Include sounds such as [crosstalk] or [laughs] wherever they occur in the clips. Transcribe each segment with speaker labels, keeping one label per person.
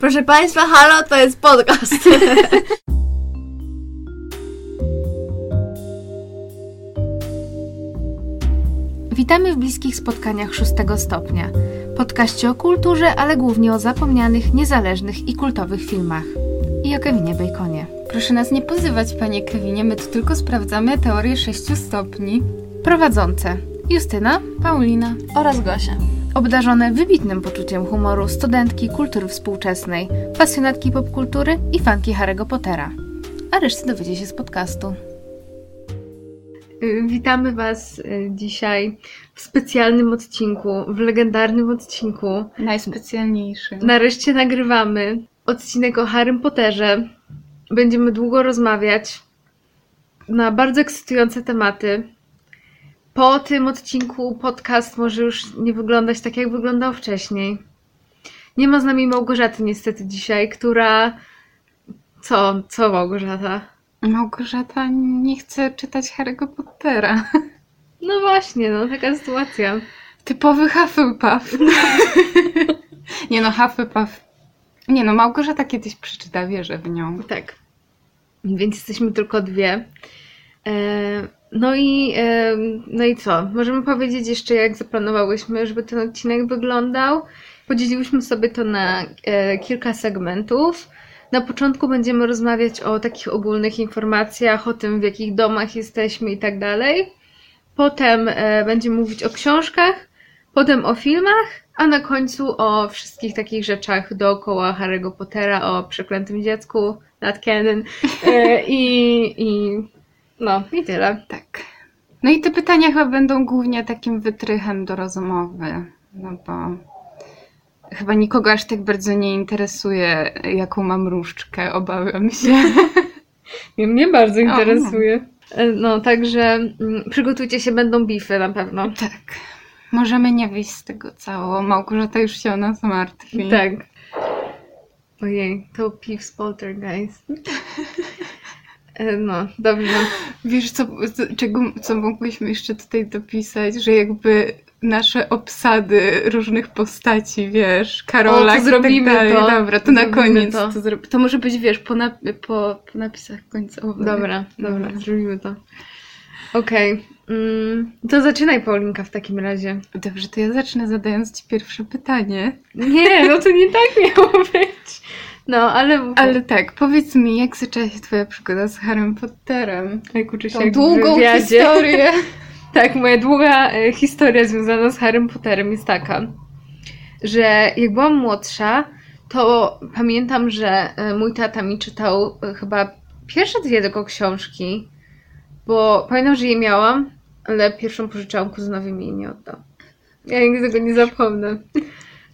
Speaker 1: Proszę Państwa, halo, to jest podcast. [laughs]
Speaker 2: Witamy w bliskich spotkaniach szóstego stopnia. Podkaście o kulturze, ale głównie o zapomnianych, niezależnych i kultowych filmach. I o Kevinie Baconie.
Speaker 3: Proszę nas nie pozywać, panie Kevinie, my tu tylko sprawdzamy teorię sześciu stopni.
Speaker 2: Prowadzące Justyna, Paulina
Speaker 1: oraz Gosia.
Speaker 2: Obdarzone wybitnym poczuciem humoru studentki kultury współczesnej, pasjonatki popkultury i fanki Harry'ego Pottera. A resztę dowiecie się z podcastu.
Speaker 4: Y, Witamy Was y, dzisiaj w specjalnym odcinku, w legendarnym odcinku.
Speaker 3: Najspecjalniejszy.
Speaker 4: Nareszcie nagrywamy odcinek o Harrym Potterze. Będziemy długo rozmawiać na bardzo ekscytujące tematy. Po tym odcinku podcast może już nie wyglądać tak, jak wyglądał wcześniej. Nie ma z nami Małgorzaty niestety dzisiaj, która... Co? Co Małgorzata?
Speaker 3: Małgorzata nie chce czytać Harry'ego Pottera. [laughs]
Speaker 4: No właśnie, no taka sytuacja.
Speaker 3: Typowy Hufflepuff. [laughs] nie no, Hufflepuff. Nie no, Małgorzata kiedyś przeczyta, wierzę w nią.
Speaker 4: Tak. Więc jesteśmy tylko dwie. E, No i, no i co? Możemy powiedzieć jeszcze, jak zaplanowałyśmy, żeby ten odcinek wyglądał. Podzieliłyśmy sobie to na e, kilka segmentów. Na początku będziemy rozmawiać o takich ogólnych informacjach, o tym, w jakich domach jesteśmy i tak dalej. Potem e, będziemy mówić o książkach, potem o filmach, a na końcu o wszystkich takich rzeczach dookoła Harry'ego Pottera, o przeklętym dziecku, nad canon e, i, i no i tyle.
Speaker 3: Tak. No i te pytania chyba będą głównie takim wytrychem do rozmowy. No bo chyba nikogo aż tak bardzo nie interesuje, jaką mam różdżkę, obawiam się. [laughs]
Speaker 4: Mnie, mnie bardzo interesuje. No, także mm, przygotujcie się, będą bify na pewno.
Speaker 3: Tak. Możemy nie wyjść z tego cało. Małgorzata już się o nas martwi.
Speaker 4: Tak. Ojej, to Peeves Poltergeist. [laughs] E, No, dobrze.
Speaker 3: Wiesz, co, czego, co mogłyśmy jeszcze tutaj dopisać, że jakby nasze obsady różnych postaci, wiesz, Karola
Speaker 4: O, to zrobimy
Speaker 3: i tak dalej.
Speaker 4: to.
Speaker 3: Dobra, to na
Speaker 4: Zrobimy
Speaker 3: koniec
Speaker 4: to.
Speaker 3: to. to może być, wiesz, po, nap- po, po napisach końcowych.
Speaker 4: Dobra, dobra,
Speaker 3: Dobra.
Speaker 4: zrobimy to. Okej. Mm, to zaczynaj, Paulinka, w takim razie.
Speaker 3: Dobrze, to ja zacznę zadając Ci pierwsze pytanie.
Speaker 4: Nie, no to nie tak miało być. No, ale...
Speaker 3: Ale tak, powiedz mi, jak zaczęła się Twoja przygoda z Harrym Potterem?
Speaker 4: Jak uczy się
Speaker 3: Tą długą
Speaker 4: wywiadzie.
Speaker 3: historię. [laughs]
Speaker 4: Tak, moja długa e, historia związana z Harrym Potterem jest taka, że jak byłam młodsza, to pamiętam, że e, mój tata mi czytał e, chyba pierwsze dwie tylko książki, bo pamiętam, że je miałam, ale pierwszą pożyczałam kuzynowi mi jej nie oddał. Ja nigdy tego nie zapomnę.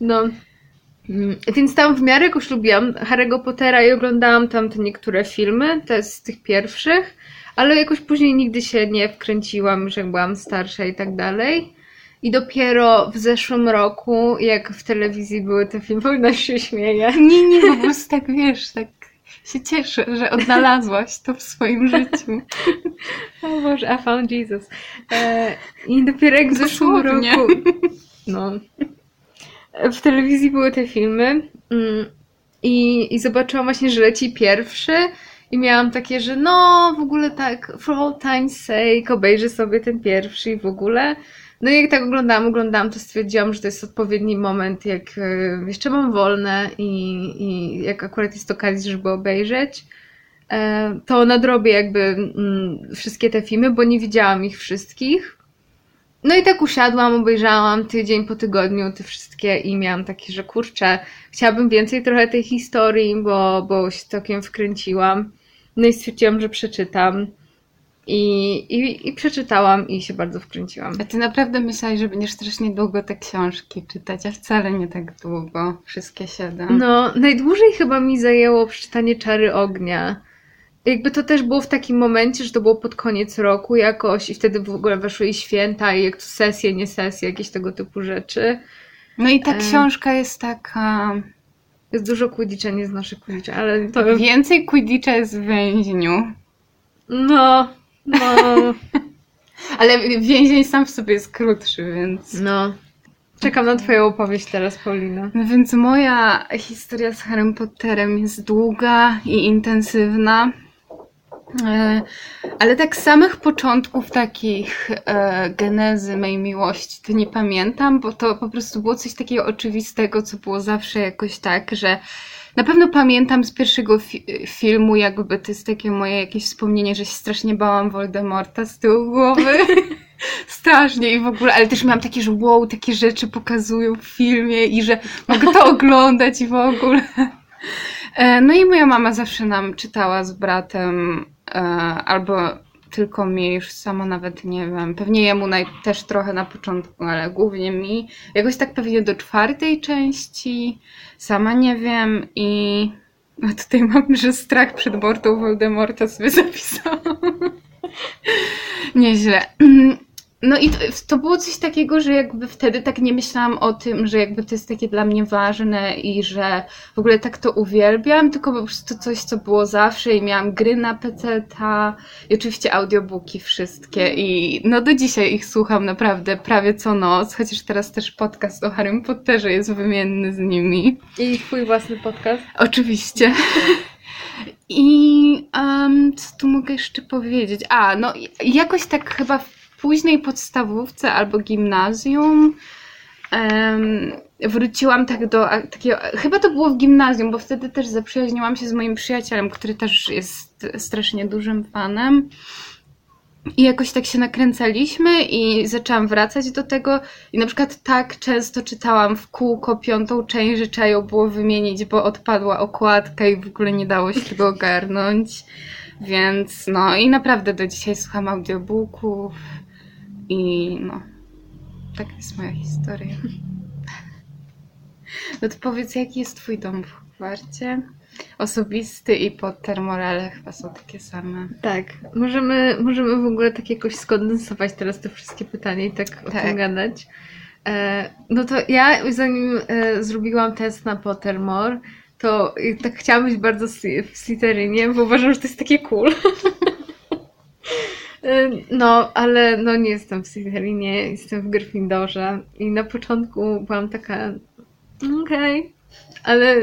Speaker 4: No. Mm, Więc tam w miarę jakoś lubiłam Harry'ego Pottera i oglądałam tam te niektóre filmy, te z tych pierwszych, ale jakoś później nigdy się nie wkręciłam, że jak byłam starsza i tak dalej. I dopiero w zeszłym roku, jak w telewizji były te filmy, [laughs] ona się śmieje.
Speaker 3: Nie, nie, po prostu tak wiesz, tak się cieszę, że odnalazłaś to w swoim życiu. [laughs]
Speaker 4: O Boże, I found Jesus. E, I dopiero jak w zeszłym roku... [laughs] No. W telewizji były te filmy mm, i, i zobaczyłam właśnie, że leci pierwszy i miałam takie, że no w ogóle tak for all time's sake obejrzę sobie ten pierwszy i w ogóle. No i jak tak oglądałam, oglądałam, to stwierdziłam, że to jest odpowiedni moment, jak e, jeszcze mam wolne i, i jak akurat jest okazja, żeby obejrzeć. E, to nadrobię jakby mm, wszystkie te filmy, bo nie widziałam ich wszystkich. No i tak usiadłam, obejrzałam tydzień po tygodniu te wszystkie i miałam takie, że kurczę, chciałabym więcej trochę tej historii, bo, bo się całkiem wkręciłam. No i stwierdziłam, że przeczytam. I, i, I przeczytałam i się bardzo wkręciłam.
Speaker 3: A ty naprawdę myślałaś, że będziesz strasznie długo te książki czytać, a wcale nie tak długo. Wszystkie siedem.
Speaker 4: No, najdłużej chyba mi zajęło przeczytanie Czary Ognia. Jakby to też było w takim momencie, że to było pod koniec roku jakoś i wtedy w ogóle weszły i święta i jak to sesje, nie sesje, jakieś tego typu rzeczy.
Speaker 3: No i ta
Speaker 4: E.
Speaker 3: książka jest taka...
Speaker 4: Jest dużo Quidditcha, nie znoszę Quidditcha, ale to...
Speaker 3: Więcej Quidditcha jest w więźniu.
Speaker 4: No, no, [laughs]
Speaker 3: Ale więzień sam w sobie jest krótszy, więc...
Speaker 4: no. Czekam na twoją opowieść teraz, Paulina.
Speaker 3: No więc moja historia z Harrym Potterem jest długa i intensywna. E, Ale tak samych początków takich e, genezy mej miłości to nie pamiętam, bo to po prostu było coś takiego oczywistego, co było zawsze jakoś tak, że na pewno pamiętam z pierwszego fi- filmu, jakby to jest takie moje jakieś wspomnienie, że się strasznie bałam Voldemorta z tyłu głowy. [laughs] Strasznie i w ogóle, ale też miałam takie, że wow, takie rzeczy pokazują w filmie i że mogę to oglądać i w ogóle. E, No i moja mama zawsze nam czytała z bratem, albo tylko mi, już sama nawet nie wiem. Pewnie jemu naj, też trochę na początku, ale głównie mi. Jakoś tak pewnie do czwartej części, sama nie wiem i a tutaj [laughs] mam, że strach przed mortą Voldemorta sobie [laughs] zapisałam. Nieźle. [clears throat] No i to, to było coś takiego, że jakby wtedy tak nie myślałam o tym, że jakby to jest takie dla mnie ważne i że w ogóle tak to uwielbiam, tylko po prostu coś, co było zawsze i miałam gry na PC-ta i oczywiście audiobooki wszystkie i no do dzisiaj ich słucham naprawdę prawie co noc, chociaż teraz też podcast o Harrym Potterze jest wymienny z nimi.
Speaker 4: I twój własny podcast?
Speaker 3: Oczywiście. I em, co tu mogę jeszcze powiedzieć? A, no jakoś tak chyba w późnej podstawówce albo gimnazjum em, wróciłam tak do takiego, chyba to było w gimnazjum, bo wtedy też zaprzyjaźniłam się z moim przyjacielem, który też jest strasznie dużym fanem. I jakoś tak się nakręcaliśmy i zaczęłam wracać do tego i na przykład tak często czytałam w kółko piątą część, że trzeba ją było wymienić, bo odpadła okładka i w ogóle nie dało się tego ogarnąć. Więc no i naprawdę do dzisiaj słucham audiobooków i no, taka jest moja historia. [laughs] No to powiedz, jaki jest twój dom w Hogwarcie? Osobisty i Potter Morale chyba są takie same.
Speaker 4: Tak. Możemy, możemy w ogóle tak jakoś skondensować teraz te wszystkie pytania i tak o
Speaker 3: Tak.
Speaker 4: tym gadać. E, no to ja, zanim e, zrobiłam test na Pottermore, to tak chciałam być bardzo w Slytherinie, bo uważam, że to jest takie cool. [laughs] E, No, ale no nie jestem w Slytherinie, jestem w Gryffindorze i na początku byłam taka okej, ale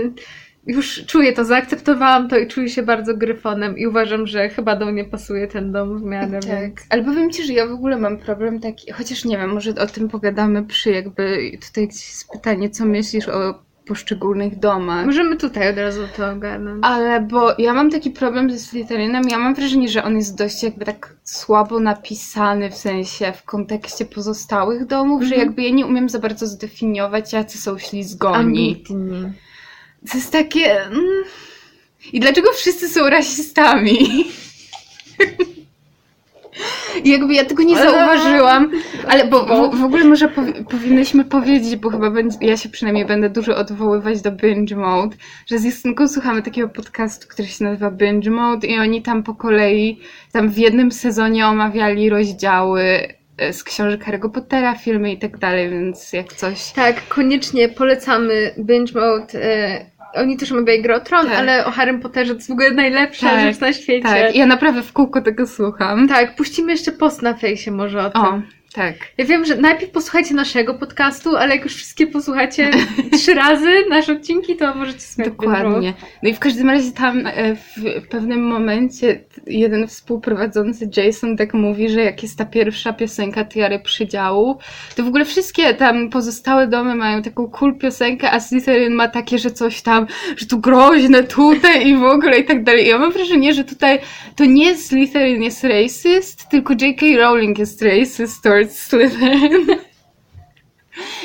Speaker 4: już czuję to, zaakceptowałam to i czuję się bardzo gryfonem i uważam, że chyba do mnie pasuje ten dom w miarę.
Speaker 3: Tak,
Speaker 4: więc-
Speaker 3: ale powiem Ci, że ja w ogóle mam problem taki, chociaż nie wiem, może o tym pogadamy przy jakby, tutaj gdzieś jest pytanie, co myślisz o poszczególnych domach.
Speaker 4: Możemy tutaj od razu to ogarnąć.
Speaker 3: Ale bo ja mam taki problem ze Slytherinem, ja mam wrażenie, że on jest dość jakby tak słabo napisany, w sensie w kontekście pozostałych domów, że
Speaker 4: Mhm.
Speaker 3: jakby ja nie umiem za bardzo zdefiniować, jacy są ślizgoni.
Speaker 4: Ambitni.
Speaker 3: To jest takie... Mm... I dlaczego wszyscy są rasistami? [laughs] I jakby ja tego nie zauważyłam, ale bo w, w ogóle może powi- powinnyśmy powiedzieć, bo chyba będzie, ja się przynajmniej będę dużo odwoływać do Binge Mode, że z Justynką słuchamy takiego podcastu, który się nazywa Binge Mode i oni tam po kolei, tam w jednym sezonie omawiali rozdziały e, z książek Harry'ego Pottera, filmy i tak dalej, więc jak coś...
Speaker 4: Tak, koniecznie polecamy Binge Mode. Oni też omawiają grę o Tron,
Speaker 3: Tak.
Speaker 4: ale o Harrym Potterze to jest w ogóle najlepsza
Speaker 3: Tak,
Speaker 4: rzecz na świecie.
Speaker 3: Tak, ja naprawdę w kółko tego słucham.
Speaker 4: Tak, puścimy jeszcze post na fejsie może o tym.
Speaker 3: Tak.
Speaker 4: Ja wiem, że najpierw posłuchajcie naszego podcastu, ale jak już wszystkie posłuchacie [laughs] trzy razy nasze odcinki, to możecie sobie
Speaker 3: Dokładnie. No i w każdym razie tam e, w pewnym momencie jeden współprowadzący Jason tak mówi, że jak jest ta pierwsza piosenka Tiary Przydziału, to w ogóle wszystkie tam pozostałe domy mają taką cool piosenkę, a Slytherin ma takie, że coś tam, że tu groźne tutaj i w ogóle i tak dalej. I ja mam wrażenie, że tutaj to nie Slytherin jest racist, tylko J.K. Rowling jest racist towards Slytherin.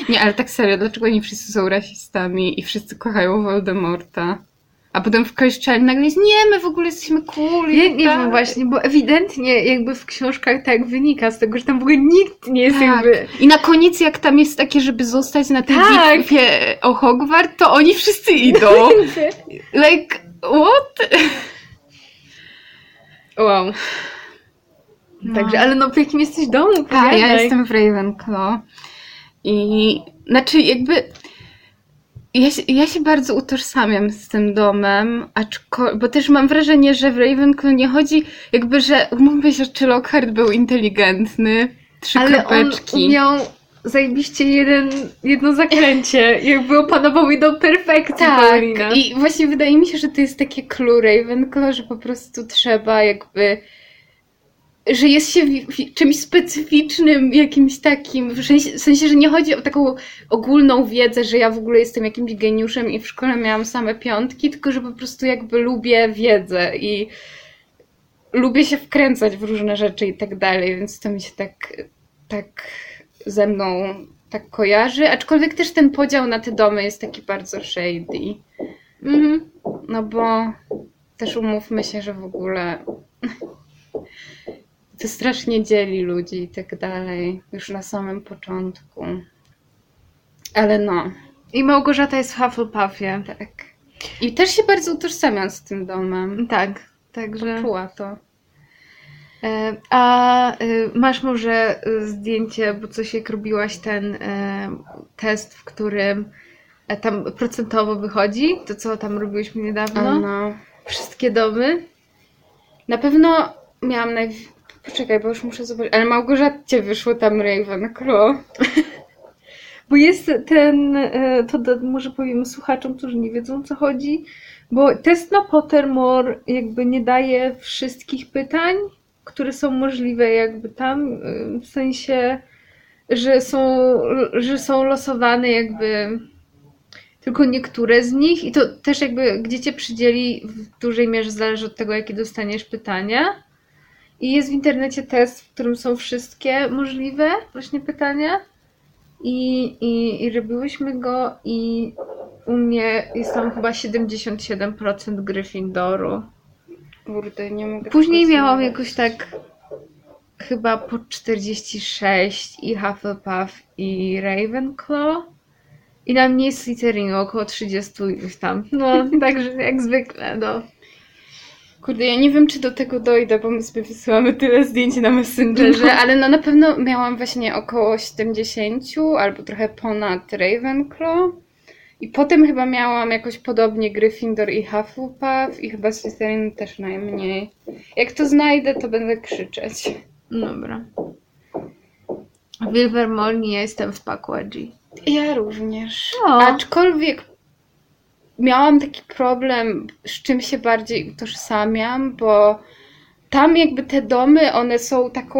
Speaker 3: Nie, ale tak serio, dlaczego oni wszyscy są rasistami i wszyscy kochają Voldemorta? A potem w części nagle jest, nie, my w ogóle jesteśmy cool.
Speaker 4: Ja
Speaker 3: tak
Speaker 4: nie wiem właśnie, bo ewidentnie jakby w książkach tak wynika z tego, że tam w ogóle nikt nie jest
Speaker 3: Tak.
Speaker 4: jakby...
Speaker 3: I na koniec, jak tam jest takie, żeby zostać na tej
Speaker 4: Tak.
Speaker 3: bitwie o Hogwart, to oni wszyscy idą. like, what?
Speaker 4: Wow.
Speaker 3: No.
Speaker 4: Także, ale no w jakim jesteś domu?
Speaker 3: A, ja jestem w Ravenclaw. I znaczy jakby... Ja się, ja się bardzo utożsamiam z tym domem, aczko, bo też mam wrażenie, że w Ravenclaw nie chodzi jakby, że umówmy się, czy Lockhart był inteligentny, trzy
Speaker 4: Ale on
Speaker 3: kropeczki.
Speaker 4: umiał zajebiście jeden, jedno zaklęcie. [laughs] Jakby opanował je do perfekcji
Speaker 3: Tak,
Speaker 4: Paulina.
Speaker 3: i właśnie wydaje mi się, że to jest takie clue Ravenclaw, że po prostu trzeba jakby że jest się czymś specyficznym, jakimś takim, w sensie, w sensie, że nie chodzi o taką ogólną wiedzę, że ja w ogóle jestem jakimś geniuszem i w szkole miałam same piątki, tylko że po prostu jakby lubię wiedzę i lubię się wkręcać w różne rzeczy i tak dalej, więc to mi się tak, tak ze mną tak kojarzy, aczkolwiek też ten podział na te domy jest taki bardzo shady.
Speaker 4: Mhm.
Speaker 3: No bo też umówmy się, że w ogóle to strasznie dzieli ludzi i tak dalej, już na samym początku. Ale no,
Speaker 4: I Małgorzata jest w Hufflepuffie.
Speaker 3: tak. I też się bardzo utożsamiam z tym domem.
Speaker 4: Tak, także...
Speaker 3: Czuła to.
Speaker 4: E, A y, masz może zdjęcie, bo coś jak robiłaś ten e, test, w którym e, tam procentowo wychodzi, to co tam robiłyśmy niedawno?
Speaker 3: No. no.
Speaker 4: Wszystkie domy.
Speaker 3: Na pewno miałam naj... Poczekaj, bo już muszę zobaczyć. Ale Małgorzacie wyszło tam Ravenclaw. [laughs]
Speaker 4: Bo jest ten, e, to może powiemy słuchaczom, którzy nie wiedzą o co chodzi, bo test na Pottermore jakby nie daje wszystkich pytań, które są możliwe jakby tam, e, w sensie, że są, że są losowane jakby tylko niektóre z nich i to też jakby gdzie cię przydzieli w dużej mierze zależy od tego, jakie dostaniesz pytania. I jest w internecie test, w którym są wszystkie możliwe właśnie pytania. I, i, I robiłyśmy go i u mnie jest tam chyba 77% Gryffindoru.
Speaker 3: Kurde, nie mogę
Speaker 4: Później miałam jakoś tak chyba po 46 i Hufflepuff i Ravenclaw. I na mnie jest Slytherin około 30 iluś tam. No, [laughs] także jak zwykle, no.
Speaker 3: Kurde, ja nie wiem, czy do tego dojdę, bo my sobie wysyłamy tyle zdjęć na Messengerze, ale no na pewno miałam właśnie około 70 albo trochę ponad Ravenclaw. I potem chyba miałam jakoś podobnie Gryffindor i Hufflepuff i chyba Slytherin też najmniej. Jak to znajdę, to będę krzyczeć.
Speaker 4: Dobra. W Wilvermornie ja jestem w Pakwadzi.
Speaker 3: Ja również.
Speaker 4: O.
Speaker 3: Aczkolwiek miałam taki problem, z czym się bardziej utożsamiam, bo tam jakby te domy, one są taką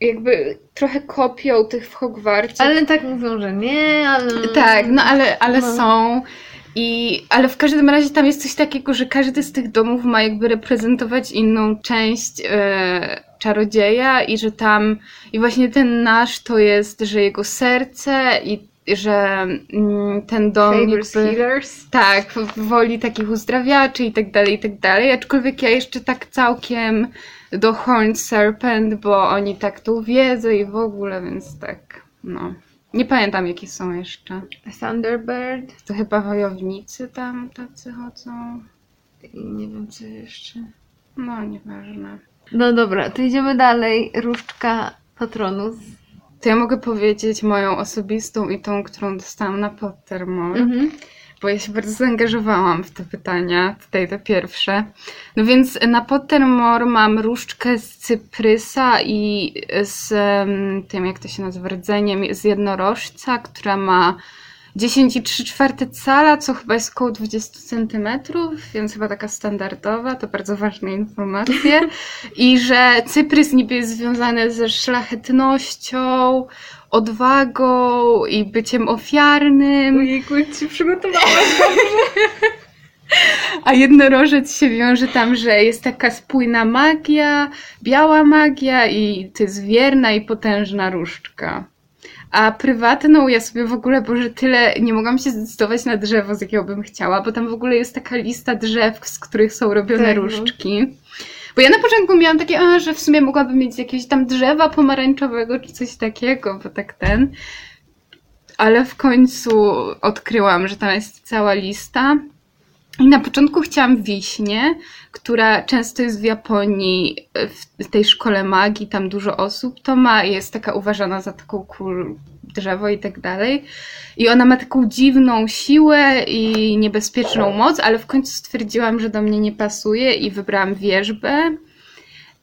Speaker 3: jakby trochę kopią tych w Hogwarcie.
Speaker 4: Ale tak mówią, że nie, ale...
Speaker 3: Tak, no ale, ale
Speaker 4: No.
Speaker 3: są. I, ale w każdym razie tam jest coś takiego, że każdy z tych domów ma jakby reprezentować inną część e, czarodzieja i że tam, i właśnie ten nasz to jest, że jego serce i że mm, ten dom jakby,
Speaker 4: Healers.
Speaker 3: tak, woli takich uzdrawiaczy i tak dalej, i tak dalej, aczkolwiek ja jeszcze tak całkiem do Horned Serpent, bo oni tak tą wiedzą i w ogóle, więc tak, no. Nie pamiętam jakie są jeszcze.
Speaker 4: Thunderbird.
Speaker 3: To chyba wojownicy tam tacy chodzą.
Speaker 4: I nie wiem co jeszcze.
Speaker 3: No, nieważne.
Speaker 4: No dobra, to idziemy dalej. Różdżka Patronus.
Speaker 3: To ja mogę powiedzieć moją osobistą i tą, którą dostałam na Pottermore.
Speaker 4: Mhm.
Speaker 3: bo ja się bardzo zaangażowałam w te pytania, tutaj te pierwsze. No więc na Pottermore mam różdżkę z cyprysa i z tym, jak to się nazywa, rdzeniem z jednorożca, która ma 10,3 czwarte cala, co chyba jest około 20 centymetrów, więc chyba taka standardowa, to bardzo ważne informacje. [laughs] I że cyprys niby jest związany ze szlachetnością, odwagą i byciem ofiarnym.
Speaker 4: Ojejku, się przygotowałaś. [laughs]
Speaker 3: A jednorożec się wiąże tam, że jest taka spójna magia, biała magia i to jest wierna i potężna różdżka. A prywatną ja sobie w ogóle, Boże, tyle nie mogłam się zdecydować na drzewo, z jakiego bym chciała, bo tam w ogóle jest taka lista drzew, z których są robione
Speaker 4: Tak, no.
Speaker 3: różdżki. Bo ja na początku miałam takie, a, że w sumie mogłabym mieć jakieś tam drzewa pomarańczowego czy coś takiego, bo tak ten. Ale w końcu odkryłam, że tam jest cała lista. I na początku chciałam wiśnię, która często jest w Japonii, w tej szkole magii, tam dużo osób to ma, jest taka uważana za taką cool drzewo i tak dalej. I ona ma taką dziwną siłę i niebezpieczną moc, ale w końcu stwierdziłam, że do mnie nie pasuje i wybrałam wierzbę.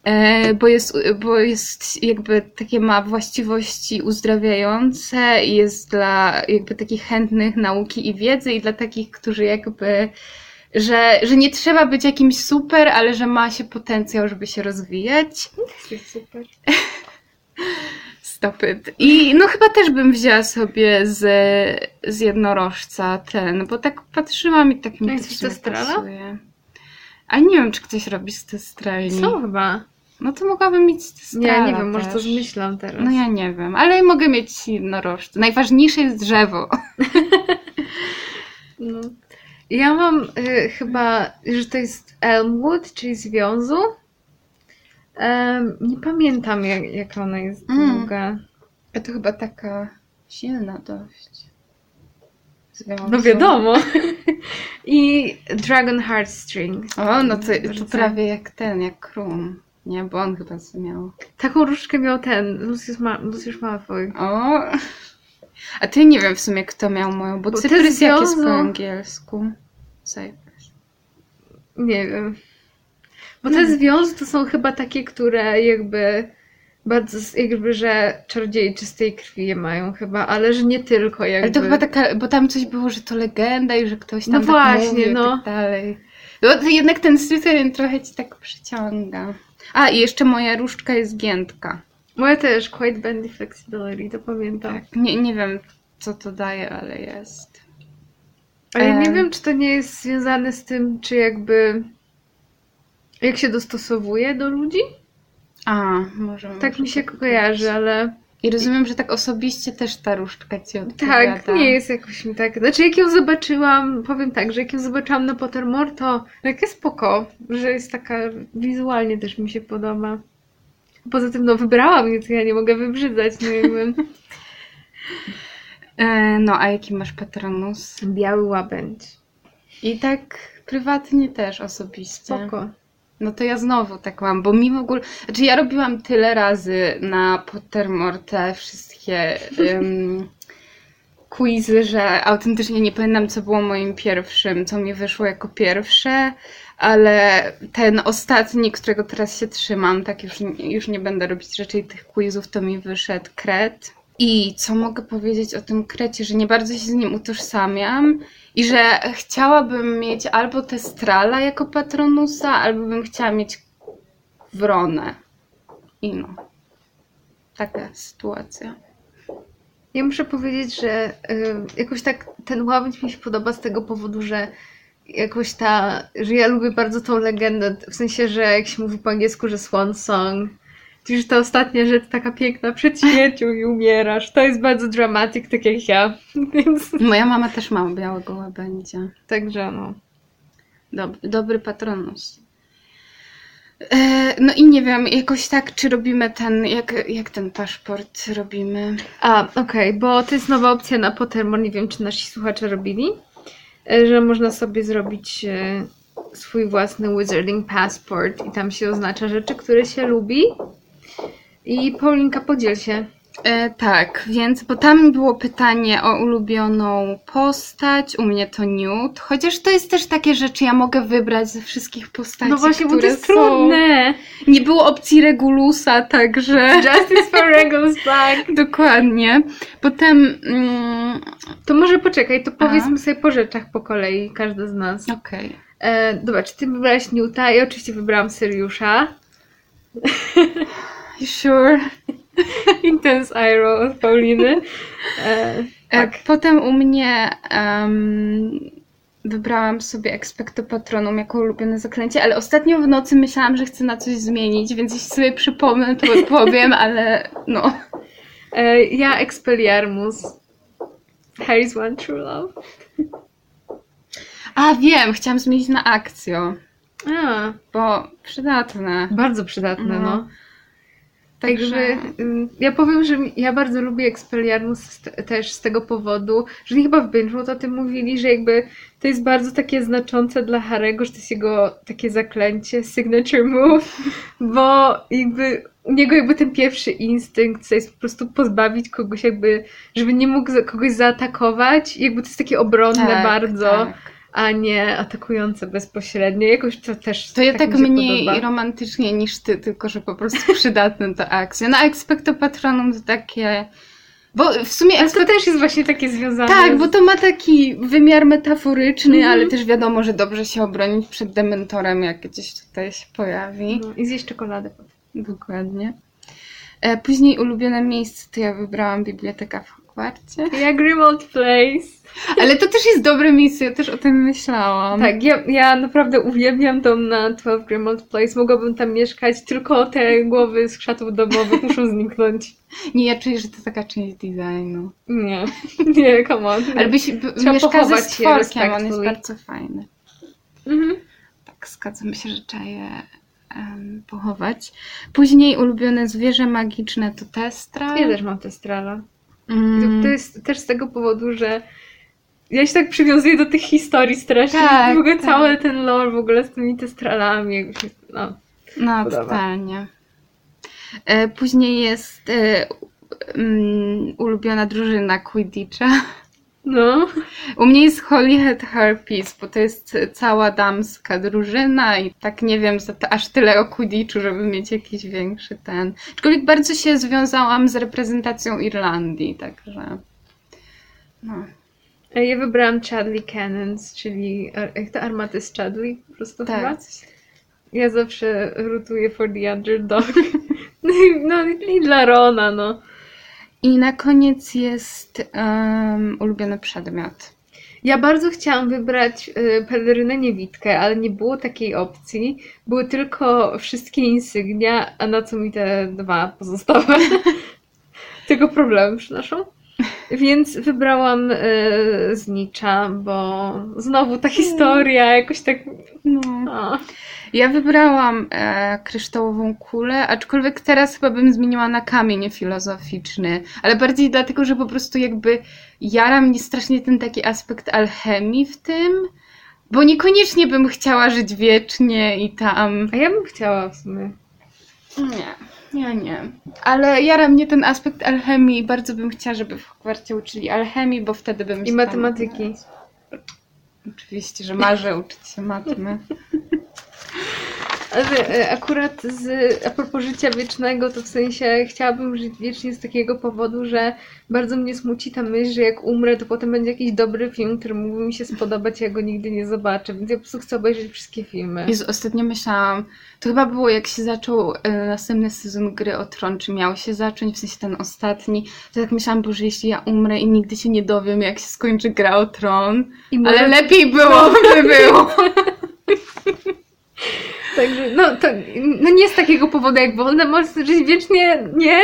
Speaker 3: E, bo jest, bo jest jakby takie ma właściwości uzdrawiające i jest dla jakby takich chętnych nauki i wiedzy i dla takich, którzy jakby że, że nie trzeba być jakimś super, ale że ma się potencjał, żeby się rozwijać.
Speaker 4: Super. [laughs]
Speaker 3: Stopyt. I no chyba też bym wzięła sobie z, z jednorożca ten, bo tak patrzyłam i tak mi to pasuje. A nie wiem, czy ktoś robi z testralni.
Speaker 4: Co chyba?
Speaker 3: No to mogłabym mieć
Speaker 4: Nie, nie wiem, może to zmyślam teraz.
Speaker 3: No ja nie wiem, ale mogę mieć jednorożce. Najważniejsze jest drzewo. [laughs]
Speaker 4: No. Ja mam y, chyba, że to jest Elmwood, czyli związu. Em, nie pamiętam, jak, jak ona jest
Speaker 3: Mm.
Speaker 4: długa.
Speaker 3: A to chyba taka silna dość. Związek.
Speaker 4: No wiadomo. [laughs] I Dragon Heartstrings.
Speaker 3: O, no to, to prawie jak ten, jak Krum. Nie, bo on chyba co miał.
Speaker 4: Taką różdżkę miał ten, Lucius, Ma- Lucius Malfoy.
Speaker 3: O! A ty nie wiem w sumie, kto miał moją, bo
Speaker 4: Bo te
Speaker 3: cyprys jak jest po angielsku? Cyprus.
Speaker 4: Nie wiem. Bo te związy to są chyba takie, które jakby bardzo, jakby, że czarodzieje czystej krwi je mają chyba, ale że nie tylko jakby.
Speaker 3: Ale to chyba taka, bo tam coś było, że to legenda i że ktoś tam
Speaker 4: No
Speaker 3: tak
Speaker 4: właśnie,
Speaker 3: mówił i
Speaker 4: no.
Speaker 3: tak dalej. No to jednak ten Slytherin trochę ci tak przyciąga. A, i jeszcze moja różdżka jest giętka.
Speaker 4: Moja też, Quite Bendy Flexibility, to pamiętam.
Speaker 3: Tak. Nie, nie wiem, co to daje, ale jest.
Speaker 4: Ale ja nie
Speaker 3: Em.
Speaker 4: wiem, czy to nie jest związane z tym, czy jakby jak się dostosowuje do ludzi?
Speaker 3: A, może.
Speaker 4: Tak mi się
Speaker 3: być.
Speaker 4: kojarzy, ale
Speaker 3: I rozumiem, że tak osobiście też ta różdżka ci
Speaker 4: tak,
Speaker 3: odpowiada.
Speaker 4: nie jest jakoś mi tak. Znaczy, jak ją zobaczyłam, powiem tak, że jak ją zobaczyłam na Pottermore, to takie spoko, że jest taka wizualnie też mi się podoba. Poza tym, no wybrałam je, to ja nie mogę wybrzydzać, no jakby. [laughs]
Speaker 3: E, no, a jaki masz patronus?
Speaker 4: Biały łabędź.
Speaker 3: I tak prywatnie też osobiście.
Speaker 4: Spoko.
Speaker 3: No to ja znowu tak mam, bo mi w ogóle. Znaczy, ja robiłam tyle razy na Pottermore te wszystkie um, [laughs] quizy, że autentycznie nie pamiętam, co było moim pierwszym, co mi wyszło jako pierwsze, ale ten ostatni, którego teraz się trzymam, tak już, już nie będę robić raczej tych quizów, to mi wyszedł kret. I co mogę powiedzieć o tym krecie, że nie bardzo się z nim utożsamiam i że chciałabym mieć albo Testrala jako patronusa, albo bym chciała mieć Wronę. I no. Taka sytuacja.
Speaker 4: Ja muszę powiedzieć, że y, jakoś tak ten łabędź mi się podoba z tego powodu, że jakoś ta, że ja lubię bardzo tą legendę, w sensie, że jak się mówi po angielsku, że swan song, już ta ostatnia rzecz taka piękna, przed śmiercią i umierasz, to jest bardzo dramatyk, tak jak ja, [laughs] więc
Speaker 3: Moja mama też ma białego łabędzia.
Speaker 4: także no.
Speaker 3: Dob- dobry patronus. E, no i nie wiem, jakoś tak, czy robimy ten, jak, jak ten paszport robimy?
Speaker 4: A, okej, bo to jest nowa opcja na Pottermore, nie wiem, czy nasi słuchacze robili, e, że można sobie zrobić e, swój własny Wizarding Passport i tam się oznacza rzeczy, które się lubi. I Paulinka, podziel się.
Speaker 3: E, tak, więc, bo tam było pytanie o ulubioną postać, u mnie to Newt, chociaż to jest też takie rzeczy, ja mogę wybrać ze wszystkich postaci,
Speaker 4: No właśnie, bo
Speaker 3: które
Speaker 4: to jest
Speaker 3: są.
Speaker 4: trudne.
Speaker 3: Nie było opcji Regulusa, także...
Speaker 4: Justice for Regulus Black. [laughs]
Speaker 3: Dokładnie. Potem... Mm,
Speaker 4: To może poczekaj, to powiedzmy sobie po rzeczach po kolei, każda z nas.
Speaker 3: Okej.
Speaker 4: E, dobra, czy ty wybrałaś Newta? Ja oczywiście wybrałam Syriusza. [laughs]
Speaker 3: Sure? [laughs]
Speaker 4: Intense eye roll od Pauliny. E,
Speaker 3: Tak.
Speaker 4: tak.
Speaker 3: Potem u mnie em, wybrałam sobie Expecto Patronum jako ulubione zaklęcie, ale ostatnio w nocy myślałam, że chcę na coś zmienić, więc jeśli sobie przypomnę, to odpowiem, [laughs] ale no.
Speaker 4: E, ja Expelliarmus. Harry's One True Love.
Speaker 3: A wiem, chciałam zmienić na akcjo,
Speaker 4: A,
Speaker 3: bo przydatne.
Speaker 4: bardzo przydatne, no.
Speaker 3: No.
Speaker 4: Także ja powiem, że ja bardzo lubię Expelliarmus też z tego powodu, że chyba w Binge'u o tym mówili, że jakby to jest bardzo takie znaczące dla Harego, że to jest jego takie zaklęcie, signature move, [laughs] bo jakby u niego jakby ten pierwszy instynkt to jest po prostu pozbawić kogoś jakby, żeby nie mógł kogoś zaatakować, jakby to jest takie obronne
Speaker 3: Tak,
Speaker 4: bardzo.
Speaker 3: tak.
Speaker 4: A nie atakujące bezpośrednio. Jakoś to też
Speaker 3: To ja tak,
Speaker 4: się
Speaker 3: mniej
Speaker 4: podoba.
Speaker 3: romantycznie niż ty, tylko że po prostu [laughs] przydatne do akcji. No Expecto Patronum to takie... Bo w sumie
Speaker 4: Ale to
Speaker 3: Expecto
Speaker 4: też jest właśnie takie związane
Speaker 3: Tak,
Speaker 4: z...
Speaker 3: bo to ma taki wymiar metaforyczny,
Speaker 4: Mhm.
Speaker 3: ale też wiadomo, że dobrze się obronić przed dementorem, jak gdzieś tutaj się pojawi.
Speaker 4: No, I zjeść czekoladę.
Speaker 3: Dokładnie. E, później ulubione miejsce to ja wybrałam bibliotekę w Hogwarcie.
Speaker 4: Ja Grimald Place.
Speaker 3: Ale to też jest dobre miejsce, ja też o tym myślałam.
Speaker 4: Tak, ja, ja naprawdę uwielbiam dom na 12 Grimald Place. Mogłabym tam mieszkać, tylko te głowy z krzatów domowych muszą [laughs] zniknąć.
Speaker 3: Nie, ja czuję, że to taka część designu.
Speaker 4: Nie, [laughs] nie, come on.
Speaker 3: Ale byś b-
Speaker 4: Trzeba
Speaker 3: mieszka ze stworkiem, on jest bardzo fajny.
Speaker 4: Mhm.
Speaker 3: Tak, zgadzam się, że trzeba je em, pochować. Później ulubione zwierzę magiczne to Testra.
Speaker 4: Ja też mam testrala.
Speaker 3: Mm.
Speaker 4: To jest też z tego powodu, że ja się tak przywiązuję do tych historii strasznie.
Speaker 3: Tak,
Speaker 4: w ogóle
Speaker 3: tak.
Speaker 4: cały ten lore w ogóle z tymi testralami. No.
Speaker 3: No, totalnie. E, Później jest mm, ulubiona drużyna Quidditcha.
Speaker 4: No.
Speaker 3: U mnie jest Holyhead Harpies, bo to jest cała damska drużyna i tak nie wiem aż tyle o Quidditchu, żeby mieć jakiś większy ten. Aczkolwiek bardzo się związałam z reprezentacją Irlandii, także no.
Speaker 4: A Ja wybrałam Chadley Cannons, czyli ar- jak to armaty z Chadley po prostu chyba.
Speaker 3: Tak.
Speaker 4: Ja zawsze rutuję for the underdog. [laughs] No no i dla Rona, no.
Speaker 3: I na koniec jest um, ulubiony przedmiot.
Speaker 4: Ja bardzo chciałam wybrać y, pelerynę niewidkę, ale nie było takiej opcji. Były tylko wszystkie insygnia, a na co mi te dwa pozostałe? [laughs] Tego problemy przynoszą. Więc wybrałam y, znicza, bo znowu ta historia jakoś tak.
Speaker 3: No. Ja wybrałam e, kryształową kulę, aczkolwiek teraz chyba bym zmieniła na kamień filozoficzny, ale bardziej dlatego, że po prostu jakby jara mnie strasznie ten taki aspekt alchemii w tym, bo niekoniecznie bym chciała żyć wiecznie i tam...
Speaker 4: a ja bym chciała w sumie.
Speaker 3: Nie, ja nie. Ale jara mnie ten aspekt alchemii i bardzo bym chciała, żeby w Hogwarcie uczyli alchemii, bo wtedy bym
Speaker 4: I matematyki.
Speaker 3: Oczywiście, że marzę uczyć się matmy. [laughs]
Speaker 4: Ale e, akurat z, a propos życia wiecznego, to w sensie chciałabym żyć wiecznie z takiego powodu, że bardzo mnie smuci ta myśl, że jak umrę, to potem będzie jakiś dobry film, który mógłby mi się spodobać, ja go nigdy nie zobaczę. Więc ja po prostu chcę obejrzeć wszystkie filmy.
Speaker 3: Jezu, ostatnio myślałam, to chyba było jak się zaczął e, następny sezon Gry o Tron, czy miał się zacząć, w sensie ten ostatni, to tak myślałam, Boże, jeśli ja umrę i nigdy się nie dowiem, jak się skończy Gra o Tron,
Speaker 4: I może-
Speaker 3: ale lepiej byłoby było. [laughs]
Speaker 4: Także, no, to, no nie z takiego powodu jak Voldemort, żyć wiecznie nie,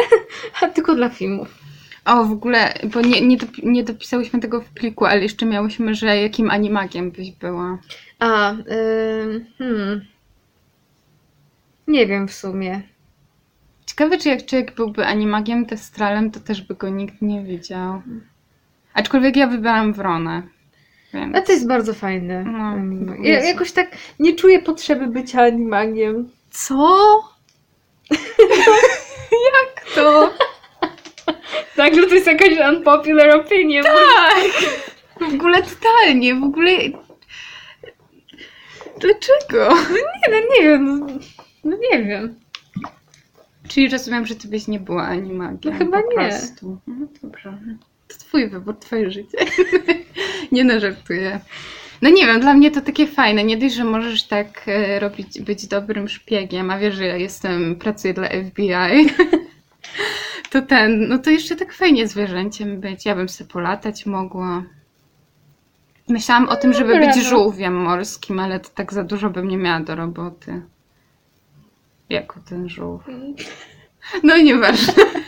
Speaker 4: a tylko dla filmów.
Speaker 3: O, w ogóle, bo nie, nie, dopi- nie dopisałyśmy tego w pliku, ale jeszcze miałyśmy, że jakim animagiem byś była.
Speaker 4: A, ym, hmm. Nie wiem w sumie.
Speaker 3: Ciekawe, czy jak człowiek byłby animagiem testralem, to też by go nikt nie widział. Aczkolwiek ja wybrałam Wronę. Więc...
Speaker 4: A to jest bardzo fajne.
Speaker 3: No.
Speaker 4: Ja jakoś tak nie czuję potrzeby bycia animagiem.
Speaker 3: Co? [laughs] jak to?
Speaker 4: Tak, że to jest jakaś unpopular opinion.
Speaker 3: Tak! W ogóle totalnie, w ogóle... Dlaczego?
Speaker 4: Nie, no nie wiem. No, no nie wiem.
Speaker 3: Czyli rozumiem, że ty byś nie była animagiem.
Speaker 4: No chyba nie.
Speaker 3: Prostu. No dobrze. To twój wybór, twoje życie. [laughs] nie no, żartuję. No nie wiem, dla mnie to takie fajne. Nie dość, że możesz tak e, robić, być dobrym szpiegiem, a wiesz, że ja jestem, pracuję dla FBI. [laughs] to ten, no to jeszcze tak fajnie zwierzęciem być. Ja bym sobie polatać mogła. Myślałam o tym, żeby
Speaker 4: dobra,
Speaker 3: być
Speaker 4: no.
Speaker 3: żółwiem morskim, ale to tak za dużo bym nie miała do roboty. Jako ten żółw. No i nieważne. [laughs]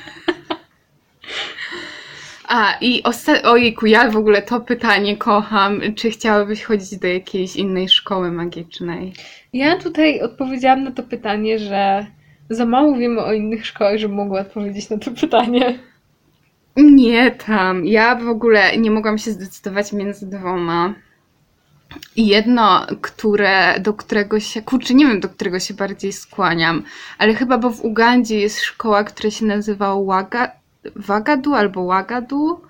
Speaker 3: A, i osta- ojejku, ja w ogóle to pytanie kocham. Czy chciałabyś chodzić do jakiejś innej szkoły magicznej?
Speaker 4: Ja tutaj odpowiedziałam na to pytanie, że za mało wiemy o innych szkołach, żebym mogła odpowiedzieć na to pytanie.
Speaker 3: Nie tam. Ja w ogóle nie mogłam się zdecydować między dwoma. Jedno, które, do którego się, kurczę, nie wiem, do którego się bardziej skłaniam, ale chyba, bo w Ugandzie jest szkoła, która się nazywa Waga, Wagadu albo Wagadu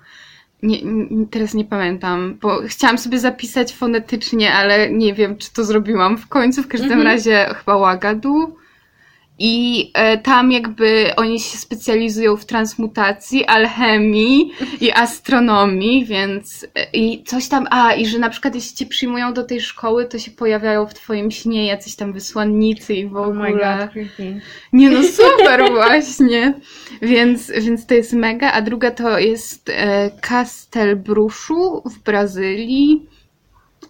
Speaker 3: Nie, nie, teraz nie pamiętam, bo chciałam sobie zapisać fonetycznie, ale nie wiem, czy to zrobiłam w końcu. W każdym
Speaker 4: Mhm.
Speaker 3: razie chyba Łagadu. I e, tam jakby oni się specjalizują w transmutacji, alchemii i astronomii, więc e, i coś tam, a i że na przykład jeśli cię przyjmują do tej szkoły, to się pojawiają w twoim śnie jacyś tam wysłannicy i w
Speaker 4: Oh
Speaker 3: ogóle.
Speaker 4: god, creepy.
Speaker 3: Nie no, super [laughs] właśnie. Więc, więc to jest mega. A druga to jest e, Castelbruszu w Brazylii.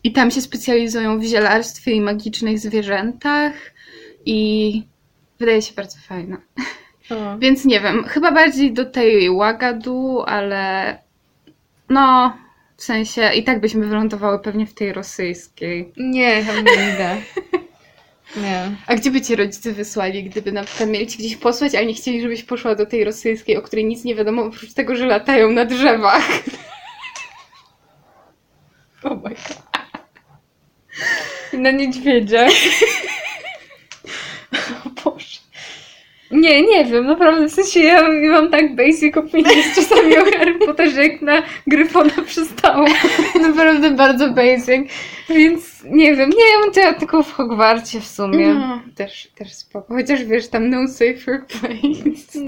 Speaker 3: I tam się specjalizują w zielarstwie i magicznych zwierzętach. I wydaje się bardzo fajna.
Speaker 4: O.
Speaker 3: Więc nie wiem, chyba bardziej do tej Łagadu, ale no, w sensie i tak byśmy wylądowały pewnie w tej rosyjskiej.
Speaker 4: Nie, tam nie idę. Nie.
Speaker 3: A gdzie by cię rodzice wysłali, gdyby na przykład mieli cię gdzieś posłać, a nie chcieli, żebyś poszła do tej rosyjskiej, o której nic nie wiadomo, oprócz tego, że latają na drzewach? [laughs] Oh my god.
Speaker 4: Na niedźwiedzia. [laughs] o Boże. Nie, nie wiem, naprawdę, w sensie ja mam tak basic opinions czasami o Harry Potterze, jak na Gryfona przystało. Naprawdę bardzo basic, więc nie wiem, nie, ja bym chciała tylko w Hogwarcie w sumie.
Speaker 3: No, też, też spoko. Chociaż wiesz, tam no safer place.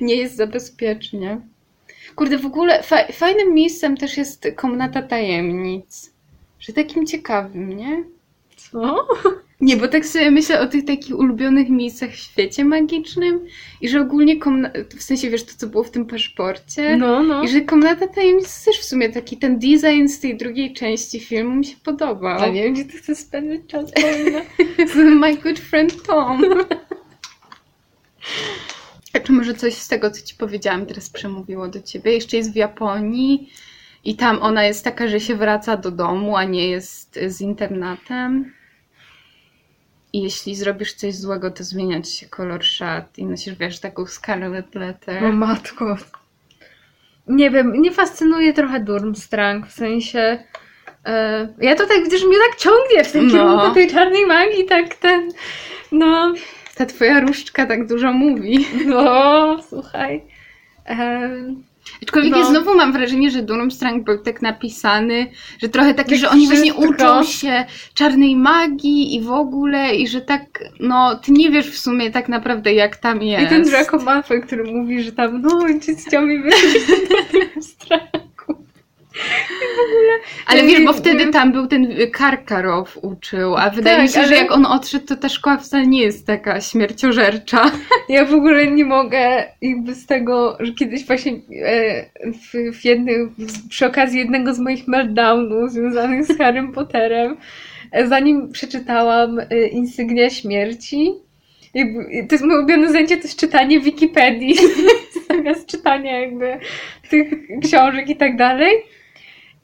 Speaker 3: Nie jest za bezpiecznie. Kurde, w ogóle fa- fajnym miejscem też jest komnata tajemnic. Że takim ciekawym, nie?
Speaker 4: Co?
Speaker 3: Nie, bo tak sobie myślę o tych takich ulubionych miejscach w świecie magicznym i że ogólnie komna- w sensie wiesz to, co było w tym paszporcie.
Speaker 4: No, no.
Speaker 3: I że komnata tajemnic też w sumie taki ten design z tej drugiej części filmu mi się podobał.
Speaker 4: A nie wiem, gdzie ty chcesz spędzić czas, Paulina. [laughs]
Speaker 3: My good friend Tom. [laughs] A czy może coś z tego, co ci powiedziałam, teraz przemówiło do ciebie? Jeszcze jest w Japonii i tam ona jest taka, że się wraca do domu, a nie jest z internatem. I jeśli zrobisz coś złego, to zmienia ci się kolor szat i nosisz, wiesz, taką scarlet letter.
Speaker 4: O matko. Nie wiem, mnie fascynuje trochę Durmstrang, w sensie... E, ja to tak widzę, że mnie tak ciągnie w tym
Speaker 3: No.
Speaker 4: kierunku tej czarnej magii, tak ten... No,
Speaker 3: Ta twoja różdżka tak dużo mówi.
Speaker 4: no, [laughs] słuchaj. Em,
Speaker 3: Aczkolwiek
Speaker 4: No.
Speaker 3: ja znowu mam wrażenie, że Durmstrang był tak napisany, że trochę taki,
Speaker 4: Tak
Speaker 3: że oni właśnie uczą się czarnej magii i w ogóle i że tak, no ty nie wiesz w sumie tak naprawdę jak tam jest.
Speaker 4: I ten Draco Malfoy, który mówi, że tam, no, ci chciał mi wyjść strachu.
Speaker 3: Ale wiesz, bo wtedy tam był ten Karkarow uczył, a wydaje
Speaker 4: Tak,
Speaker 3: mi się,
Speaker 4: ale-
Speaker 3: że jak on odszedł, to ta szkoła wcale nie jest taka śmierciożercza. [laughs]
Speaker 4: Ja w ogóle nie mogę jakby z tego, że kiedyś właśnie e, w, w jednym, przy okazji jednego z moich meltdownów związanych z Harrym [laughs] Potterem, e, zanim przeczytałam e, Insygnia Śmierci, to jest moje ulubione zajęcie, to jest czytanie Wikipedii, [laughs] zamiast czytania jakby tych książek i tak dalej.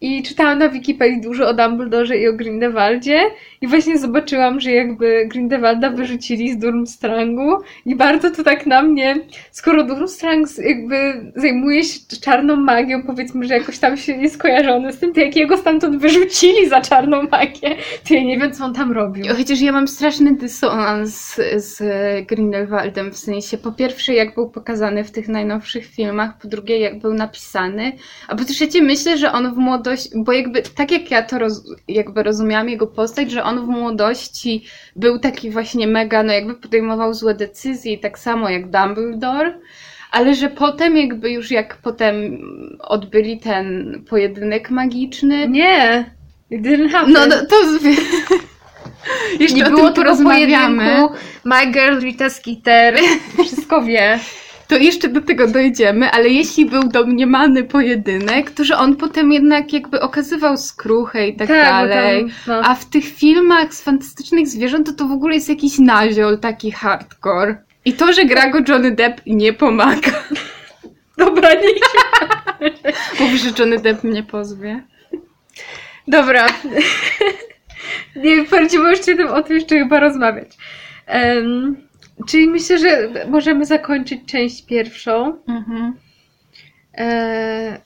Speaker 4: I czytałam na Wikipedii dużo o Dumbledore i o Grindelwaldzie i właśnie zobaczyłam, że jakby Grindelwalda wyrzucili z Durmstrangu i bardzo to tak na mnie, skoro Durmstrang jakby zajmuje się czarną magią, powiedzmy, że jakoś tam się jest kojarzony z tym, to jak jego stamtąd wyrzucili za czarną magię, to ja nie wiem, co on tam robił.
Speaker 3: Chociaż ja mam straszny dysonans z Grindelwaldem, w sensie po pierwsze jak był pokazany w tych najnowszych filmach, po drugie jak był napisany, a po trzecie myślę, że on w młodości, bo jakby tak jak ja to roz, jakby rozumiałam jego postać, że on w młodości był taki właśnie mega, no jakby podejmował złe decyzje i tak samo jak Dumbledore, ale że potem jakby już jak potem odbyli ten pojedynek magiczny,
Speaker 4: Nie, it didn't happen.
Speaker 3: no, no to jeszcze
Speaker 4: nie było tego pojedynku. My girl Rita Skeeter wszystko wie. [laughs]
Speaker 3: To jeszcze do tego dojdziemy, ale jeśli był domniemany pojedynek, to że on potem jednak jakby okazywał skruchę i tak,
Speaker 4: bo
Speaker 3: dalej.
Speaker 4: tam, no.
Speaker 3: A w tych filmach z fantastycznych zwierząt to to w ogóle jest jakiś naziol, taki hardcore. I to, że gra go Johnny Depp nie pomaga. [laughs]
Speaker 4: Dobra, nie
Speaker 3: Mówi, że Johnny Depp mnie pozwie.
Speaker 4: Dobra. [laughs] nie będziemy jeszcze o tym jeszcze chyba rozmawiać. Em, czyli myślę, że możemy zakończyć część pierwszą.
Speaker 3: Mhm.
Speaker 4: E,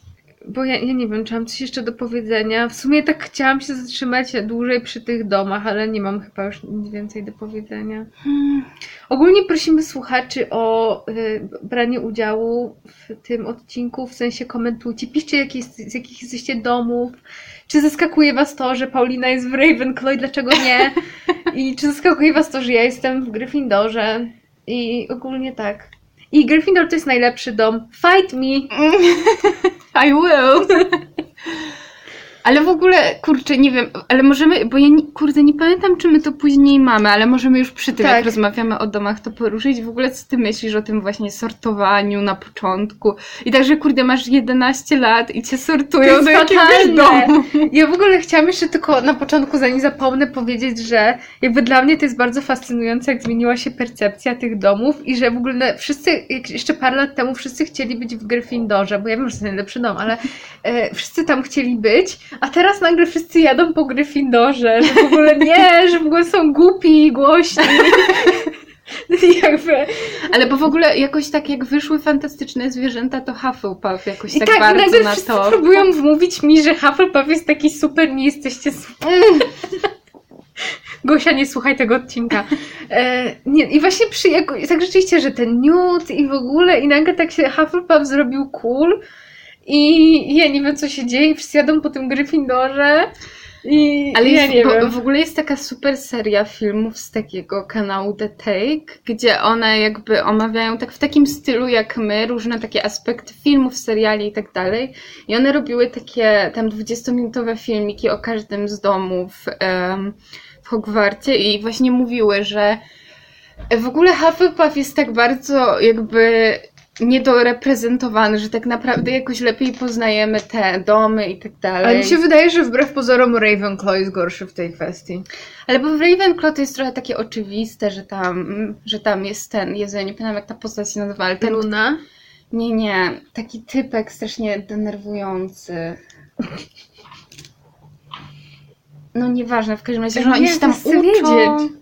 Speaker 4: bo ja, ja nie wiem, czy mam coś jeszcze do powiedzenia. W sumie tak chciałam się zatrzymać dłużej przy tych domach, ale nie mam chyba już nic więcej do powiedzenia.
Speaker 3: Hmm.
Speaker 4: Ogólnie prosimy słuchaczy o y, branie udziału w tym odcinku, w sensie komentujcie, piszcie jest, z jakich jesteście domów, czy zaskakuje was to, że Paulina jest w Ravenclaw i dlaczego nie? I czy zaskakuje was to, że ja jestem w Gryffindorze? I ogólnie tak. I Gryffindor to jest najlepszy dom. Fight me! [laughs]
Speaker 3: I will. [laughs] Ale w ogóle, kurczę, nie wiem, ale możemy, bo ja, nie, kurde, nie pamiętam, czy my to później mamy, ale możemy już przy tym,
Speaker 4: Tak.
Speaker 3: jak rozmawiamy o domach, to poruszyć. W ogóle, co ty myślisz o tym właśnie sortowaniu na początku? I także, kurde, masz 11 lat i cię sortują
Speaker 4: To
Speaker 3: do jakiegoś domu.
Speaker 4: Ja w ogóle chciałam jeszcze tylko na początku, zanim zapomnę, powiedzieć, że jakby dla mnie to jest bardzo fascynujące, jak zmieniła się percepcja tych domów i że w ogóle wszyscy, jeszcze parę lat temu wszyscy chcieli być w Gryffindorze, bo ja wiem, że to jest najlepszy dom, ale e, wszyscy tam chcieli być, a teraz nagle wszyscy jadą po Gryffindorze, że w ogóle nie, że w ogóle są głupi i głośni. [laughs] Jakby...
Speaker 3: Ale bo w ogóle jakoś tak, jak wyszły fantastyczne zwierzęta, to Hufflepuff jakoś
Speaker 4: I
Speaker 3: tak,
Speaker 4: tak,
Speaker 3: bardzo na to.
Speaker 4: próbują wmówić mi, że Hufflepuff jest taki super, nie jesteście super. [laughs] Gosia, nie słuchaj tego odcinka. E, nie, I właśnie przy, jako, tak rzeczywiście, że ten Newt i w ogóle i nagle tak się Hufflepuff zrobił cool i ja nie wiem, co się dzieje wszyscy jadą po tym Gryffindorze i
Speaker 3: Ale
Speaker 4: ja
Speaker 3: jest,
Speaker 4: wiem.
Speaker 3: w ogóle jest taka super seria filmów z takiego kanału The Take, gdzie one jakby omawiają tak w takim stylu jak my, różne takie aspekty filmów, seriali i tak dalej. I one robiły takie tam 20-minutowe filmiki o każdym z domów em, w Hogwarcie i właśnie mówiły, że w ogóle Hufflepuff jest tak bardzo jakby niedoreprezentowany, że tak naprawdę jakoś lepiej poznajemy te domy i tak dalej.
Speaker 4: Ale mi się wydaje, że wbrew pozorom Ravenclaw jest gorszy w tej kwestii.
Speaker 3: Ale bo w Ravenclaw to jest trochę takie oczywiste, że tam, że tam jest ten, Jezu, ja nie pamiętam jak ta postać się nazywa, ale ten,
Speaker 4: Luna?
Speaker 3: nie, nie, taki typek strasznie denerwujący. No nieważne, w każdym razie, że oni się tam uczą.
Speaker 4: wiedzieć.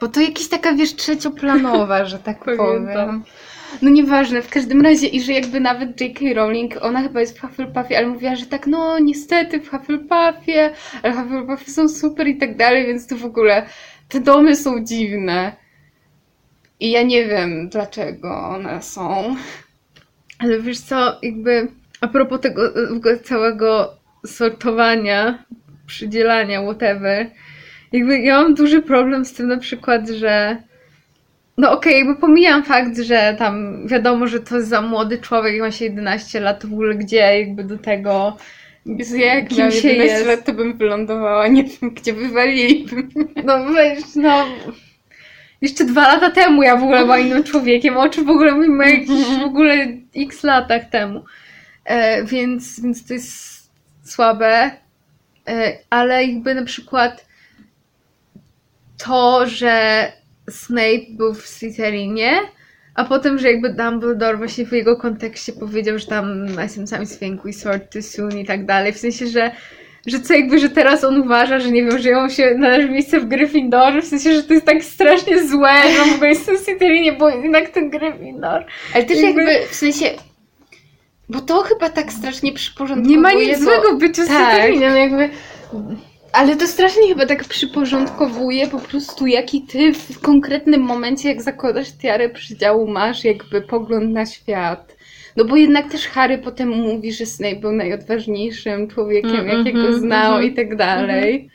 Speaker 3: Bo to jakaś taka, wiesz, trzecioplanowa, że tak powiem. No nieważne, w każdym razie i że jakby nawet J.K. Rowling, ona chyba jest w Hufflepuffie, ale mówiła, że tak, no niestety w Hufflepuffie, ale Hufflepuffy są super i tak dalej, więc to w ogóle te domy są dziwne. I ja nie wiem, dlaczego one są.
Speaker 4: Ale wiesz co, jakby a propos tego całego sortowania, przydzielania, whatever, jakby ja mam duży problem z tym na przykład, że no okej, jakby pomijam fakt, że tam wiadomo, że to jest za młody człowiek i ma się 11 lat, to w ogóle gdzie jakby do tego
Speaker 3: Jezu, ja jak
Speaker 4: Kim się
Speaker 3: 11
Speaker 4: jest?
Speaker 3: lat, to bym wylądowała, nie wiem, gdzie wywaliliby.
Speaker 4: No weź, no. Jeszcze dwa lata temu ja w ogóle byłam innym człowiekiem, o czym w ogóle mówimy o jakichś w ogóle x latach temu. E, więc, więc to jest słabe. E, ale jakby na przykład to, że Snape był w Slytherinie, a potem, że jakby Dumbledore właśnie w jego kontekście powiedział, że tam I sometimes think we sort too soon i tak dalej. W sensie, że że co jakby, że teraz on uważa, że nie wiem, że ją się należy miejsce w Gryffindorze, w sensie, że to jest tak strasznie złe, że w ogóle jest w Slytherinie, bo jednak ten Gryffindor.
Speaker 3: Ale też
Speaker 4: Jakby-
Speaker 3: jakby, w sensie, bo to chyba tak strasznie przyporządkowuje.
Speaker 4: Nie ma nic złego w byciu
Speaker 3: tak.
Speaker 4: Slytherinem, jakby...
Speaker 3: Ale to strasznie chyba tak przyporządkowuje po prostu, jaki ty w konkretnym momencie, jak zakładasz tiarę przydziału, masz jakby pogląd na świat. No bo jednak też Harry potem mówi, że Snape był najodważniejszym człowiekiem,
Speaker 4: Mm,
Speaker 3: jakiego
Speaker 4: mhm,
Speaker 3: znał
Speaker 4: mhm.
Speaker 3: i tak dalej.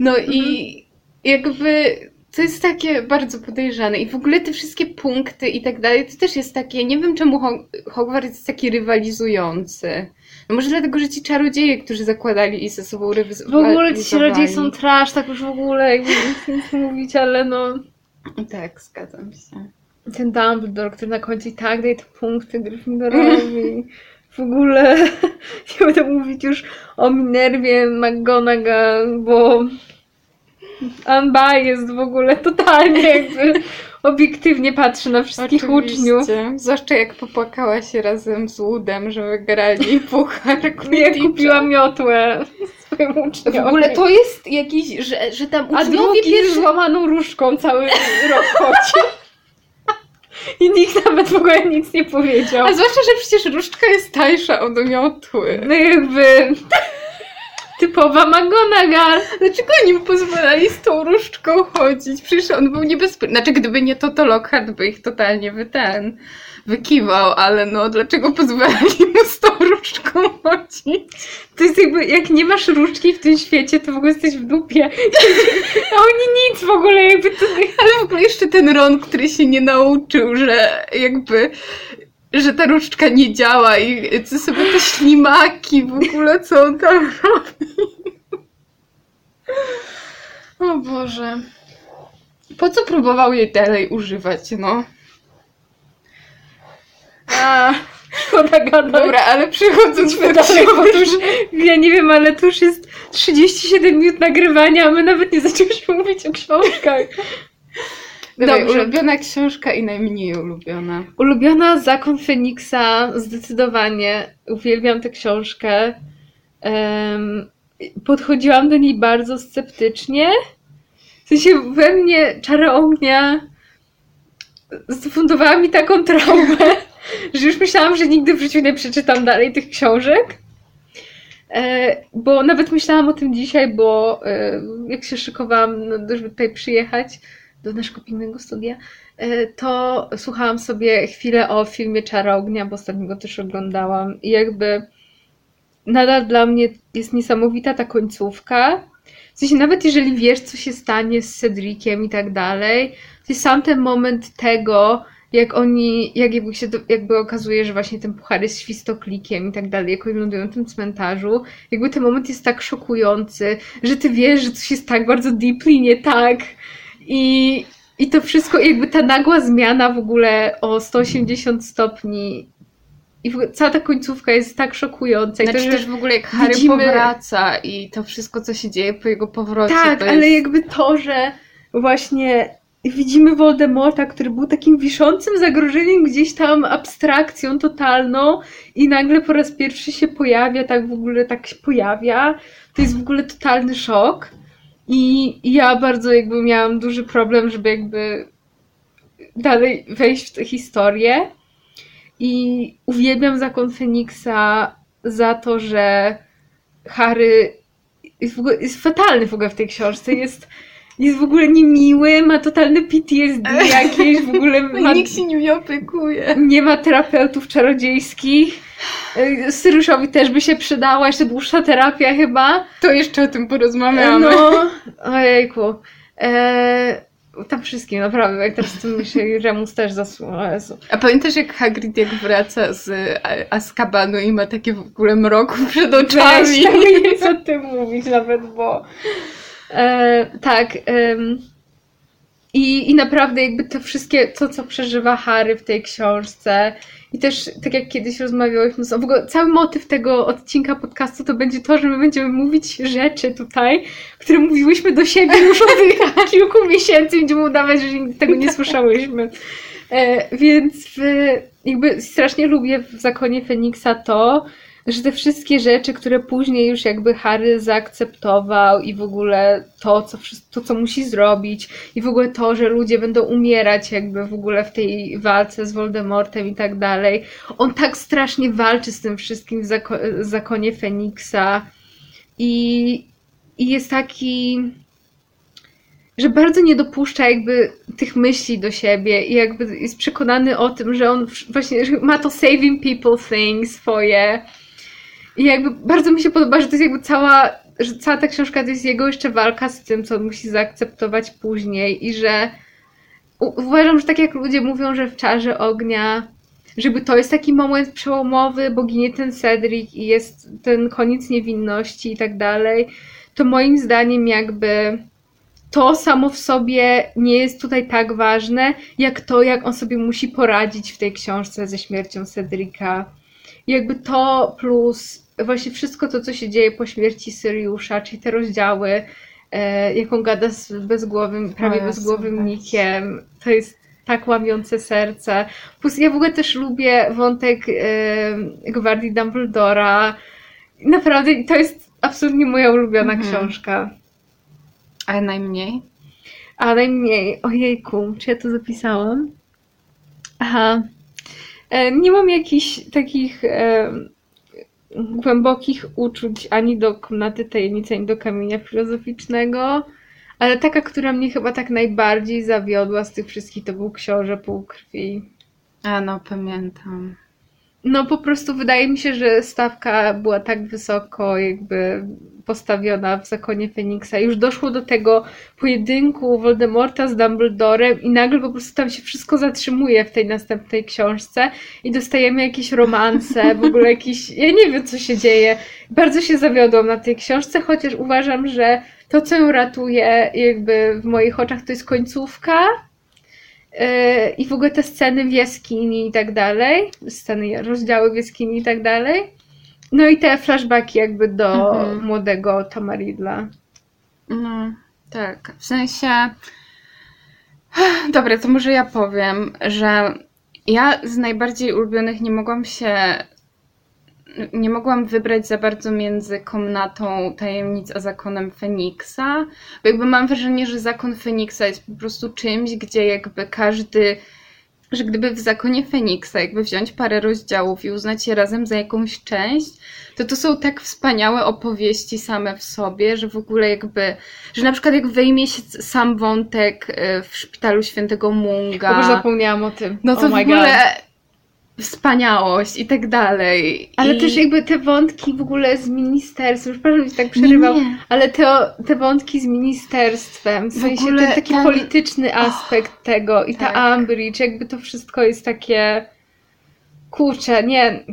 Speaker 3: No i jakby to jest takie bardzo podejrzane. I w ogóle te wszystkie punkty i tak dalej, to też jest takie, nie wiem czemu Ho- Hogwarts jest taki rywalizujący. No może dlatego, że ci czarodzieje, którzy zakładali i ze sobą
Speaker 4: W
Speaker 3: rywalizowali.
Speaker 4: ogóle ci ludzie są trash, tak już w ogóle, jakby nic, nic [laughs] mówić, ale no...
Speaker 3: Tak, zgadzam się.
Speaker 4: Ten Dumbledore, który na końcu i tak daje te punkty Gryffindorowi. W ogóle [laughs] nie będę mówić już o Minerwie McGonagall, bo unbiased w ogóle totalnie jakby obiektywnie patrzy na wszystkich uczniów.
Speaker 3: Zwłaszcza jak popłakała się razem z Woodem, że wygrali puchar [laughs]
Speaker 4: Ja
Speaker 3: Quidditcha.
Speaker 4: kupiłam miotłę swojemu uczniowi.
Speaker 3: W ogóle to jest jakiś, że, że tam
Speaker 4: A
Speaker 3: uczniowie
Speaker 4: drugi z
Speaker 3: pierwszy...
Speaker 4: złamaną różką cały rok chodzi. I nikt nawet w ogóle nic nie powiedział.
Speaker 3: A zwłaszcza, że przecież różdżka jest tańsza od miotły.
Speaker 4: No jakby... Typowa McGonagall.
Speaker 3: Dlaczego oni mu pozwalali z tą różdżką chodzić? Przecież on był niebezpieczny. Znaczy, gdyby nie to, to Lockhart by ich totalnie wy ten wykiwał, ale no dlaczego pozwalali mu z tą różdżką chodzić?
Speaker 4: To jest jakby, jak nie masz różdżki w tym świecie, to w ogóle jesteś w dupie. A oni nic w ogóle jakby to...
Speaker 3: Ale w ogóle jeszcze ten Ron, który się nie nauczył, że jakby że ta różdżka nie działa i co sobie te ślimaki w ogóle, co on tam robi. O Boże. Po co próbował jej dalej używać, no?
Speaker 4: A, szkoda gadać.
Speaker 3: Dobra, ale przechodząc
Speaker 4: to już, ja nie wiem, ale to już jest 37 minut nagrywania, a my nawet nie zaczęliśmy mówić o książkach.
Speaker 3: Dawaj,
Speaker 4: Dobrze.
Speaker 3: ulubiona książka i najmniej ulubiona.
Speaker 4: Ulubiona Zakon Feniksa, zdecydowanie. Uwielbiam tę książkę. Podchodziłam do niej bardzo sceptycznie. W sensie we mnie czara ognia zafundowała mi taką traumę, [laughs] że już myślałam, że nigdy w życiu nie przeczytam dalej tych książek. E, bo nawet myślałam o tym dzisiaj, bo e, jak się szykowałam, no, żeby tutaj przyjechać do naszego pilnego studia, e, to słuchałam sobie chwilę o filmie Czara Ognia, bo ostatnio go też oglądałam i jakby nadal dla mnie jest niesamowita ta końcówka. W sensie nawet jeżeli wiesz, co się stanie z Cedriciem i tak dalej, to jest sam ten moment tego, jak oni, jak jakby się do, jakby okazuje, że właśnie ten puchar jest świstoklikiem i tak dalej, jak oni lądują w tym cmentarzu, jakby ten moment jest tak szokujący, że ty wiesz, że coś jest tak bardzo deeply nie tak i, i to wszystko, jakby ta nagła zmiana w ogóle o 180 stopni i cała ta końcówka jest tak szokująca. I
Speaker 3: Znaczy
Speaker 4: to, że
Speaker 3: też w ogóle jak Harry
Speaker 4: widzimy-
Speaker 3: powraca i to wszystko, co się dzieje po jego powrocie,
Speaker 4: tak,
Speaker 3: to
Speaker 4: ale
Speaker 3: jest...
Speaker 4: jakby to, że właśnie widzimy Voldemorta, który był takim wiszącym zagrożeniem gdzieś tam abstrakcją totalną i nagle po raz pierwszy się pojawia, tak w ogóle tak się pojawia. To jest w ogóle totalny szok. I ja bardzo jakby miałam duży problem, żeby jakby dalej wejść w tę historię. I uwielbiam zakon Feniksa za to, że Harry jest, ogóle, jest fatalny w ogóle w tej książce. Jest, jest w ogóle niemiły, ma totalny PTSD [laughs] jakieś, w ogóle ma,
Speaker 3: Nikt się nim nie opiekuje.
Speaker 4: nie ma terapeutów czarodziejskich. Y, Syruszowi też by się przydała, jeszcze dłuższa terapia chyba.
Speaker 3: To jeszcze o tym porozmawiamy.
Speaker 4: No, ojejku. E, tam wszystkim, naprawdę, jak teraz tym myślę, Remus też zasługuje.
Speaker 3: A pamiętasz jak Hagrid jak wraca z Azkabanu i ma takie w ogóle mroku przed oczami?
Speaker 4: Weź, [laughs] nie co o tym mówić nawet, bo... E, tak. em, i, I naprawdę jakby to wszystkie, to co przeżywa Harry w tej książce i też tak jak kiedyś rozmawiałyśmy, w ogóle cały motyw tego odcinka podcastu to będzie to, że my będziemy mówić rzeczy tutaj, które mówiłyśmy do siebie już od [laughs] kilku miesięcy, będziemy udawać, że nigdy tego nie słyszałyśmy. E, więc w, jakby strasznie lubię w Zakonie Feniksa to, że te wszystkie rzeczy, które później już jakby Harry zaakceptował i w ogóle to, co, to, co musi zrobić i w ogóle to, że ludzie będą umierać jakby w ogóle w tej walce z Voldemortem i tak dalej. On tak strasznie walczy z tym wszystkim w zako- Zakonie Feniksa i, i jest taki że bardzo nie dopuszcza jakby tych myśli do siebie i jakby jest przekonany o tym, że on właśnie ma to saving people thing swoje. I jakby bardzo mi się podoba, że to jest jakby cała, że cała ta książka to jest jego jeszcze walka z tym, co on musi zaakceptować później i że uważam, że tak jak ludzie mówią, że w czarze ognia żeby to jest taki moment przełomowy, bo ginie ten Cedric i jest ten koniec niewinności i tak dalej, to moim zdaniem jakby to samo w sobie nie jest tutaj tak ważne, jak to, jak on sobie musi poradzić w tej książce ze śmiercią Cedrika. Jakby to plus właśnie wszystko to, co się dzieje po śmierci Syriusza, czyli te rozdziały, e, jak on gada z bezgłowym, prawie
Speaker 3: Jezu,
Speaker 4: bezgłowym
Speaker 3: tak.
Speaker 4: Nikiem, to jest tak łamiące serce. Plus ja w ogóle też lubię wątek e, Gwardii Dumbledora. Naprawdę to jest absolutnie moja ulubiona
Speaker 3: Mhm.
Speaker 4: książka.
Speaker 3: Ale najmniej?
Speaker 4: A najmniej, ojejku, czy ja to zapisałam? Aha. E, nie mam jakichś takich e, głębokich uczuć ani do komnaty tajemnicy, ani do kamienia filozoficznego, ale taka, która mnie chyba tak najbardziej zawiodła z tych wszystkich, to był Książę Półkrwi.
Speaker 3: A no, pamiętam.
Speaker 4: No po prostu wydaje mi się, że stawka była tak wysoko jakby postawiona w zakonie Feniksa. Już doszło do tego pojedynku Voldemorta z Dumbledorem i nagle po prostu tam się wszystko zatrzymuje w tej następnej książce i dostajemy jakieś romanse, w ogóle jakiś... Ja nie wiem, co się dzieje. Bardzo się zawiodłam na tej książce, chociaż uważam, że to, co ją ratuje jakby w moich oczach, to jest końcówka, Yy, i w ogóle te sceny w jaskini i tak dalej, sceny, rozdziały w jaskini i tak dalej. No i te flashbacki jakby do
Speaker 3: Mhm.
Speaker 4: młodego Tamaridla.
Speaker 3: No, tak. W sensie. [sighs] Dobra, to może ja powiem, że ja z najbardziej ulubionych nie mogłam się. Nie mogłam wybrać za bardzo między komnatą tajemnic a zakonem Feniksa. Bo jakby mam wrażenie, że zakon Feniksa jest po prostu czymś, gdzie jakby każdy. Że gdyby w zakonie Feniksa jakby wziąć parę rozdziałów i uznać je razem za jakąś część, to to są tak wspaniałe opowieści same w sobie, że w ogóle jakby, że na przykład jak wyjmie się sam wątek y, w szpitalu świętego Munga,
Speaker 4: Bo zapomniałam o tym.
Speaker 3: no to
Speaker 4: oh
Speaker 3: w ogóle
Speaker 4: God.
Speaker 3: Wspaniałość i tak dalej.
Speaker 4: Ale
Speaker 3: I...
Speaker 4: też jakby te wątki w ogóle z ministerstwem, przepraszam, że tak przerywał,
Speaker 3: Nie, nie.
Speaker 4: ale te, te wątki z ministerstwem, w
Speaker 3: W
Speaker 4: sensie
Speaker 3: ogóle
Speaker 4: ten taki
Speaker 3: ten-
Speaker 4: polityczny aspekt tego i
Speaker 3: tak.
Speaker 4: ta Ambridge, jakby to wszystko jest takie kurczę, nie,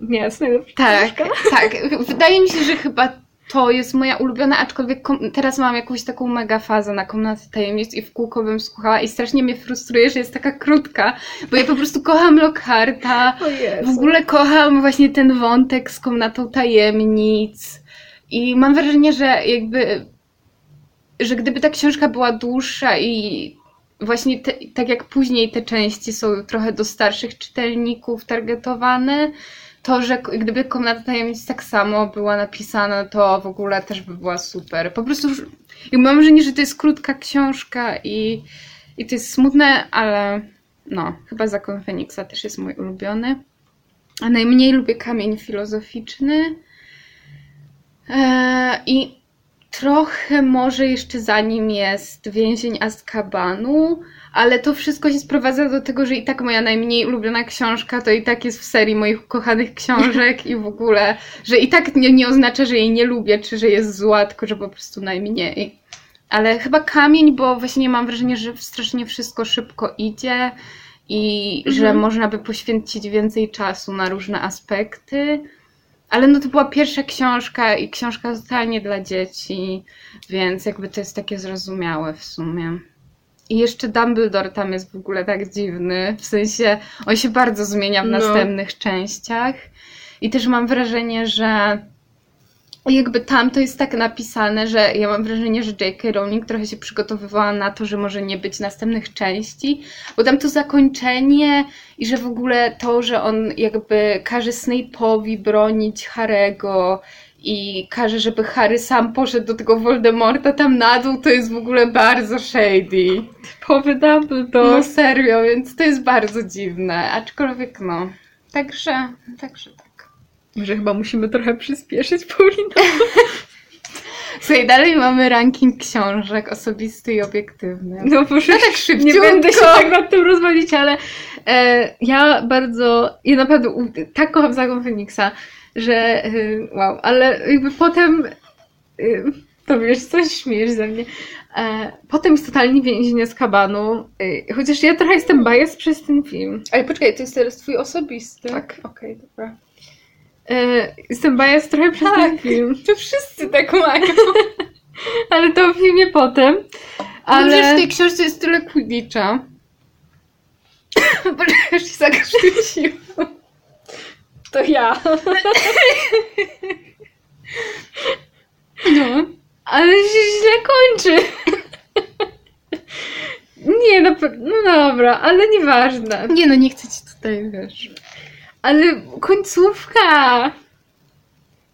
Speaker 4: nie, jest najlepsza
Speaker 3: Tak, tak. Wydaje mi się, że chyba to jest moja ulubiona, aczkolwiek teraz mam jakąś taką mega fazę na komnaty tajemnic i w kółko bym słuchała i strasznie mnie frustruje, że jest taka krótka, bo ja po prostu kocham Lockharta, w ogóle kocham właśnie ten wątek z komnatą tajemnic. I mam wrażenie, że jakby, że gdyby ta książka była dłuższa i właśnie te, tak jak później te części są trochę do starszych czytelników targetowane, to, że gdyby Komnata Tajemnic tak samo była napisana, to w ogóle też by była super. Po prostu mam wrażenie, że to jest krótka książka i, i to jest smutne, ale no, chyba Zakon Feniksa też jest mój ulubiony. A najmniej lubię Kamień Filozoficzny. Eee, I trochę może jeszcze za nim jest Więzień Azkabanu, ale to wszystko się sprowadza do tego, że i tak moja najmniej ulubiona książka to i tak jest w serii moich ukochanych książek i w ogóle, że i tak nie, nie oznacza, że jej nie lubię, czy że jest zła, tylko że po prostu najmniej. Ale chyba kamień, bo właśnie mam wrażenie, że strasznie wszystko szybko idzie i że można by poświęcić więcej czasu na różne aspekty. Ale no to była pierwsza książka i książka totalnie dla dzieci, więc jakby to jest takie zrozumiałe w sumie. I jeszcze Dumbledore tam jest w ogóle tak dziwny, w sensie on się bardzo zmienia w
Speaker 4: No.
Speaker 3: następnych częściach. I też mam wrażenie, że jakby tam to jest tak napisane, że ja mam wrażenie, że J.K. Rowling trochę się przygotowywała na to, że może nie być następnych części, bo tam to zakończenie i że w ogóle to, że on jakby każe Snape'owi bronić Harego i każe, żeby Harry sam poszedł do tego Voldemorta tam na dół, to jest w ogóle bardzo shady.
Speaker 4: Typowy Dumbledore.
Speaker 3: No serio, więc to jest bardzo dziwne, aczkolwiek no. Także, także tak.
Speaker 4: Może chyba musimy trochę przyspieszyć, Paulina. [laughs]
Speaker 3: Słuchaj, dalej mamy ranking książek, osobisty i obiektywny.
Speaker 4: No proszę, ja no
Speaker 3: tak
Speaker 4: nie będę się tak nad tym rozwalić, ale e, ja bardzo, ja naprawdę tak kocham Zagą Feniksa, że e, wow, ale jakby potem e, to wiesz, coś śmiejesz ze mnie. E, potem jest totalnie więzienie z kabanu, e, chociaż ja trochę jestem bias przez ten film.
Speaker 5: Ale poczekaj, to jest teraz twój osobisty.
Speaker 4: Tak.
Speaker 5: Okej, dobra.
Speaker 4: E, jestem bias trochę przez ten film,
Speaker 3: To wszyscy tak mają. [laughs]
Speaker 4: ale to w filmie potem.
Speaker 3: Ale przecież w tej książce jest tyle Quidditcha. [coughs] Już [coughs] [coughs] się zakrztusiłam.
Speaker 5: To ja.
Speaker 3: No.
Speaker 4: Ale się źle kończy. Nie, no, no dobra, ale nieważne.
Speaker 3: Nie no, nie chcę ci tutaj, wiesz.
Speaker 4: Ale końcówka.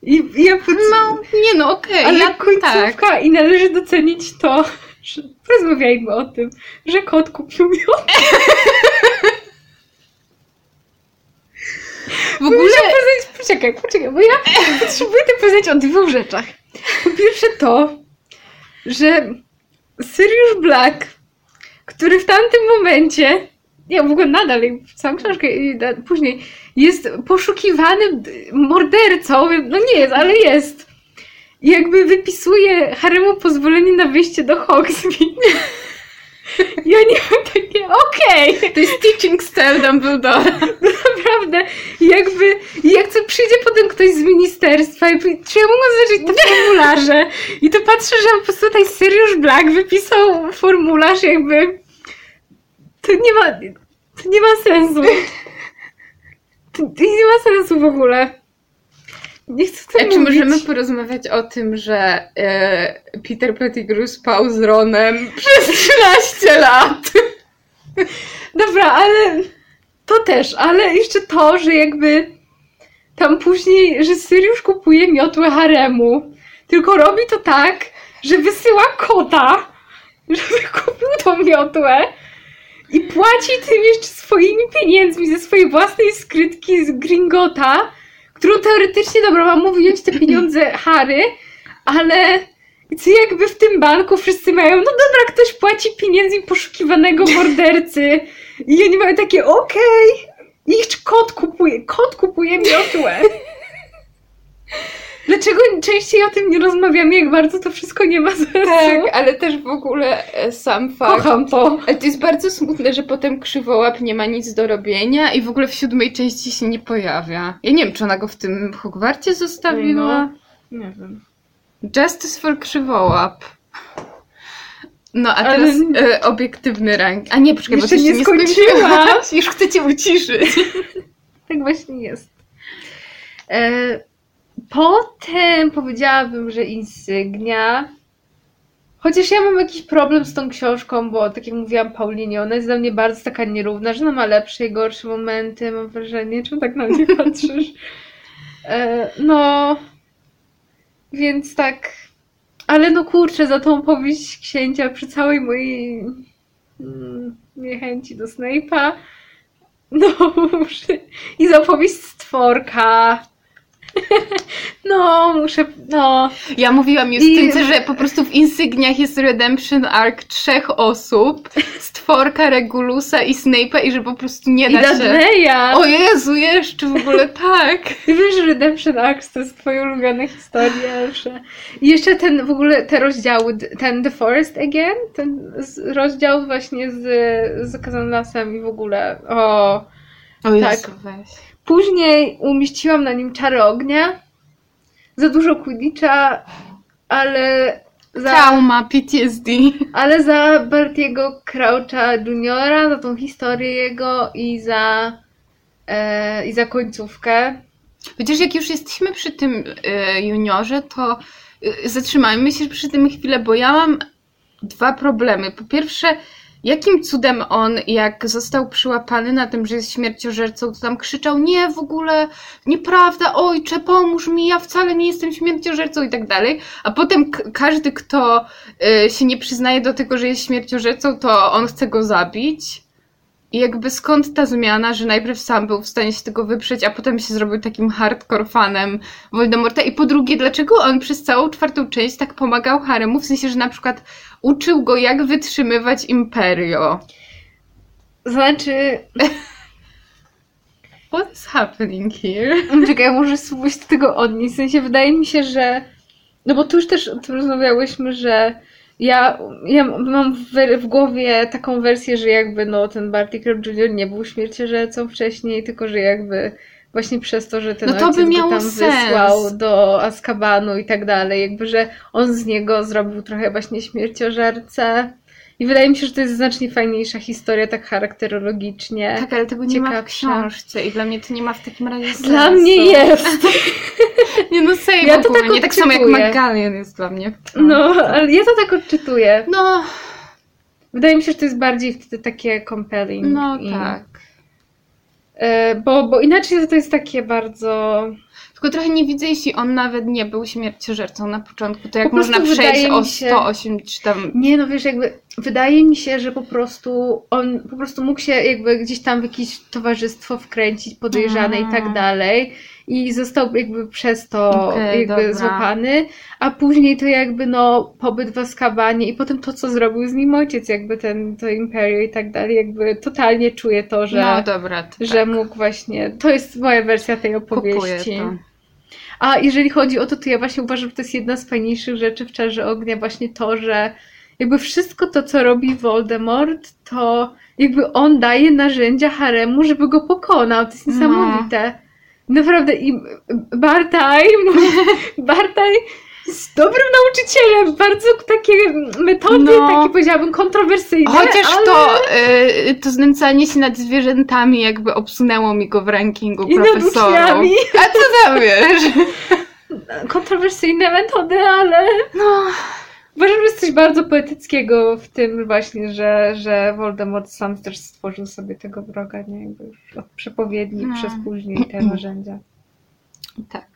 Speaker 4: I i ja pod...
Speaker 3: No, nie no, okej.
Speaker 4: ale
Speaker 3: ja,
Speaker 4: końcówka
Speaker 3: tak.
Speaker 4: i należy docenić to, że porozmawiajmy o tym, że kot kupił miód. [laughs]
Speaker 6: W ogóle...
Speaker 4: Poznać, poczekaj, poczekaj, bo ja potrzebuję to poznać o dwóch rzeczach. Po pierwsze to, że Sirius Black, który w tamtym momencie, ja w ogóle nadal, całą książkę i później, jest poszukiwany d- mordercą, no nie jest, ale jest. I jakby wypisuje Haremu pozwolenie na wyjście do Hogsmeade. [laughs] I oni mam takie, okej,
Speaker 3: To jest teaching style Dumbledore. [laughs]
Speaker 4: naprawdę, jakby, jak co przyjdzie potem ktoś z ministerstwa i powie, czy ja mogę zacząć te formularze? I to patrzę, że po prostu tutaj Sirius Black wypisał formularz jakby, to nie ma, to nie ma sensu. To, to nie ma sensu w ogóle. Nie chcę
Speaker 3: A czy możemy porozmawiać o tym, że e, Peter Pettigrew spał z Ronem [laughs] przez 13 lat?
Speaker 4: Dobra, ale to też, ale jeszcze to, że jakby tam później, że Syriusz kupuje miotłę haremu, tylko robi to tak, że wysyła kota, żeby kupił tą miotłę i płaci tym jeszcze swoimi pieniędzmi ze swojej własnej skrytki z Gringota, którą teoretycznie, dobra, mam mu wyjąć te pieniądze Harry, ale co jakby w tym banku wszyscy mają, no dobra, ktoś płaci pieniędzmi poszukiwanego mordercy i oni mają takie, okej, ich kot kupuje, kot kupuje miotłę. Dlaczego częściej o tym nie rozmawiamy, jak bardzo to wszystko nie ma sensu?
Speaker 3: Tak, ale też w ogóle e, sam fakt.
Speaker 4: Kocham to.
Speaker 3: Ale to jest bardzo smutne, że potem krzywołap nie ma nic do robienia i w ogóle w siódmej części się nie pojawia. Ja nie wiem, czy ona go w tym Hogwarcie zostawiła.
Speaker 4: Nie wiem.
Speaker 3: Justice for krzywołap. No, a
Speaker 4: Ale-
Speaker 3: teraz e, obiektywny rank. A nie, poczekaj,
Speaker 4: Jeszcze
Speaker 3: bo ty
Speaker 4: nie
Speaker 3: nie
Speaker 4: skończyłaś.
Speaker 3: skończyłaś. [laughs] Już chcę cię uciszyć.
Speaker 4: Tak właśnie jest. E, potem powiedziałabym, że Insygnia. Chociaż ja mam jakiś problem z tą książką, bo tak jak mówiłam Paulinie, ona jest dla mnie bardzo taka nierówna, że ona ma lepsze i gorsze momenty, mam wrażenie. Czemu tak na mnie patrzysz? E, no. Więc tak. Ale no kurczę, za tą powieść księcia przy całej mojej mm, niechęci do Snape'a. No. [laughs] I za opowieść stworka. No, muszę. No.
Speaker 3: Ja mówiłam
Speaker 4: I-
Speaker 3: Justynce, że po prostu w insygniach jest redemption arc trzech osób. Stworka, Regulusa i Snape'a i że po prostu nie
Speaker 4: I
Speaker 3: da się...
Speaker 4: Dudleya.
Speaker 3: O Jezu, jeszcze w ogóle tak. [laughs]
Speaker 4: Ty wiesz, że Redemption Axe to jest twoje ulubione historie. Że... I jeszcze ten w ogóle te rozdziały, ten The Forest Again, ten rozdział właśnie z, z Zakazanym Lasem i w ogóle. O.
Speaker 3: O
Speaker 4: Jezu,
Speaker 3: weź.
Speaker 4: Później umieściłam na nim czary ognia. Za dużo Quidditcha, ale za,
Speaker 3: Trauma, PTSD.
Speaker 4: ale za Bartiego Croucha Juniora, za tą historię jego i za e, i za końcówkę.
Speaker 3: Chociaż jak już jesteśmy przy tym e, juniorze, to e, zatrzymajmy się przy tym chwilę, bo ja mam dwa problemy. Po pierwsze, jakim cudem on, jak został przyłapany na tym, że jest śmierciożercą, to tam krzyczał, nie, w ogóle nieprawda, ojcze, pomóż mi, ja wcale nie jestem śmierciożercą i tak dalej. A potem każdy, kto e, się nie przyznaje do tego, że jest śmierciożercą, to on chce go zabić. I jakby skąd ta zmiana, że najpierw sam był w stanie się tego wyprzeć, a potem się zrobił takim hardcore fanem Voldemorta? I po drugie, dlaczego on przez całą czwartą część tak pomagał Haremu? W sensie, że na przykład uczył go, jak wytrzymywać Imperio.
Speaker 4: Znaczy, [laughs]
Speaker 3: What is happening here? [laughs]
Speaker 4: Czekaj, ja może spróbuję się do tego odnieść. W sensie wydaje mi się, że. No bo tu już też o tym rozmawiałyśmy, że ja, ja mam w, w głowie taką wersję, że jakby no ten Barty Crouch Jr. nie był śmierciożercą wcześniej, tylko że jakby właśnie przez to, że ten
Speaker 3: No to
Speaker 4: ojciec
Speaker 3: by
Speaker 4: go tam
Speaker 3: sens.
Speaker 4: wysłał do Azkabanu i tak dalej, jakby, że on z niego zrobił trochę właśnie śmierciożercę. I wydaje mi się, że to jest znacznie fajniejsza historia, tak charakterologicznie.
Speaker 3: Tak, ale tego nie ma w
Speaker 4: Ciekawsza.
Speaker 3: książce i dla mnie to nie ma w takim razie sensu.
Speaker 4: Dla mnie jest. [laughs]
Speaker 3: Nie no, sej [laughs]
Speaker 4: Ja to tak
Speaker 3: nie tak samo jak. McGallion jest dla mnie.
Speaker 4: No, ale ja to tak odczytuję.
Speaker 3: No,
Speaker 4: Wydaje mi się, że to jest bardziej wtedy takie compelling.
Speaker 3: no
Speaker 4: i,
Speaker 3: tak.
Speaker 4: E, bo, bo inaczej to jest takie bardzo.
Speaker 3: Tylko trochę nie widzę, jeśli on nawet nie był śmierciożercą na początku, to jak
Speaker 4: Po
Speaker 3: można przejść o
Speaker 4: mi się-
Speaker 3: 108 czy tam...
Speaker 4: Nie, no wiesz, jakby wydaje mi się, że po prostu on po prostu mógł się jakby gdzieś tam w jakieś towarzystwo wkręcić, podejrzane i tak
Speaker 3: A.
Speaker 4: dalej. I został jakby przez to
Speaker 3: Okej,
Speaker 4: jakby
Speaker 3: dobra.
Speaker 4: złapany, a później to jakby no pobyt w Azkabanie i potem to, co zrobił z nim ojciec, jakby ten, to Imperium i tak dalej, jakby totalnie czuję to, że,
Speaker 3: No dobra, to
Speaker 4: że
Speaker 3: tak.
Speaker 4: mógł właśnie, to jest moja wersja tej opowieści. A jeżeli chodzi o to, to ja właśnie uważam, że to jest jedna z fajniejszych rzeczy w Czarze Ognia, właśnie to, że jakby wszystko to, co robi Voldemort, to jakby on daje narzędzia haremu, żeby go pokonał. To jest
Speaker 3: No.
Speaker 4: niesamowite. Naprawdę i Bartaj, [laughs] Bartaj jest dobrym nauczycielem, bardzo takie metody,
Speaker 3: No.
Speaker 4: takie powiedziałabym kontrowersyjne,
Speaker 3: Chociaż
Speaker 4: ale...
Speaker 3: to, y, to znęcanie się nad zwierzętami jakby obsunęło mi go w rankingu
Speaker 4: I
Speaker 3: profesorów. A co tam wiesz?
Speaker 4: Kontrowersyjne metody, ale...
Speaker 3: No,
Speaker 4: Uważam, że jest coś bardzo poetyckiego w tym właśnie, że, że Voldemort sam też stworzył sobie tego wroga, nie? Jakby już od przepowiedni
Speaker 3: No.
Speaker 4: przez później te narzędzia.
Speaker 3: tak.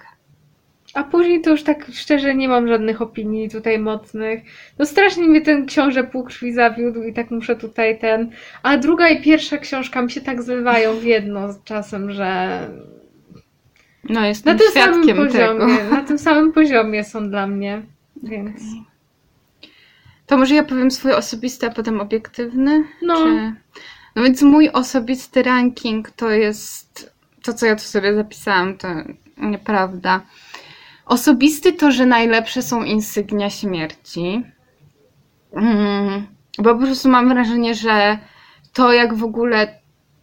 Speaker 4: A później to już tak szczerze nie mam żadnych opinii tutaj mocnych. No strasznie mnie ten książę półkrwi zawiódł i tak muszę tutaj ten... A druga i pierwsza książka mi się tak zlewają w jedno z czasem, że
Speaker 3: No,
Speaker 4: na
Speaker 3: jestem
Speaker 4: tym samym
Speaker 3: świadkiem
Speaker 4: poziomie,
Speaker 3: tego. [laughs]
Speaker 4: na tym samym poziomie są dla mnie. Więc
Speaker 3: To może ja powiem swój osobisty, a potem obiektywny?
Speaker 4: No.
Speaker 3: Czy... No więc mój osobisty ranking to jest to, co ja tu sobie zapisałam, to nieprawda. Osobisty to, że najlepsze są insygnia śmierci. Mm, bo po prostu mam wrażenie, że to jak w ogóle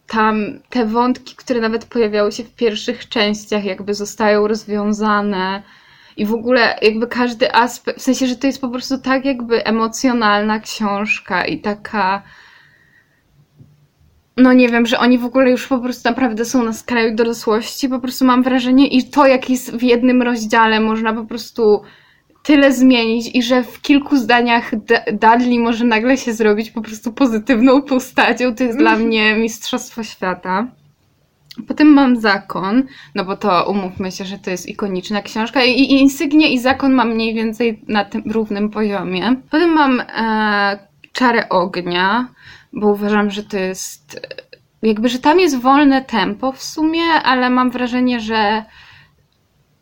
Speaker 3: tam te wątki, które nawet pojawiały się w pierwszych częściach, jakby zostają rozwiązane. I w ogóle jakby każdy aspekt, w sensie, że to jest po prostu tak jakby emocjonalna książka i taka. No nie wiem, że oni w ogóle już po prostu naprawdę są na skraju dorosłości. Po prostu mam wrażenie, i to jak jest w jednym rozdziale, można po prostu tyle zmienić i że w kilku zdaniach D- Dudley może nagle się zrobić po prostu pozytywną postacią. To jest dla mnie mistrzostwo świata. Potem mam Zakon, no bo to umówmy się, że to jest ikoniczna książka i, i Insygnie i Zakon mam mniej więcej na tym równym poziomie. Potem mam e, Czarę Ognia, bo uważam, że to jest e, jakby, że tam jest wolne tempo w sumie, ale mam wrażenie, że,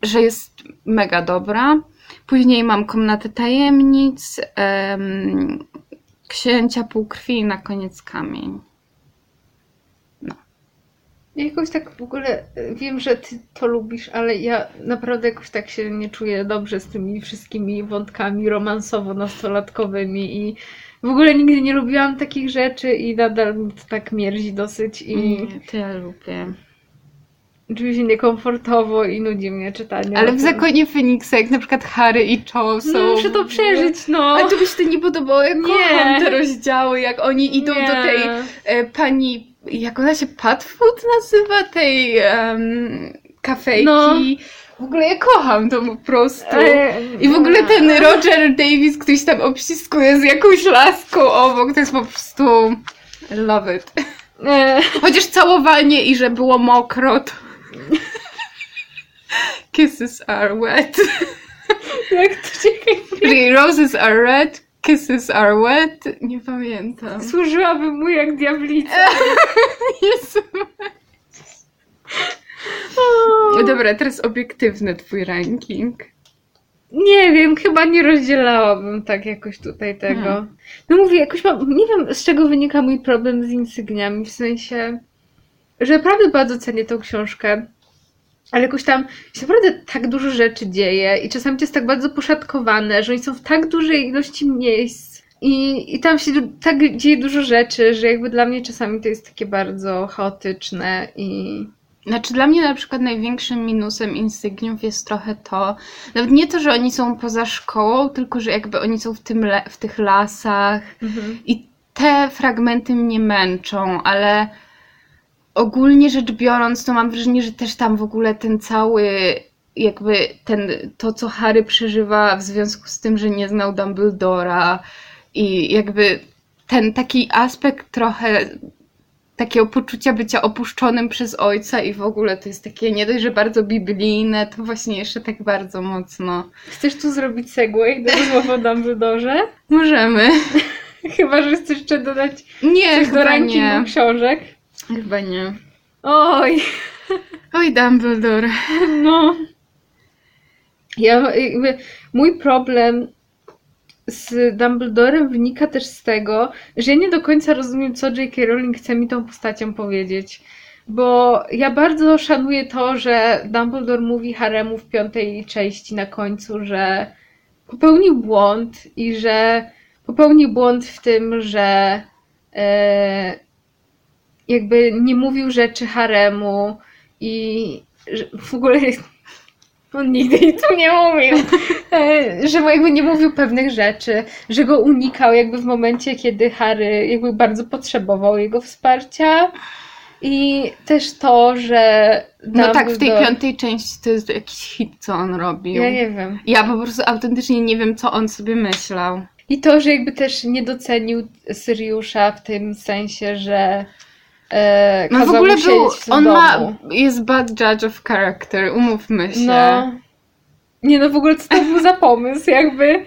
Speaker 3: że jest mega dobra. Później mam Komnatę Tajemnic, em, Księcia Półkrwi i na koniec Kamień.
Speaker 4: Ja jakoś tak w ogóle y, wiem, że ty to lubisz, ale ja naprawdę jakoś tak się nie czuję dobrze z tymi wszystkimi wątkami romansowo-nastolatkowymi i w ogóle nigdy nie lubiłam takich rzeczy i nadal mi to tak mierzi dosyć i
Speaker 3: Nie, to ja lubię.
Speaker 4: czuję się niekomfortowo i nudzi mnie czytanie.
Speaker 3: Ale w. Zakonie Feniksa, jak na przykład Harry i Cho są...
Speaker 4: No, muszę to przeżyć, no.
Speaker 3: Ale to by się to nie podobało, jak
Speaker 4: Nie.
Speaker 3: kocham te rozdziały, jak oni idą
Speaker 4: Nie.
Speaker 3: do tej e, pani, jak ona się Patfood nazywa, tej em, kafejki.
Speaker 4: No.
Speaker 3: W ogóle ja kocham to po prostu. I w ogóle ten Roger Davis, ktoś tam obściskuje z jakąś laską obok, to jest po prostu love it.
Speaker 4: E,
Speaker 3: Chociaż całowanie i że było mokro, to... Kisses are wet.
Speaker 4: jak to
Speaker 3: Czyli roses are red, kisses are wet. Nie pamiętam.
Speaker 4: służyłabym mu jak diablica. [laughs]
Speaker 3: Jezu. [laughs] Dobra, teraz obiektywny twój ranking.
Speaker 4: Nie wiem, chyba nie rozdzielałabym tak jakoś tutaj tego.
Speaker 3: Hmm.
Speaker 4: No mówię, jakoś mam, nie wiem z czego wynika mój problem z insygniami, w sensie, że naprawdę bardzo cenię tą książkę, ale jakoś tam się naprawdę tak dużo rzeczy dzieje i czasami to jest tak bardzo poszatkowane, że oni są w tak dużej ilości miejsc i, i tam się tak dzieje dużo rzeczy, że jakby dla mnie czasami to jest takie bardzo chaotyczne i...
Speaker 3: Znaczy dla mnie na przykład największym minusem insygniów jest trochę to, nawet nie to, że oni są poza szkołą, tylko że jakby oni są w, tym le- w tych lasach i te fragmenty mnie męczą, ale ogólnie rzecz biorąc, to mam wrażenie, że też tam w ogóle ten cały jakby ten, to, co Harry przeżywa w związku z tym, że nie znał Dumbledora i jakby ten taki aspekt trochę takiego poczucia bycia opuszczonym przez ojca i w ogóle to jest takie nie dość, że bardzo biblijne, to właśnie jeszcze tak bardzo mocno.
Speaker 4: Chcesz tu zrobić segway do rozmowy o Dumbledore? [laughs]
Speaker 3: Możemy. [laughs]
Speaker 4: Chyba, że chcesz jeszcze dodać
Speaker 3: Nie,
Speaker 4: do rankingu
Speaker 3: nie.
Speaker 4: książek.
Speaker 3: Chyba nie.
Speaker 4: Oj, [laughs]
Speaker 3: Oj, Dumbledore.
Speaker 4: no. Ja jakby, mój problem z Dumbledorem wynika też z tego, że ja nie do końca rozumiem, co J.K. Rowling chce mi tą postacią powiedzieć. Bo ja bardzo szanuję to, że Dumbledore mówi Haremu w piątej części na końcu, że popełnił błąd i że popełnił błąd w tym, że e, jakby nie mówił rzeczy Haremu i że w ogóle on nigdy nic tu nie mówił, [laughs] E, że jakby nie mówił pewnych rzeczy, że go unikał jakby w momencie, kiedy Harry jakby bardzo potrzebował jego wsparcia i też to, że
Speaker 3: No tak, w tej
Speaker 4: Dumbledore-
Speaker 3: piątej części to jest jakiś hit, co on robił.
Speaker 4: Ja nie wiem.
Speaker 3: Ja po prostu autentycznie nie wiem, co on sobie myślał.
Speaker 4: I to, że jakby też nie docenił Syriusza w tym sensie, że e,
Speaker 3: No w ogóle był, on
Speaker 4: domu.
Speaker 3: ma, jest bad judge of character, umówmy się.
Speaker 4: No. Nie no, w ogóle co to był za pomysł, jakby...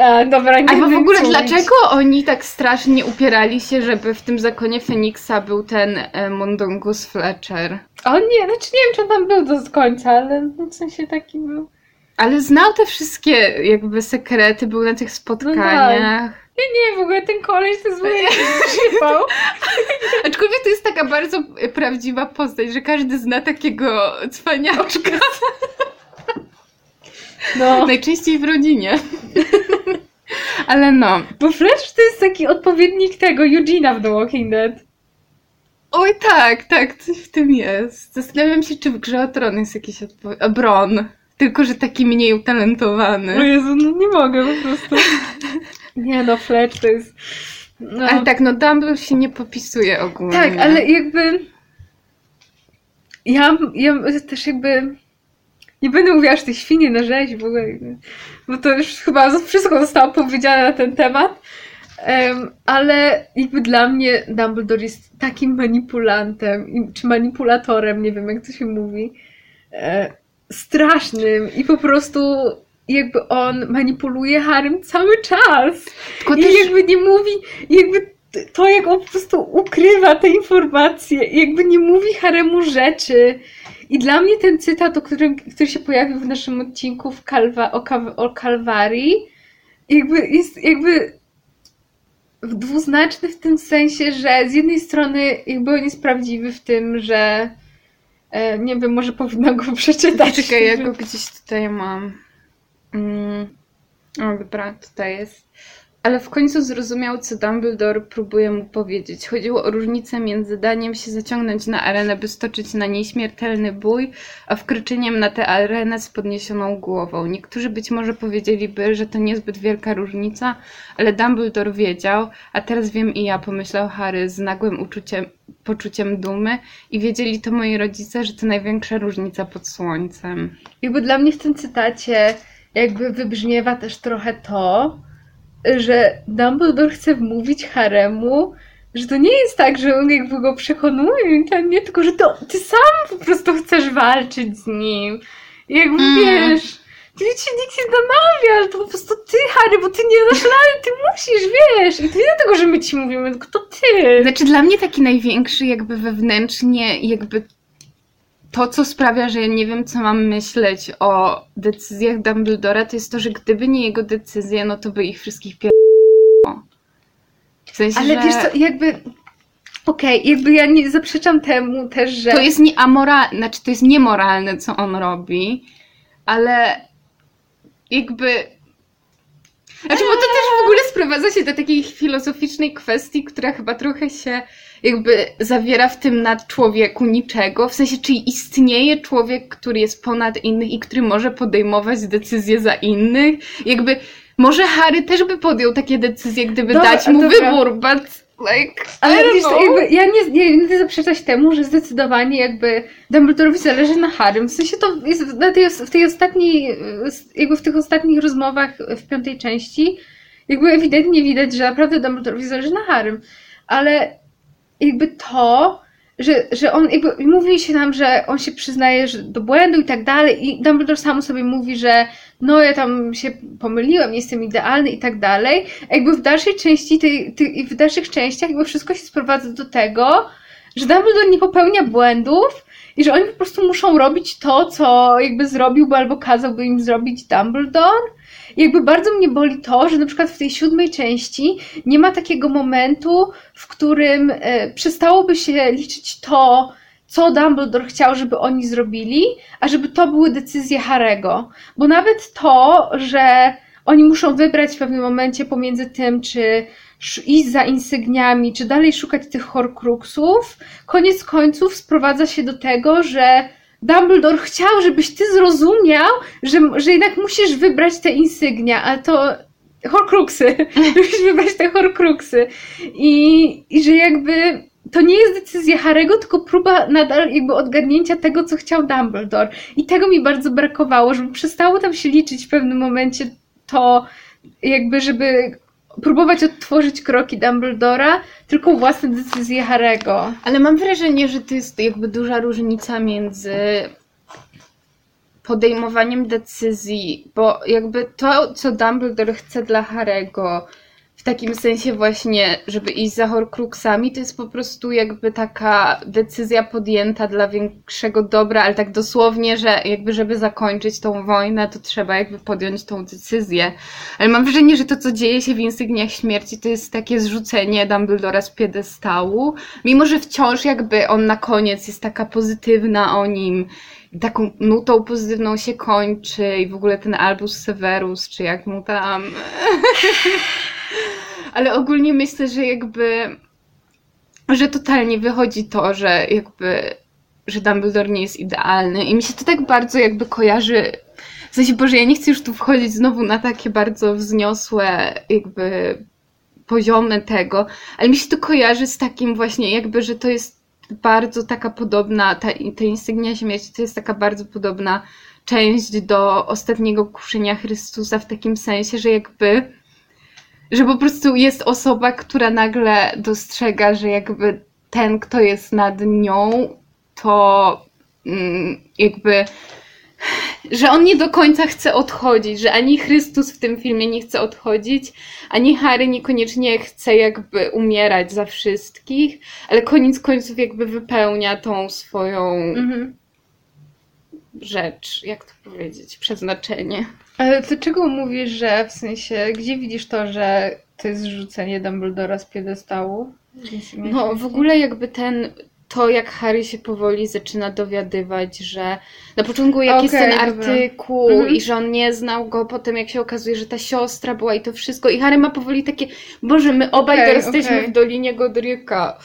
Speaker 4: A, dobra, nie
Speaker 3: Albo w ogóle dlaczego oni tak strasznie upierali się, żeby w tym zakonie Feniksa był ten e, Mundungus Fletcher?
Speaker 4: O nie, znaczy nie wiem, czy on tam był do końca, ale w sensie taki był.
Speaker 3: Ale znał te wszystkie jakby sekrety, był na tych spotkaniach.
Speaker 4: Ja nie, w ogóle ten koleś to jakiś przypał. [laughs]
Speaker 3: Aczkolwiek to jest taka bardzo prawdziwa postać, że każdy zna takiego cwaniaczka. [laughs]
Speaker 4: No,
Speaker 3: Najczęściej w rodzinie. [laughs] Ale no.
Speaker 4: bo Fletch to jest taki odpowiednik tego Eugena w The Walking Dead.
Speaker 3: Oj tak, tak, coś w tym jest. Zastanawiam się, czy w Grze o Tron jest jakiś. A Bron. Tylko, że taki mniej
Speaker 4: O
Speaker 3: utalentowany.
Speaker 4: Jezu, no nie mogę po prostu. [laughs] Nie no, Fletch to jest... No.
Speaker 3: Ale tak, no Dumbledore się nie popisuje ogólnie.
Speaker 4: Tak, ale jakby. Ja, ja też jakby. Nie będę mówiła, że te świnie na rzeź w ogóle. Bo to już chyba wszystko zostało powiedziane na ten temat. Em, ale jakby dla mnie Dumbledore jest takim manipulantem, czy manipulatorem, nie wiem jak to się mówi, e, strasznym i po prostu jakby on manipuluje Harrym cały czas.
Speaker 3: Tylko
Speaker 4: I
Speaker 3: też...
Speaker 4: jakby nie mówi, jakby to jak on po prostu ukrywa te informacje, i jakby nie mówi Haremu rzeczy. I dla mnie ten cytat, o którym, który się pojawił w naszym odcinku w Kalwa, o, Kaw- o Kalwarii, jakby jest jakby dwuznaczny w tym sensie, że z jednej strony jakby on jest prawdziwy w tym, że e, nie wiem, może powinna go [laughs] przeczytać.
Speaker 3: Czekaj, ja go gdzieś tutaj mam. Mm. O, dobra, tutaj jest. Ale w końcu zrozumiał, co Dumbledore próbuje mu powiedzieć. Chodziło o różnicę między daniem się zaciągnąć na arenę, by stoczyć na niej śmiertelny bój, a wkroczeniem na tę arenę z podniesioną głową. Niektórzy być może powiedzieliby, że to niezbyt wielka różnica, ale Dumbledore wiedział, a teraz wiem i ja, pomyślał Harry z nagłym uczuciem, poczuciem dumy i wiedzieli to moi rodzice, że to największa różnica pod słońcem.
Speaker 4: Jakby dla mnie w tym cytacie jakby wybrzmiewa też trochę to, że Dumbledore chce wmówić Haremu, że to nie jest tak, że on jakby go przekonuje, to nie, tylko że to ty sam po prostu chcesz walczyć z nim. I jakby
Speaker 3: Mm.
Speaker 4: wiesz, ty cię nikt nie namawia, to po prostu ty, Harry, bo ty nie dasz rady, ty musisz, wiesz. I to nie dlatego, że my ci mówimy, tylko to ty.
Speaker 3: Znaczy dla mnie taki największy jakby wewnętrznie jakby to, co sprawia, że ja nie wiem, co mam myśleć o decyzjach Dumbledora, to jest to, że gdyby nie jego decyzje, no to by ich wszystkich pier... W sensie,
Speaker 4: Ale
Speaker 3: że
Speaker 4: wiesz co, jakby... Okej, jakby ja nie zaprzeczam temu też, że...
Speaker 3: to jest nieamoralne, znaczy to jest niemoralne, co on robi, ale jakby... Znaczy, bo to też w ogóle sprowadza się do takiej filozoficznej kwestii, która chyba trochę się jakby zawiera w tym nad człowieku niczego. W sensie, czy istnieje człowiek, który jest ponad innych i który może podejmować decyzje za innych? Jakby może Harry też by podjął takie decyzje, gdyby
Speaker 4: Dobra,
Speaker 3: dać mu
Speaker 4: dobra.
Speaker 3: wybór, but like,
Speaker 4: Ale wiesz, jakby ja nie, nie, nie zaprzeczać temu, że zdecydowanie jakby Dumbledorowi zależy na Harrym. W sensie to jest na tej, w tej ostatniej, jakby w tych ostatnich rozmowach w piątej części, jakby ewidentnie widać, że naprawdę Dumbledorowi zależy na Harrym. ale jakby to, że, że on jakby mówi się nam, że on się przyznaje że do błędu i tak dalej i Dumbledore sam sobie mówi, że no ja tam się pomyliłem, nie jestem idealny i tak dalej. Jakby w dalszej części tej, tej, w dalszych częściach jakby wszystko się sprowadza do tego, że Dumbledore nie popełnia błędów i że oni po prostu muszą robić to, co jakby zrobiłby albo kazałby im zrobić Dumbledore. Jakby bardzo mnie boli to, że na przykład w tej siódmej części nie ma takiego momentu, w którym e, przestałoby się liczyć to, co Dumbledore chciał, żeby oni zrobili, a żeby to były decyzje Harego. Bo nawet to, że oni muszą wybrać w pewnym momencie pomiędzy tym, czy iść za insygniami, czy dalej szukać tych horcruxów, koniec końców sprowadza się do tego, że Dumbledore chciał, żebyś ty zrozumiał, że, że jednak musisz wybrać te insygnia, a to horcruxy, [laughs] musisz wybrać te horcruxy. I, I że jakby to nie jest decyzja Harego, tylko próba nadal jakby odgadnięcia tego, co chciał Dumbledore. I tego mi bardzo brakowało, żeby przestało tam się liczyć w pewnym momencie to, jakby, żeby próbować odtworzyć kroki Dumbledora, tylko własne decyzje Harego.
Speaker 3: Ale mam wrażenie, że to jest jakby duża różnica między podejmowaniem decyzji, bo jakby to, co Dumbledore chce dla Harego, takim sensie właśnie, żeby iść za Horcruxami, to jest po prostu jakby taka decyzja podjęta dla większego dobra, ale tak dosłownie, że jakby żeby zakończyć tą wojnę, to trzeba jakby podjąć tą decyzję. Ale mam wrażenie, że to, co dzieje się w Insygniach Śmierci, to jest takie zrzucenie Dumbledora z piedestału, mimo że wciąż jakby on na koniec jest taka pozytywna o nim, taką nutą pozytywną się kończy i w ogóle ten Albus Severus, czy jak mu tam... [laughs] Ale ogólnie myślę, że jakby że totalnie wychodzi to, że jakby że Dumbledore nie jest idealny. I mi się to tak bardzo jakby kojarzy w sensie, Boże, ja nie chcę już tu wchodzić znowu na takie bardzo wzniosłe jakby poziomy tego, ale mi się to kojarzy z takim właśnie jakby, że to jest bardzo taka podobna, ta, ta insygnia śmierci to jest taka bardzo podobna część do ostatniego kuszenia Chrystusa w takim sensie, że jakby że po prostu jest osoba, która nagle dostrzega, że jakby ten, kto jest nad nią, to mm, jakby że on nie do końca chce odchodzić, że ani Chrystus w tym filmie nie chce odchodzić, ani Harry niekoniecznie chce jakby umierać za wszystkich, ale koniec końców jakby wypełnia tą swoją mhm. rzecz, jak to powiedzieć, przeznaczenie.
Speaker 4: Ale dlaczego mówisz, że w sensie, gdzie widzisz to, że to jest rzucenie Dumbledora z piedestału?
Speaker 3: No, w ogóle jakby ten, to jak Harry się powoli zaczyna dowiadywać, że na początku jak okay, jest ten artykuł mhm. i że on nie znał go, potem jak się okazuje, że ta siostra była i to wszystko i Harry ma powoli takie, Boże, my obaj okay, teraz okay. jesteśmy w Dolinie Godryka.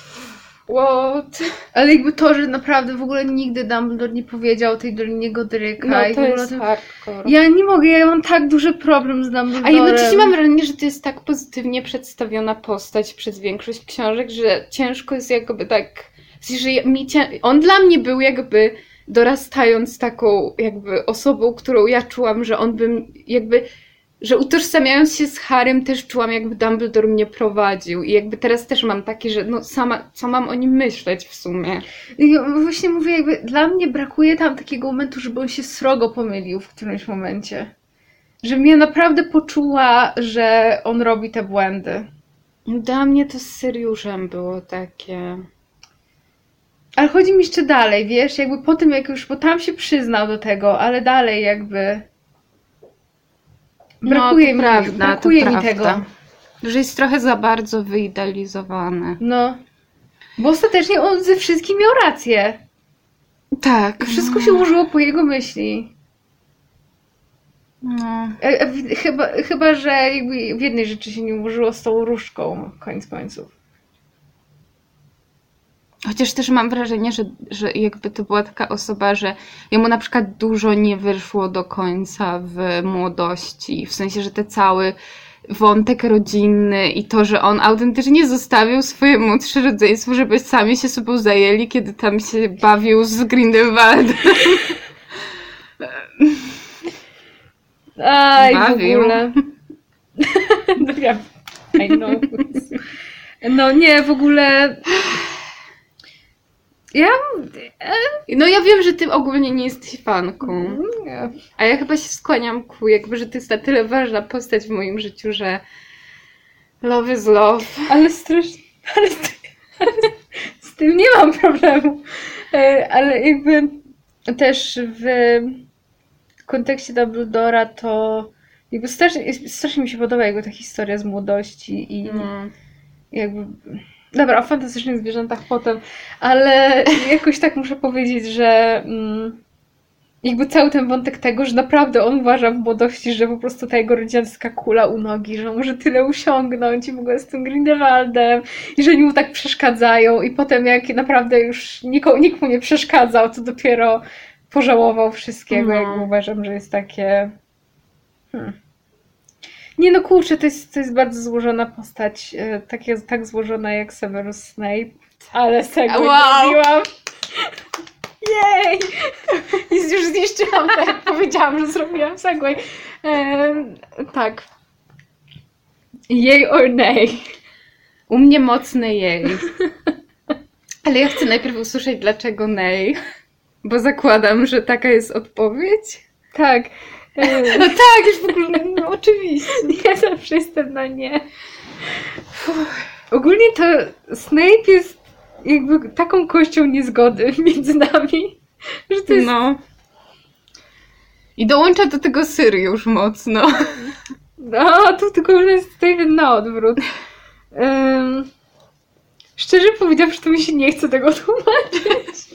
Speaker 3: What?
Speaker 4: Ale jakby to, że naprawdę w ogóle nigdy Dumbledore nie powiedział o tej Dolinie Godryka.
Speaker 3: No, to jest tym... hardcore.
Speaker 4: Ja nie mogę, ja mam tak duży problem z Dumbledorem.
Speaker 3: A jednocześnie mam wrażenie, że to jest tak pozytywnie przedstawiona postać przez większość książek, że ciężko jest jakby tak... Że mi. On dla mnie był jakby dorastając taką jakby osobą, którą ja czułam, że on bym jakby że utożsamiając się z Harrym też czułam, jakby Dumbledore mnie prowadził i jakby teraz też mam takie, że no sama, co mam o nim myśleć w sumie.
Speaker 4: Właśnie mówię, jakby dla mnie brakuje tam takiego momentu, żeby on się srogo pomylił w którymś momencie. Że mnie naprawdę poczuła, że on robi te błędy.
Speaker 3: Dla mnie to z Syriuszem było takie...
Speaker 4: Ale chodzi mi jeszcze dalej, wiesz, jakby po tym jak już, bo tam się przyznał do tego, ale dalej jakby Brakuje no, mi, prawda, brakuje mi tego.
Speaker 3: Że jest trochę za bardzo wyidealizowane.
Speaker 4: No. Bo ostatecznie on ze wszystkim miał rację.
Speaker 3: Tak.
Speaker 4: Wszystko no. się ułożyło po jego myśli.
Speaker 3: No.
Speaker 4: E, e, chyba, chyba, że jakby w jednej rzeczy się nie ułożyło z tą różką, koniec końców.
Speaker 3: Chociaż też mam wrażenie, że, że jakby to była taka osoba, że jemu na przykład dużo nie wyszło do końca w młodości. W sensie, że te cały wątek rodzinny i to, że on autentycznie zostawił swoje młodsze rodzeństwo, żeby sami się sobą zajęli, kiedy tam się bawił z Grindelwaldem.
Speaker 4: Aj, bawił. w ogóle. [laughs] I know. No nie, w ogóle... Ja...
Speaker 3: No ja wiem, że ty ogólnie nie jesteś fanką.
Speaker 4: Nie.
Speaker 3: A ja chyba się skłaniam ku, jakby, że to jest na tyle ważna postać w moim życiu, że love is love.
Speaker 4: Ale strasznie... Ale z, ale z tym nie mam problemu. E, Ale jakby też w kontekście Dumbledora to jakby strasznie, strasznie mi się podoba jego ta historia z młodości i
Speaker 3: No.
Speaker 4: jakby... Dobra, o fantastycznych zwierzętach potem, ale jakoś tak muszę powiedzieć, że mm, jakby cały ten wątek tego, że naprawdę on uważa w młodości, że po prostu ta jego rodzińska kula u nogi, że on może tyle usiągnąć i w ogóle z tym Grindelwaldem i że oni mu tak przeszkadzają i potem jak naprawdę już nikomu, nikt mu nie przeszkadzał, to dopiero pożałował wszystkiego,
Speaker 3: No.
Speaker 4: jakby uważam, że jest takie... Hmm. Nie no kurczę, to jest, to jest bardzo złożona postać, e, tak, jest, tak złożona jak Severus Snape, ale segway
Speaker 3: Wow.
Speaker 4: zrobiłam. Jej! I już zniszczyłam, tak jak powiedziałam, że zrobiłam segway. Tak. Jej or nay.
Speaker 3: U mnie mocne jej. Ale ja chcę najpierw usłyszeć, dlaczego nej. Bo zakładam, że taka jest odpowiedź.
Speaker 4: Tak.
Speaker 3: No tak, już w ogóle, no oczywiście. [laughs]
Speaker 4: Ja zawsze jestem na nie. Ogólnie to Snape jest jakby taką kością niezgody [laughs] między nami, że to jest...
Speaker 3: No. I dołącza do tego Syriusz mocno.
Speaker 4: No, tu tylko już jest David na odwrót. Em, szczerze powiedziawszy, to mi się nie chce tego [laughs] tłumaczyć.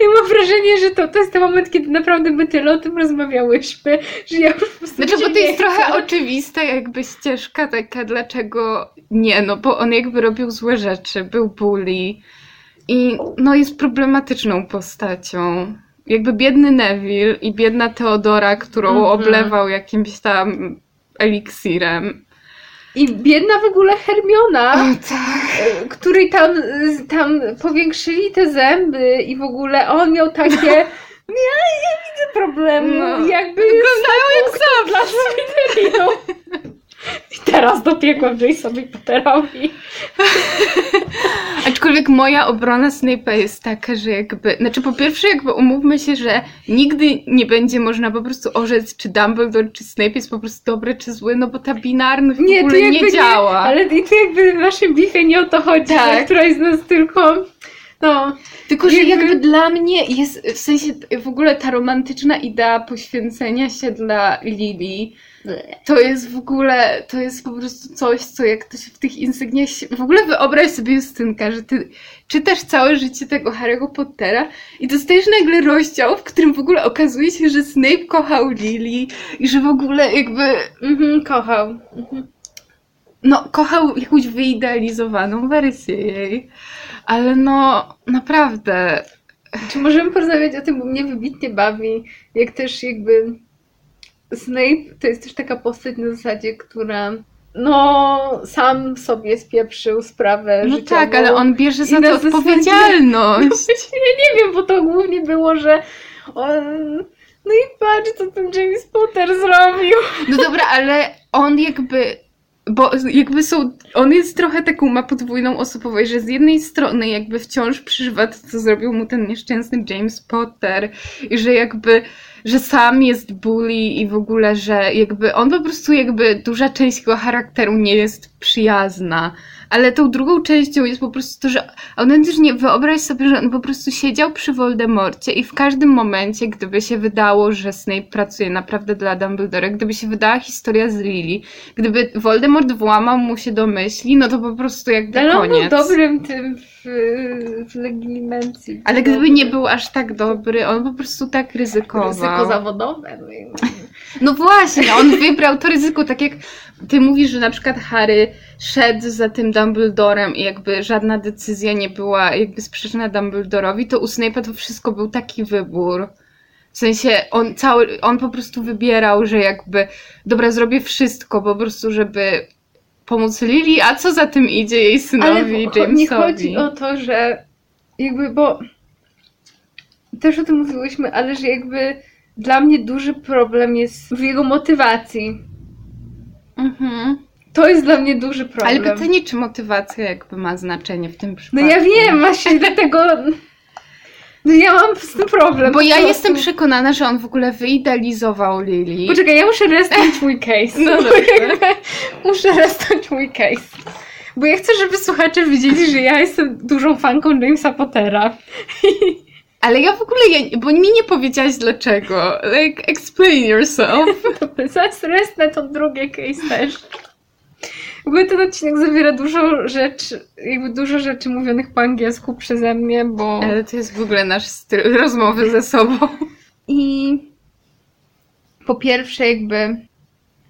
Speaker 4: Ja mam wrażenie, że to, to jest ten moment, kiedy naprawdę my tyle o tym rozmawiałyśmy, że ja już po prostu
Speaker 3: Znaczy, bo to jest trochę oczywista jakby ścieżka taka, dlaczego nie, no bo on jakby robił złe rzeczy, był bully i no jest problematyczną postacią. Jakby biedny Neville i biedna Teodora, którą
Speaker 4: Mhm.
Speaker 3: oblewał jakimś tam eliksirem.
Speaker 4: I biedna w ogóle Hermiona,
Speaker 3: tak.
Speaker 4: e, której tam, tam powiększyli te zęby i w ogóle on miał takie... [laughs] Ja nie widzę problemu.
Speaker 3: No.
Speaker 4: Jakby
Speaker 3: Wyglądają jak
Speaker 4: sam dla. [laughs] I teraz dopiekłem Jasonowi Potterowi.
Speaker 3: Aczkolwiek moja obrona Snape'a jest taka, że jakby, znaczy po pierwsze jakby umówmy się, że nigdy nie będzie można po prostu orzec, czy Dumbledore, czy Snape jest po prostu dobry, czy zły, no bo ta binarność w
Speaker 4: Nie,
Speaker 3: ogóle
Speaker 4: to
Speaker 3: nie
Speaker 4: nie,
Speaker 3: działa.
Speaker 4: Ale i tu jakby w naszym bifie nie o to chodzi,
Speaker 3: Tak.
Speaker 4: że któraś z nas tylko... No,
Speaker 3: Tylko, że
Speaker 4: jakby-
Speaker 3: jakby dla mnie jest, w sensie w ogóle ta romantyczna idea poświęcenia się dla Lily, to jest w ogóle, to jest po prostu coś, co jak to się w tych insygniach, w ogóle wyobraź sobie Justynka, że ty czytasz całe życie tego Harry'ego Pottera i dostajesz nagle rozdział, w którym w ogóle okazuje się, że Snape kochał Lily i że w ogóle jakby,
Speaker 4: mhm, kochał. Mhm.
Speaker 3: No, kochał jakąś wyidealizowaną wersję jej. Ale no, naprawdę,
Speaker 4: Czy możemy porozmawiać o tym, bo mnie wybitnie bawi, jak też jakby Snape to jest też taka postać na zasadzie, która no sam sobie spieprzył sprawę
Speaker 3: no
Speaker 4: życiową.
Speaker 3: tak, ale on bierze za to
Speaker 4: zasadzie-
Speaker 3: odpowiedzialność. [laughs]
Speaker 4: Ja nie wiem, bo to głównie było, że on... No i patrz, co ten James Potter zrobił.
Speaker 3: No dobra, ale on jakby. Bo jakby są. On jest trochę taką, ma podwójną osobowość, że z jednej strony jakby wciąż przeżywa to, co zrobił mu ten nieszczęsny James Potter i że jakby. Że sam jest bully i w ogóle, że jakby on po prostu jakby duża część jego charakteru nie jest przyjazna. Ale tą drugą częścią jest po prostu to, że autentycznie wyobraź sobie, że on po prostu siedział przy Voldemorcie i w każdym momencie, gdyby się wydało, że Snape pracuje naprawdę dla Dumbledore, gdyby się wydała historia z Lily, gdyby Voldemort włamał mu się do myśli, no to po prostu jakby
Speaker 4: Ale on był
Speaker 3: koniec.
Speaker 4: dobrym tym w, w Legilimencji.
Speaker 3: Ale gdyby nie był aż tak dobry, on po prostu tak ryzykował.
Speaker 4: Ryzyko zawodowe. No i...
Speaker 3: No właśnie, on wybrał to ryzyko, tak jak ty mówisz, że na przykład Harry szedł za tym Dumbledorem i jakby żadna decyzja nie była jakby sprzeczna Dumbledorowi, to u Snape'a to wszystko był taki wybór. W sensie on cały, on po prostu wybierał, że jakby dobra, zrobię wszystko po prostu, żeby pomóc Lily, a co za tym idzie jej
Speaker 4: Ale
Speaker 3: synowi
Speaker 4: cho- nie chodzi
Speaker 3: Jamesowi.
Speaker 4: o to, że jakby, bo też o tym mówiłyśmy, ale że jakby dla mnie duży problem jest w jego motywacji.
Speaker 3: Mhm.
Speaker 4: to jest dla mnie duży problem.
Speaker 3: Ale pytanie, czy motywacja jakby ma znaczenie w tym
Speaker 4: No
Speaker 3: przypadku?
Speaker 4: ja wiem, właśnie dlatego... No ja mam z tym problem.
Speaker 3: Bo ja jestem przekonana, że on w ogóle wyidealizował Lili.
Speaker 4: Poczekaj, ja muszę restać mój case.
Speaker 3: No dobrze. [laughs]
Speaker 4: muszę restać mój case. Bo ja chcę, żeby słuchacze widzieli, że ja jestem dużą fanką Jamesa Pottera. [laughs]
Speaker 3: Ale ja w ogóle, ja, bo mi nie powiedziałaś dlaczego. Like, explain yourself. [laughs]
Speaker 4: Dobra, zaraz to drugie case też. W ogóle ten odcinek zawiera dużo rzeczy, jakby dużo rzeczy mówionych po angielsku przeze mnie, bo...
Speaker 3: Ale to jest w ogóle nasz styl rozmowy ze sobą.
Speaker 4: I po pierwsze, jakby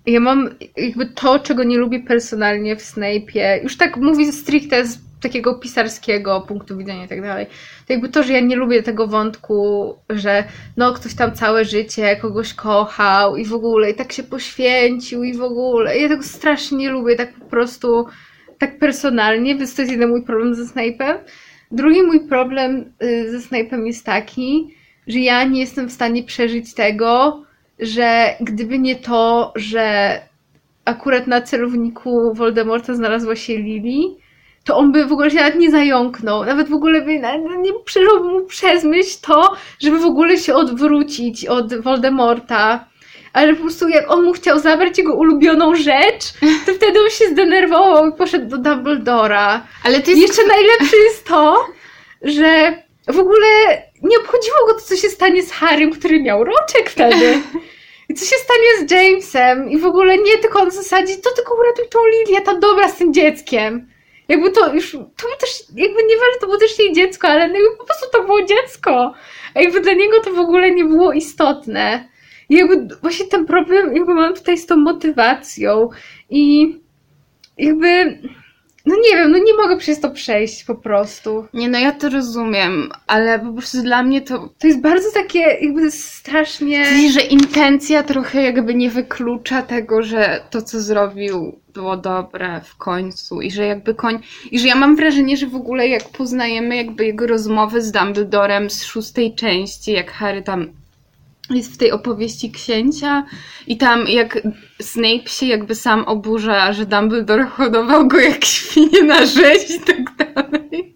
Speaker 4: ja mam jakby to, czego nie lubię personalnie w Snape'ie, już tak mówię stricte z takiego pisarskiego punktu widzenia i tak dalej, to jakby to, że ja nie lubię tego wątku, że no ktoś tam całe życie kogoś kochał i w ogóle i tak się poświęcił i w ogóle. Ja tego strasznie nie lubię, tak po prostu tak personalnie, więc to jest jeden mój problem ze Snape'em. Drugi mój problem y, ze Snape'em jest taki, że ja nie jestem w stanie przeżyć tego, że gdyby nie to, że akurat na celowniku Voldemorta znalazła się Lily, to on by w ogóle się nawet nie zająknął. Nawet w ogóle by nie przyszłoby mu przez myśl to, żeby w ogóle się odwrócić od Voldemorta. Ale po prostu jak on mu chciał zabrać jego ulubioną rzecz, to wtedy on się zdenerwował i poszedł do Dumbledora.
Speaker 3: Ale jest...
Speaker 4: jeszcze najlepsze jest to, że w ogóle nie obchodziło go to, co się stanie z Harrym, który miał roczek wtedy. I co się stanie z Jamesem. I w ogóle nie tylko on zasadzi, to tylko uratuj tą Lilię, ta dobra z tym dzieckiem. Jakby to już, to by też, jakby nie ważne, to było też jej dziecko, ale no jakby po prostu to było dziecko. A jakby dla niego to w ogóle nie było istotne. I jakby właśnie ten problem jakby mam tutaj z tą motywacją. I jakby, no nie wiem, no nie mogę przez to przejść po prostu.
Speaker 3: Nie, no ja to rozumiem, ale po prostu dla mnie to...
Speaker 4: To jest bardzo takie jakby strasznie...
Speaker 3: Sensie, że intencja trochę jakby nie wyklucza tego, że to, co zrobił, było dobre w końcu i że jakby koń... I że ja mam wrażenie, że w ogóle jak poznajemy jakby jego rozmowy z Dumbledorem z szóstej części, jak Harry tam jest w tej opowieści księcia i tam jak Snape się jakby sam oburza, że Dumbledore hodował go jak świnie na rzeź i tak dalej.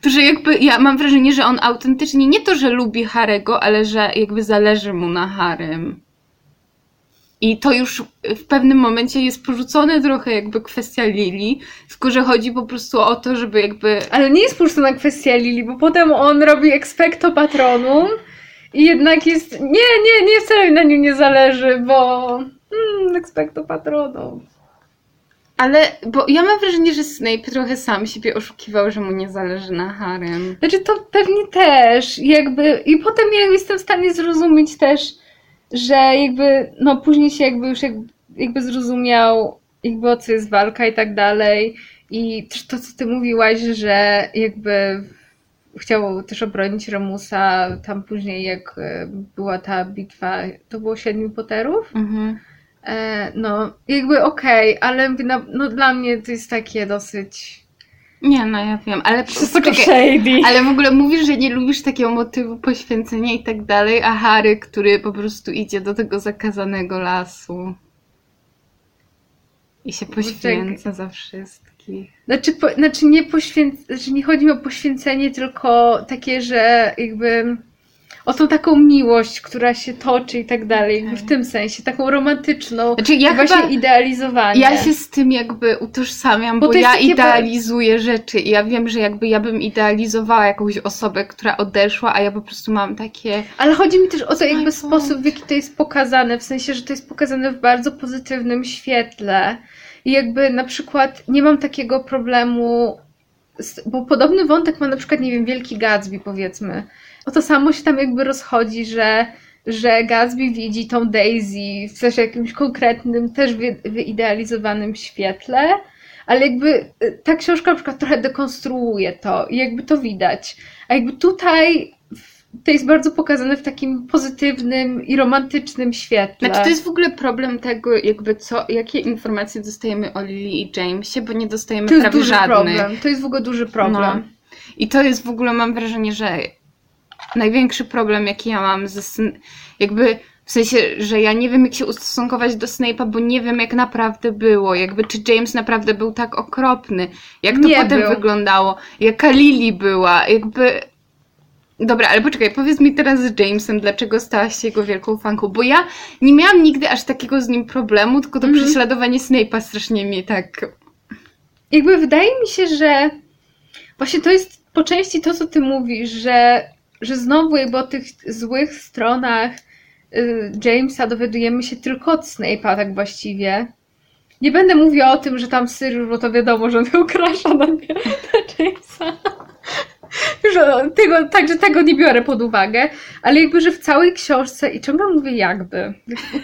Speaker 3: To, że jakby ja mam wrażenie, że on autentycznie nie to, że lubi Harego, ale że jakby zależy mu na Harym. I to już w pewnym momencie jest porzucone trochę jakby kwestia Lili, tylko że chodzi po prostu o to, żeby jakby...
Speaker 4: Ale nie jest porzucona kwestia Lili, bo potem on robi expecto patronum i jednak jest... Nie, nie, nie, wcale mi na nim nie zależy, bo... Hmm, expecto patronum.
Speaker 3: Ale, bo ja mam wrażenie, że Snape trochę sam siebie oszukiwał, że mu nie zależy na Harem.
Speaker 4: Znaczy to pewnie też, jakby... I potem ja jestem w stanie zrozumieć też, że jakby, no później się jakby już jakby, jakby zrozumiał jakby o co jest walka i tak dalej. I też to, co ty mówiłaś, że jakby chciał też obronić Remusa tam później, jak e, była ta bitwa, to było Siedmiu Potterów?
Speaker 3: Mhm.
Speaker 4: E, no, jakby okej, ale mówię, no, no dla mnie to jest takie dosyć...
Speaker 3: Nie, no ja wiem, ale
Speaker 4: Wszystko
Speaker 3: poczekaj,
Speaker 4: shady.
Speaker 3: ale w ogóle mówisz, że nie lubisz takiego motywu poświęcenia i tak dalej, a Harry, który po prostu idzie do tego zakazanego lasu i się poświęca za wszystkich.
Speaker 4: Znaczy, po, znaczy nie poświęc... znaczy nie chodzi mi o poświęcenie, tylko takie, że jakby o tą taką miłość, która się toczy i tak dalej, w tym sensie, taką romantyczną,
Speaker 3: Znaczy ja
Speaker 4: właśnie
Speaker 3: chyba,
Speaker 4: idealizowanie.
Speaker 3: ja się z tym jakby utożsamiam,
Speaker 4: Bo
Speaker 3: bo, ja idealizuję rzeczy i ja wiem, że jakby ja bym idealizowała jakąś osobę, która odeszła, a ja po prostu mam takie...
Speaker 4: Ale chodzi mi też o to jakby sposób, w jaki to jest pokazane, w sensie, że to jest pokazane w bardzo pozytywnym świetle. I jakby na przykład nie mam takiego problemu, z, bo podobny wątek ma na przykład, nie wiem, Wielki Gatsby powiedzmy. O to samo się tam jakby rozchodzi, że, że Gatsby widzi tą Daisy w też jakimś konkretnym, też wy, wyidealizowanym świetle, ale jakby y, ta książka na przykład trochę dekonstruuje to i jakby to widać. A jakby tutaj to jest bardzo pokazane w takim pozytywnym i romantycznym świetle.
Speaker 3: Znaczy to jest w ogóle problem tego, jakby co, jakie informacje dostajemy o Lily i Jamesie, bo nie dostajemy
Speaker 4: to jest
Speaker 3: prawie
Speaker 4: duży
Speaker 3: żadnych.
Speaker 4: problem. To jest w ogóle duży problem.
Speaker 3: No. I to jest w ogóle, mam wrażenie, że największy problem, jaki ja mam ze sn- jakby W sensie, że ja nie wiem, jak się ustosunkować do Snape'a, bo nie wiem, jak naprawdę było. Jakby, czy James naprawdę był tak okropny. Jak to
Speaker 4: Nie
Speaker 3: potem
Speaker 4: był.
Speaker 3: wyglądało. Jaka Lily była. Jakby... Dobra, ale poczekaj, powiedz mi teraz z Jamesem, dlaczego stałaś się jego wielką fanką. Bo ja nie miałam nigdy aż takiego z nim problemu, tylko to
Speaker 4: Mhm.
Speaker 3: prześladowanie Snape'a strasznie mi tak...
Speaker 4: Jakby wydaje mi się, że właśnie to jest po części to, co ty mówisz, że, że znowu jakby o tych złych stronach y, Jamesa dowiadujemy się tylko od Snape'a tak właściwie. Nie będę mówiła o tym, że tam Sirius, bo to wiadomo, że on [laughs] crusha na, na Jamesa. [laughs] Że tego, także tego nie biorę pod uwagę, ale jakby, że w całej książce, i ciągle mówię jakby,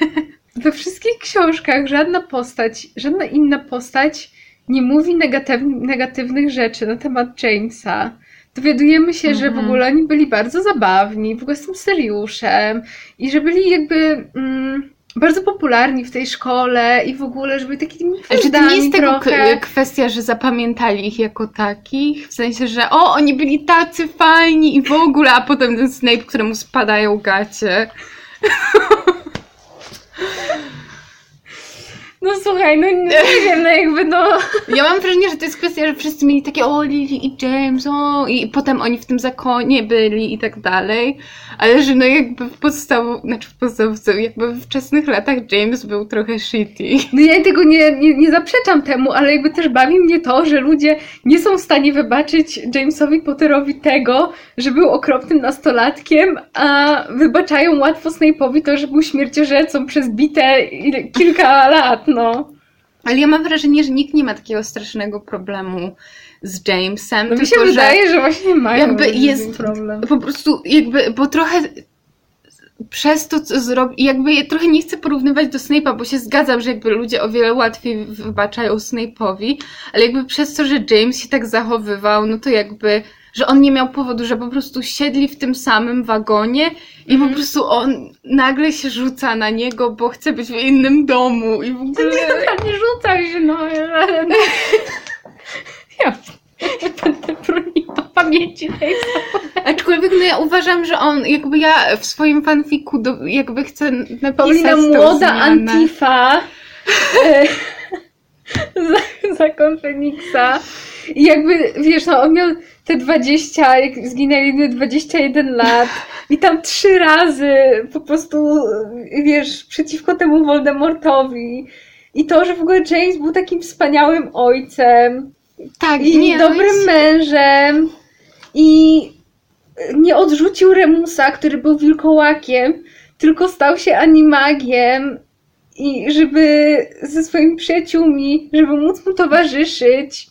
Speaker 4: [laughs] we wszystkich książkach żadna postać, żadna inna postać nie mówi negatyw, negatywnych rzeczy na temat Jamesa. Dowiadujemy się, że w
Speaker 3: Mhm.
Speaker 4: ogóle oni byli bardzo zabawni, w ogóle z tym Seriuszem i że byli jakby mm, bardzo popularni w tej szkole i w ogóle, że byli takimi
Speaker 3: czy to nie jest tego k- kwestia, że zapamiętali ich jako takich? W sensie, że o, oni byli tacy fajni i w ogóle, a potem ten Snape, któremu spadają gacie. [laughs]
Speaker 4: No słuchaj, no nie, [laughs] wiem, no jakby no...
Speaker 3: Ja mam wrażenie, że to jest kwestia, że wszyscy mieli takie o, Lily i James, o, i potem oni w tym zakonie byli i tak dalej. Ale że no jakby w podstawu, znaczy w podstawce, jakby w wczesnych latach James był trochę shitty.
Speaker 4: No ja tego nie, nie, nie zaprzeczam temu, ale jakby też bawi mnie to, że ludzie nie są w stanie wybaczyć Jamesowi Potterowi tego, że był okropnym nastolatkiem, a wybaczają łatwo Snape'owi to, że był śmierciożercą przez bite kilka lat, no.
Speaker 3: Ale ja mam wrażenie, że nikt nie ma takiego strasznego problemu z Jamesem.
Speaker 4: No mi się
Speaker 3: tylko że-
Speaker 4: wydaje, że właśnie mają
Speaker 3: jakby jest-
Speaker 4: problem.
Speaker 3: po prostu jakby, bo trochę przez to, co zrobi, jakby ja trochę nie chcę porównywać do Snape'a, bo się zgadzam, że jakby ludzie o wiele łatwiej wybaczają Snape'owi, ale jakby przez to, że James się tak zachowywał, no to jakby, że on nie miał powodu, że po prostu siedli w tym samym wagonie i
Speaker 4: Mhm.
Speaker 3: po prostu on nagle się rzuca na niego, bo chce być w innym domu i w ogóle...
Speaker 4: Nie rzucał się, no. ale- [laughs] Ja będę bronić do pamięci tej
Speaker 3: Aczkolwiek no ja uważam, że on, jakby ja w swoim fanfiku do, jakby chcę napisać
Speaker 4: Paulina młoda
Speaker 3: zmianę.
Speaker 4: Antifa e, [laughs] za- zakon Feniksa. I jakby, wiesz, no on miał te 20, jak zginęli miał 21 lat i tam trzy razy po prostu, wiesz, przeciwko temu Voldemortowi. I to, że w ogóle James był takim wspaniałym ojcem
Speaker 3: Tak,
Speaker 4: i
Speaker 3: nie, no
Speaker 4: dobrym
Speaker 3: jest-
Speaker 4: mężem i nie odrzucił Remusa, który był wilkołakiem, tylko stał się animagiem i żeby ze swoimi przyjaciółmi, żeby móc mu towarzyszyć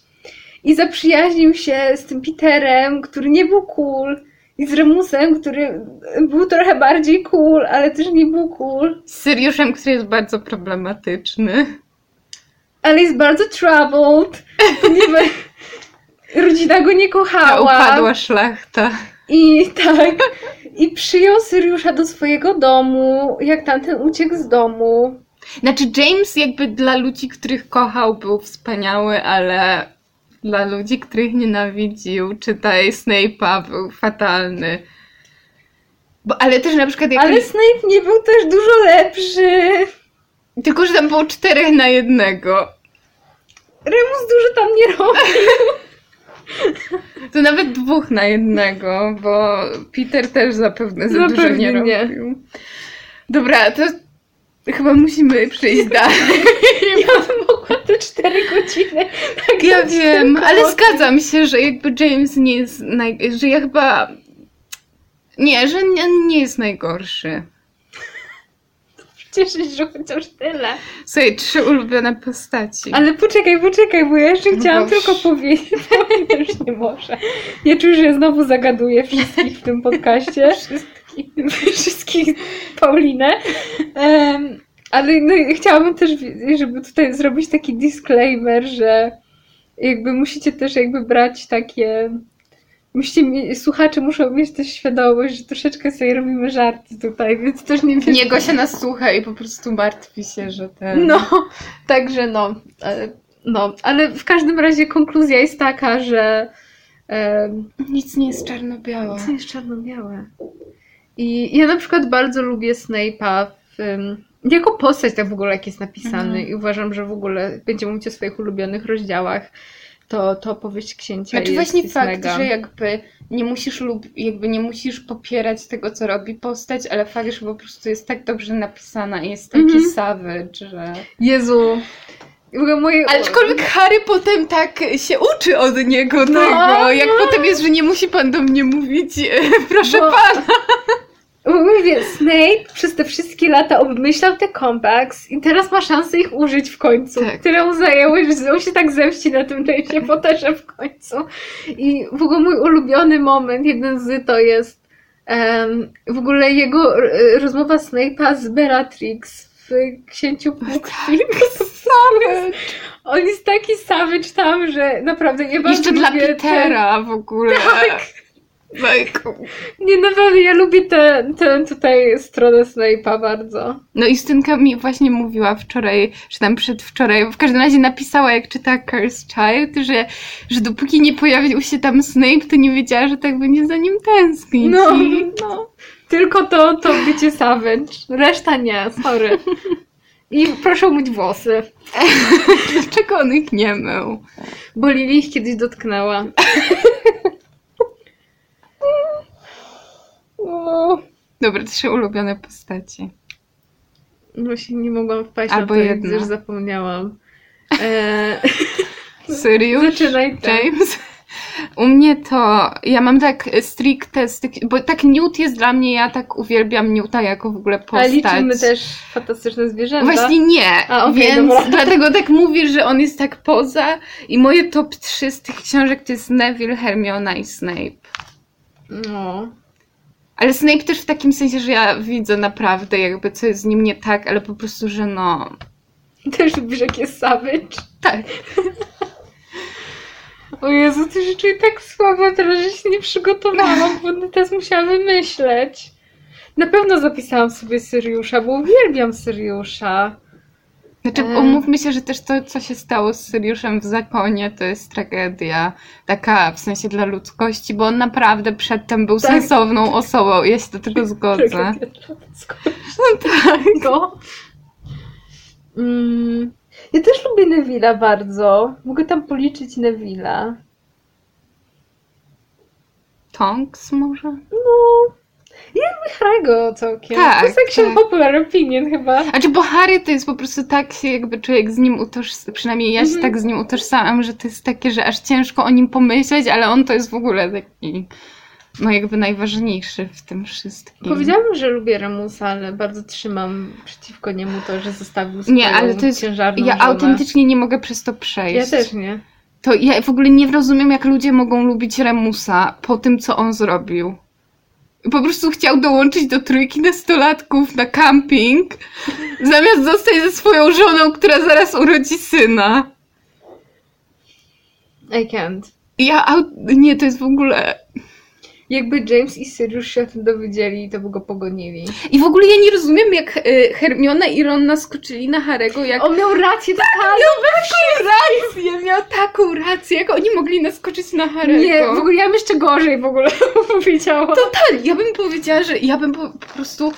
Speaker 4: i zaprzyjaźnił się z tym Peterem, który nie był cool i z Remusem, który był trochę bardziej cool, ale też nie był cool,
Speaker 3: Z Syriuszem, który jest bardzo problematyczny.
Speaker 4: ale jest bardzo troubled, ponieważ [laughs] rodzina go nie
Speaker 3: Ta
Speaker 4: kochała.
Speaker 3: upadła szlachta.
Speaker 4: I tak, i przyjął Syriusza do swojego domu, jak tamten uciekł z domu.
Speaker 3: Znaczy James jakby dla ludzi, których kochał był wspaniały, ale dla ludzi, których nienawidził, czytaj Snape'a, był fatalny. Bo, ale też na przykład jak...
Speaker 4: Ale Snape nie był też dużo lepszy.
Speaker 3: Tylko, że tam było czterech na jednego.
Speaker 4: Remus dużo tam nie robił. [laughs]
Speaker 3: To nawet dwóch na jednego, bo Peter też zapewne za dużo
Speaker 4: Zapewne
Speaker 3: nie
Speaker 4: nie.
Speaker 3: robił. Dobra, to chyba musimy przejść dalej. [laughs]
Speaker 4: Ja bym mogła te cztery godziny. [laughs] Tak
Speaker 3: Ja wiem, ale
Speaker 4: o tym.
Speaker 3: zgadzam się, że jakby James nie jest naj... że ja chyba... Nie, że nie, nie jest najgorszy.
Speaker 4: Cieszę się, że chociaż tyle.
Speaker 3: Słuchaj, trzy ulubione postaci.
Speaker 4: Ale poczekaj, poczekaj, bo ja jeszcze chciałam
Speaker 3: Boże.
Speaker 4: tylko powiedzieć, [laughs] już nie może. Ja czuję, że znowu zagaduję wszystkich w tym podcaście. [laughs] Wszystkich. Wszystkich Paulinę. Em, ale no, i chciałabym też, żeby tutaj zrobić taki disclaimer, że jakby musicie też jakby brać takie... Musicie słuchacze muszą mieć też świadomość, że troszeczkę sobie robimy żarty tutaj, więc też nie wiem.
Speaker 3: Nie, Gosia nas słucha i po prostu martwi się, że ten...
Speaker 4: No, także no. e, No, ale w każdym razie konkluzja jest taka, że em,
Speaker 3: Nic nie jest czarno-białe.
Speaker 4: co jest czarno-białe. I ja na przykład bardzo lubię Snape'a w, jako postać tak w ogóle jak jest napisany
Speaker 3: Mhm.
Speaker 4: i uważam, że w ogóle będzie mówić o swoich ulubionych rozdziałach, to, to opowieść księcia
Speaker 3: Znaczy
Speaker 4: jest,
Speaker 3: właśnie
Speaker 4: jest
Speaker 3: fakt,
Speaker 4: mega.
Speaker 3: że jakby nie musisz lub jakby nie musisz popierać tego, co robi postać, ale fakt, że po prostu jest tak dobrze napisana i jest taki
Speaker 4: Mhm.
Speaker 3: savage, że...
Speaker 4: Jezu. Moje...
Speaker 3: Aczkolwiek Harry potem tak się uczy od niego
Speaker 4: No,
Speaker 3: tego, jak
Speaker 4: no.
Speaker 3: potem jest, że nie musi pan do mnie mówić, e, proszę
Speaker 4: Bo-
Speaker 3: pana.
Speaker 4: Mówię, Snape przez te wszystkie lata obmyślał te compacts i teraz ma szansę ich użyć w końcu.
Speaker 3: Tak.
Speaker 4: Tyle mu zajęło, że on się tak zemści na tym Jamesie Potterze w końcu. I w ogóle mój ulubiony moment, jeden z to jest em, w ogóle jego e, rozmowa Snape'a z Bellatrix w Księciu Płukwi.
Speaker 3: Savage.
Speaker 4: On jest taki savage tam, że naprawdę ja bardzo
Speaker 3: Jeszcze dla
Speaker 4: te-
Speaker 3: Petera w ogóle.
Speaker 4: Tak.
Speaker 3: Like,
Speaker 4: Nie, naprawdę, ja lubię tę tę tutaj stronę Snape'a bardzo.
Speaker 3: No i Stynka mi właśnie mówiła wczoraj, czy tam przedwczoraj, w każdym razie napisała, jak czyta Cursed Child, że, że dopóki nie pojawił się tam Snape, to nie wiedziała, że tak będzie za nim tęsknić.
Speaker 4: No.
Speaker 3: I, no.
Speaker 4: Tylko to, to bycie savage. Reszta nie, sorry. I proszę umyć włosy, [laughs]
Speaker 3: Dlaczego on ich nie mył?
Speaker 4: bo Lili ich kiedyś dotknęła. [laughs]
Speaker 3: No. Dobra, trzy ulubione postaci.
Speaker 4: Właśnie nie mogłam wpaść
Speaker 3: Albo
Speaker 4: na to,
Speaker 3: jedna.
Speaker 4: gdyż zapomniałam. E, [laughs]
Speaker 3: Syriusz?
Speaker 4: Zaczynaj ty.
Speaker 3: James? U mnie to, ja mam tak stricte, bo tak Newt jest dla mnie, ja tak uwielbiam Newta jako w ogóle
Speaker 4: a
Speaker 3: postać.
Speaker 4: liczymy też fantastyczne zwierzęta.
Speaker 3: Właśnie nie,
Speaker 4: A, okej,
Speaker 3: więc
Speaker 4: dobra. [laughs]
Speaker 3: dlatego tak mówisz, że on jest tak poza i moje top 3 z tych książek to jest Neville, Hermiona i Snape.
Speaker 4: No.
Speaker 3: Ale Snape też w takim sensie, że ja widzę naprawdę jakby co jest z nim nie tak, ale po prostu, że no...
Speaker 4: Też lubisz, jak jest savage.
Speaker 3: Tak.
Speaker 4: O Jezu, ty się czuję tak słabo teraz, że się nie przygotowałam, bo teraz musiałam wymyśleć. Na pewno zapisałam sobie Syriusza, bo uwielbiam Syriusza.
Speaker 3: Znaczy,
Speaker 4: E.
Speaker 3: umówmy się, że też to, co się stało z Syriuszem w zakonie, to jest tragedia. Taka w sensie dla ludzkości, bo on naprawdę przedtem był
Speaker 4: Tak.
Speaker 3: sensowną osobą. Ja się do tego zgodzę. [laughs]
Speaker 4: Tragedia dla ludzkości.
Speaker 3: No tak.
Speaker 4: No. Mm. Ja też lubię Neville'a bardzo. Mogę tam policzyć Neville'a.
Speaker 3: Tonks może?
Speaker 4: No. Ja lubię Harry'ego całkiem.
Speaker 3: Tak,
Speaker 4: to jest jakiś
Speaker 3: tak.
Speaker 4: popular opinion chyba.
Speaker 3: Znaczy, bo Harry to jest po prostu tak się jakby człowiek z nim utożsam, przynajmniej ja się
Speaker 4: Mhm.
Speaker 3: tak z nim utożsamiam, że to jest takie, że aż ciężko o nim pomyśleć, ale on to jest w ogóle taki, no jakby najważniejszy w tym wszystkim.
Speaker 4: Powiedziałabym, że lubię Remusa, ale bardzo trzymam przeciwko niemu to, że zostawił swoją
Speaker 3: Nie, ale to jest-
Speaker 4: ciężarną
Speaker 3: Ja
Speaker 4: żonę.
Speaker 3: autentycznie nie mogę przez to przejść.
Speaker 4: Ja też nie.
Speaker 3: To ja w ogóle nie rozumiem, jak ludzie mogą lubić Remusa po tym, co on zrobił. Po prostu chciał dołączyć do trójki nastolatków na camping, zamiast zostać ze swoją żoną, która zaraz urodzi syna.
Speaker 4: I can't.
Speaker 3: Ja, nie, to jest w ogóle...
Speaker 4: Jakby James i Sirius się o tym dowiedzieli, to by go pogonili.
Speaker 3: I w ogóle ja nie rozumiem, jak y, Hermiona i Ron naskoczyli na Harego, jak...
Speaker 4: On miał rację, tak,
Speaker 3: miał taką rację, miał taką rację, jak oni mogli naskoczyć na Harego.
Speaker 4: Nie, w ogóle ja bym jeszcze gorzej w ogóle [laughs] powiedziała.
Speaker 3: Totalnie, ja bym powiedziała, że ja bym po, po prostu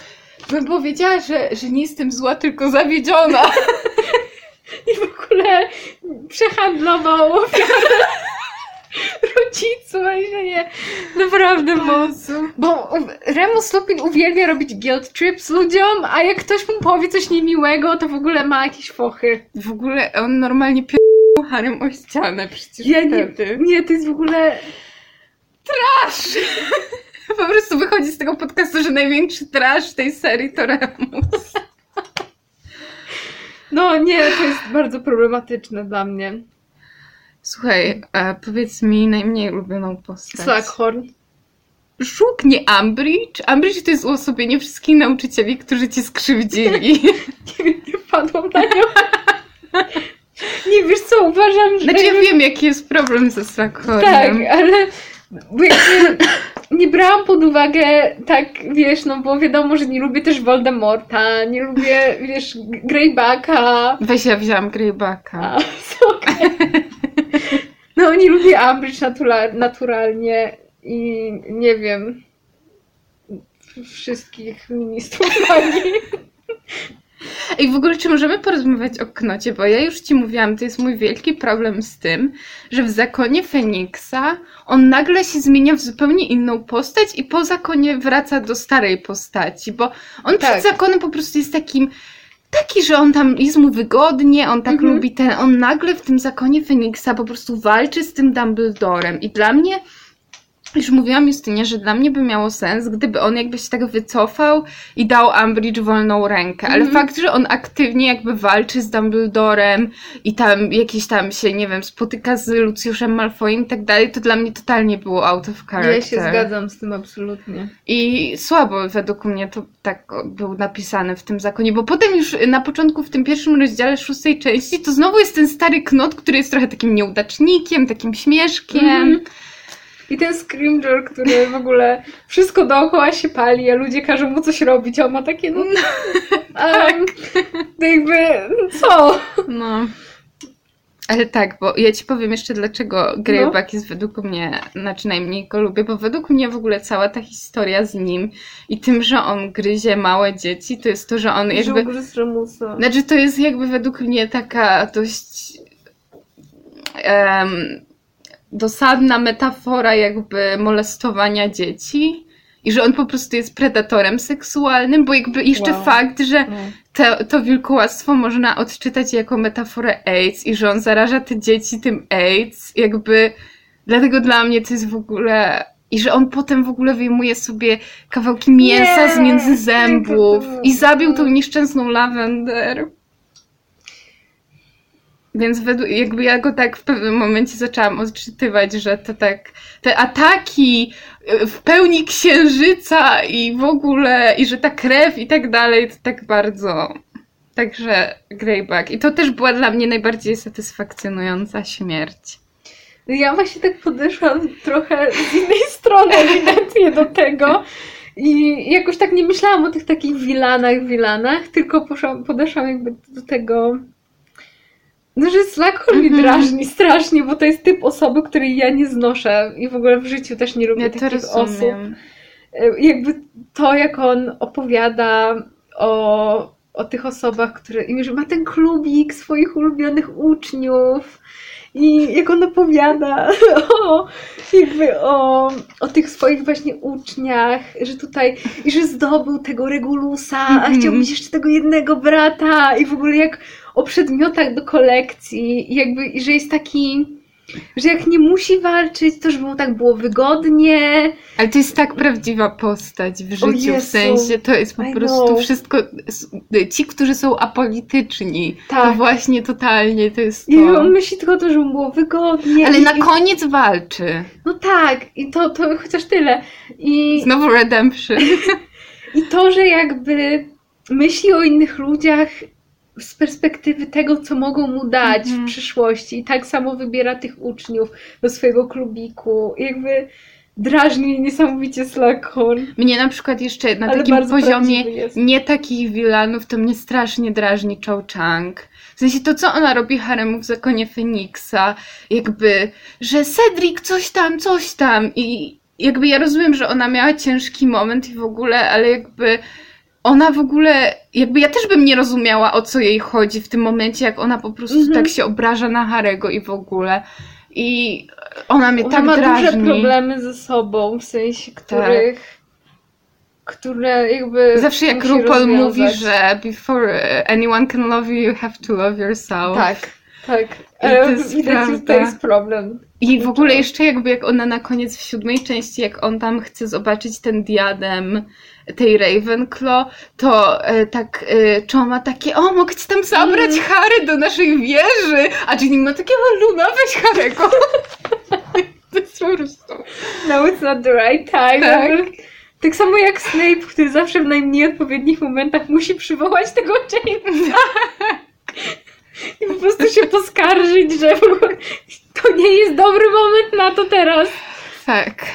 Speaker 3: bym powiedziała, że, że nie jestem zła, tylko zawiedziona. [laughs]
Speaker 4: I w ogóle przehandlował ofiarę rodziców, że nie, naprawdę mocno. Bo Remus Lupin uwielbia robić guilt trips ludziom, a jak ktoś mu powie coś niemiłego, to w ogóle ma jakieś fochy.
Speaker 3: W ogóle on normalnie pił Harem o ścianę przecież
Speaker 4: Ja nie, nie, to jest w ogóle...
Speaker 3: Trash! [laughs] Po prostu wychodzi z tego podcastu, że największy trash tej serii to Remus. [laughs]
Speaker 4: No nie, to jest bardzo problematyczne dla mnie.
Speaker 3: Słuchaj, e, powiedz mi najmniej ulubioną postać.
Speaker 4: Slughorn.
Speaker 3: Żuk, nie Umbridge? Umbridge to jest uosobienie wszystkich nauczycieli, którzy cię skrzywdzili. [laughs]
Speaker 4: Nie, nie wpadłam na nią. [laughs] Nie wiesz co, uważam, że...
Speaker 3: Znaczy ja wiem, jaki jest problem ze Slughornem.
Speaker 4: Tak, ale [coughs] nie brałam pod uwagę tak, wiesz, no bo wiadomo, że nie lubię też Voldemorta, nie lubię, wiesz, Greybacka.
Speaker 3: Weź, ja wzięłam Greybacka.
Speaker 4: A, [laughs] okej. No nie lubię Umbridge natura- naturalnie i nie wiem wszystkich ministrów magii.
Speaker 3: I w ogóle, czy możemy porozmawiać o knocie? Bo ja już ci mówiłam, to jest mój wielki problem z tym, że w zakonie Feniksa on nagle się zmienia w zupełnie inną postać i po zakonie wraca do starej postaci, bo on
Speaker 4: Tak.
Speaker 3: przed zakonem po prostu jest takim taki, że on tam jest mu wygodnie, on tak
Speaker 4: Mhm.
Speaker 3: lubi ten, on nagle w tym zakonie Feniksa po prostu walczy z tym Dumbledorem i dla mnie już mówiłam Justynie, że dla mnie by miało sens, gdyby on jakby się tak wycofał i dał Umbridge wolną rękę, ale
Speaker 4: Mhm.
Speaker 3: fakt, że on aktywnie jakby walczy z Dumbledorem i tam jakieś tam się, nie wiem, spotyka z Lucjuszem Malfoyem i tak dalej, to dla mnie totalnie było out of character.
Speaker 4: Ja się zgadzam z tym absolutnie.
Speaker 3: I słabo według mnie to tak był napisane w tym zakonie, bo potem już na początku w tym pierwszym rozdziale szóstej części to znowu jest ten stary knot, który jest trochę takim nieudacznikiem, takim śmieszkiem.
Speaker 4: Mhm. I ten Scrimgeour, który w ogóle wszystko dookoła się pali, a ludzie każą mu coś robić, a on ma takie, no... [laughs] Um, to jakby, co?
Speaker 3: No. Ale tak, bo ja ci powiem jeszcze, dlaczego
Speaker 4: No.
Speaker 3: Greyback jest według mnie, znaczy najmniej go lubię, bo według mnie w ogóle cała ta historia z nim i tym, że on gryzie małe dzieci, to jest to, że on jakby...
Speaker 4: Remusa.
Speaker 3: Znaczy to jest jakby według mnie taka dość em, dosadna metafora jakby molestowania dzieci i że on po prostu jest predatorem seksualnym, bo jakby jeszcze
Speaker 4: Wow.
Speaker 3: fakt, że
Speaker 4: No.
Speaker 3: to, to wilkołactwo można odczytać jako metaforę AIDS i że on zaraża te dzieci tym AIDS, jakby dlatego dla mnie to jest w ogóle i że on potem w ogóle wyjmuje sobie kawałki mięsa
Speaker 4: Nie,
Speaker 3: z między zębów
Speaker 4: to-
Speaker 3: i zabił tą nieszczęsną Lavender. Więc według, jakby ja go tak w pewnym momencie zaczęłam odczytywać, że to tak, te ataki y, w pełni księżyca i w ogóle, i że ta krew i tak dalej, to tak bardzo. Także Greyback. I to też była dla mnie najbardziej satysfakcjonująca śmierć.
Speaker 4: Ja właśnie tak podeszłam trochę z innej [laughs] strony ewidentnie do tego. I jakoś tak nie myślałam o tych takich wilanach, wilanach, tylko poszłam, podeszłam jakby do tego. No, że Slughorn mnie
Speaker 3: Mhm.
Speaker 4: drażni strasznie, bo to jest typ osoby, której ja nie znoszę i w ogóle w życiu też nie lubię
Speaker 3: Ja
Speaker 4: takich osób.
Speaker 3: rozumiem.
Speaker 4: E, Jakby to, jak on opowiada o, o tych osobach, które. I że ma ten klubik swoich ulubionych uczniów. I jak on opowiada [laughs] o, jakby o, o tych swoich właśnie uczniach, że tutaj, i że zdobył tego Regulusa, a
Speaker 3: Mhm.
Speaker 4: chciał mieć jeszcze tego jednego brata, i w ogóle jak o przedmiotach do kolekcji, i jakby, i że jest taki, że jak nie musi walczyć, to żeby mu tak było wygodnie.
Speaker 3: Ale to jest tak prawdziwa postać w życiu, w sensie to jest po
Speaker 4: I
Speaker 3: prostu
Speaker 4: know.
Speaker 3: wszystko. Ci, którzy są apolityczni, to
Speaker 4: Tak.
Speaker 3: właśnie totalnie to jest
Speaker 4: I
Speaker 3: to.
Speaker 4: on myśli tylko o tym, żeby mu było wygodnie.
Speaker 3: Ale
Speaker 4: i,
Speaker 3: na
Speaker 4: i-
Speaker 3: koniec walczy.
Speaker 4: No tak, i to, to chociaż tyle. I,
Speaker 3: Znowu Redemption. [laughs]
Speaker 4: I to, że jakby myśli o innych ludziach z perspektywy tego, co mogą mu dać
Speaker 3: Mhm.
Speaker 4: w przyszłości. I tak samo wybiera tych uczniów do swojego klubiku. Jakby drażni niesamowicie Slughorn.
Speaker 3: Mnie na przykład jeszcze na
Speaker 4: Ale
Speaker 3: takim poziomie nie takich wilanów, to mnie strasznie drażni Cho Chang. W sensie to, co ona robi haremu w zakonie Feniksa, jakby, że Cedric coś tam, coś tam i jakby ja rozumiem, że ona miała ciężki moment i w ogóle, ale jakby ona w ogóle, jakby ja też bym nie rozumiała, o co jej chodzi w tym momencie, jak ona po prostu
Speaker 4: Mhm.
Speaker 3: tak się obraża na Harego i w ogóle. I ona mnie
Speaker 4: Ona
Speaker 3: tak
Speaker 4: ma
Speaker 3: drażni.
Speaker 4: duże problemy ze sobą, w sensie których... Które jakby.
Speaker 3: Zawsze jak RuPaul mówi, że before anyone can love you, you have to love yourself.
Speaker 4: Tak, tak.
Speaker 3: I to
Speaker 4: E,
Speaker 3: jest
Speaker 4: Widać, że to jest problem.
Speaker 3: I w ogóle jeszcze jakby jak ona na koniec w siódmej części, jak on tam chce zobaczyć ten diadem tej Ravenclaw, to e, tak e, Cho ma takie, o mogę ci tam zabrać
Speaker 4: Mm.
Speaker 3: Harry do naszej wieży, a Ginny ma takie, o Luna weź Harry'ego. [laughs] to jest po prostu...
Speaker 4: No, it's not the right time.
Speaker 3: Tak.
Speaker 4: Tak samo jak Snape, który zawsze w najmniej odpowiednich momentach musi przywołać tego Jamesa. [laughs] I po prostu się poskarżyć, że to nie jest dobry moment na to teraz.
Speaker 3: Tak.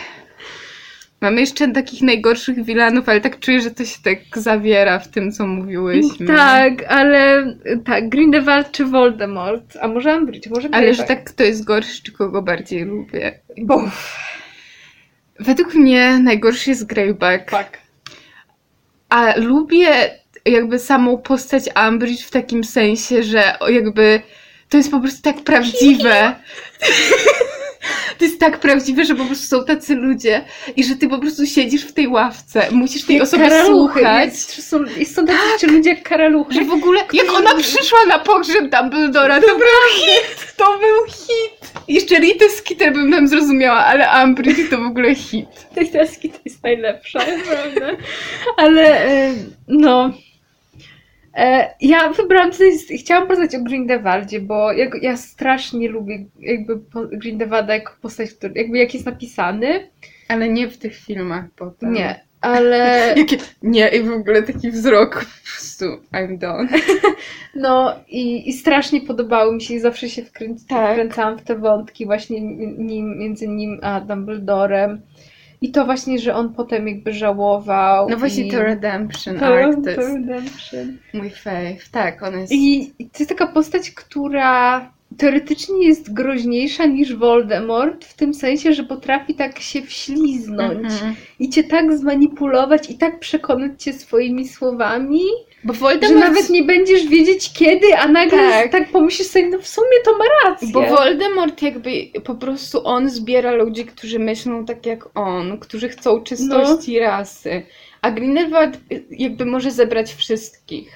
Speaker 3: Mamy jeszcze takich najgorszych wilanów, ale tak czuję, że to się tak zawiera w tym, co mówiłyśmy.
Speaker 4: Tak, ale tak, Grindelwald czy Voldemort, a może Umbridge, może
Speaker 3: Ale że tak kto jest gorszy, czy kogo bardziej lubię.
Speaker 4: Bo,
Speaker 3: Według mnie najgorszy jest Greyback.
Speaker 4: tak.
Speaker 3: A lubię jakby samą postać Umbridge w takim sensie, że jakby to jest po prostu tak prawdziwe. [laughs] [laughs] To jest tak prawdziwe, że po prostu są tacy ludzie i że ty po prostu siedzisz w tej ławce, musisz tej
Speaker 4: Jak
Speaker 3: osoby
Speaker 4: karaluchy.
Speaker 3: słuchać.
Speaker 4: Jest, są, jest, są tacy ludzie jak karaluchy.
Speaker 3: Że w ogóle, jak ona przyszła na pogrzeb Dumbledora, to był hit! To był hit! Jeszcze Rita Skeeter bym tam zrozumiała, ale Umbridge to w ogóle hit.
Speaker 4: Deski to jest najlepsza, [laughs] prawda? Ale e, no. E, ja wybrałam tutaj, chciałam porozmawiać o Grindelwaldzie, bo ja, ja strasznie lubię jakby Grindelwalda jako postać, który, jakby jak jest napisany.
Speaker 3: Ale nie w tych filmach potem.
Speaker 4: Nie, ale [laughs]
Speaker 3: nie, i w ogóle taki wzrok po prostu I'm done. [laughs]
Speaker 4: no i, i strasznie podobało mi się i zawsze się wkręc,
Speaker 3: Tak.
Speaker 4: wkręcałam w te wątki właśnie nim, między nim a Dumbledorem. I to właśnie, że on potem jakby żałował.
Speaker 3: No właśnie
Speaker 4: i...
Speaker 3: to Redemption
Speaker 4: to,
Speaker 3: Arc to
Speaker 4: to
Speaker 3: jest
Speaker 4: Redemption.
Speaker 3: mój fave. Tak, on jest...
Speaker 4: I to jest taka postać, która teoretycznie jest groźniejsza niż Voldemort, w tym sensie, że potrafi tak się wśliznąć
Speaker 3: Mhm.
Speaker 4: i cię tak zmanipulować i tak przekonać cię swoimi słowami,
Speaker 3: Bo
Speaker 4: że
Speaker 3: Voldemort...
Speaker 4: nawet nie będziesz wiedzieć kiedy, a nagle
Speaker 3: Tak.
Speaker 4: tak, pomyślisz sobie, no w sumie to ma rację.
Speaker 3: Bo Voldemort jakby po prostu on zbiera ludzi, którzy myślą tak jak on, którzy chcą czystości rasy. A Grindelwald jakby może zebrać wszystkich.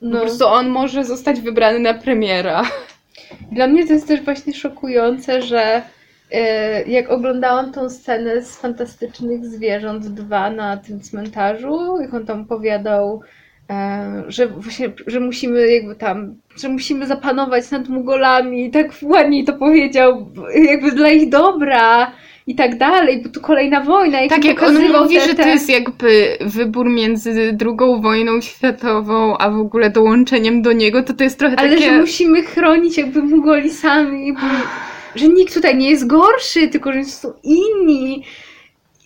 Speaker 3: Po
Speaker 4: no.
Speaker 3: prostu on może zostać wybrany na premiera. [laughs]
Speaker 4: Dla mnie to jest też właśnie szokujące, że e, jak oglądałam tą scenę z Fantastycznych Zwierząt 2 na tym cmentarzu, jak on tam opowiadał, e, że właśnie, że musimy jakby tam, że musimy zapanować nad Mugolami, tak ładniej to powiedział, jakby dla ich dobra i tak dalej, bo tu kolejna wojna. Jak
Speaker 3: Tak jak on mówi,
Speaker 4: te-
Speaker 3: że to jest jakby wybór między drugą wojną światową, a w ogóle dołączeniem do niego, to to jest trochę
Speaker 4: Ale
Speaker 3: takie...
Speaker 4: że musimy chronić jakby Mugoli sami, bo, że nikt tutaj nie jest gorszy, tylko że są inni.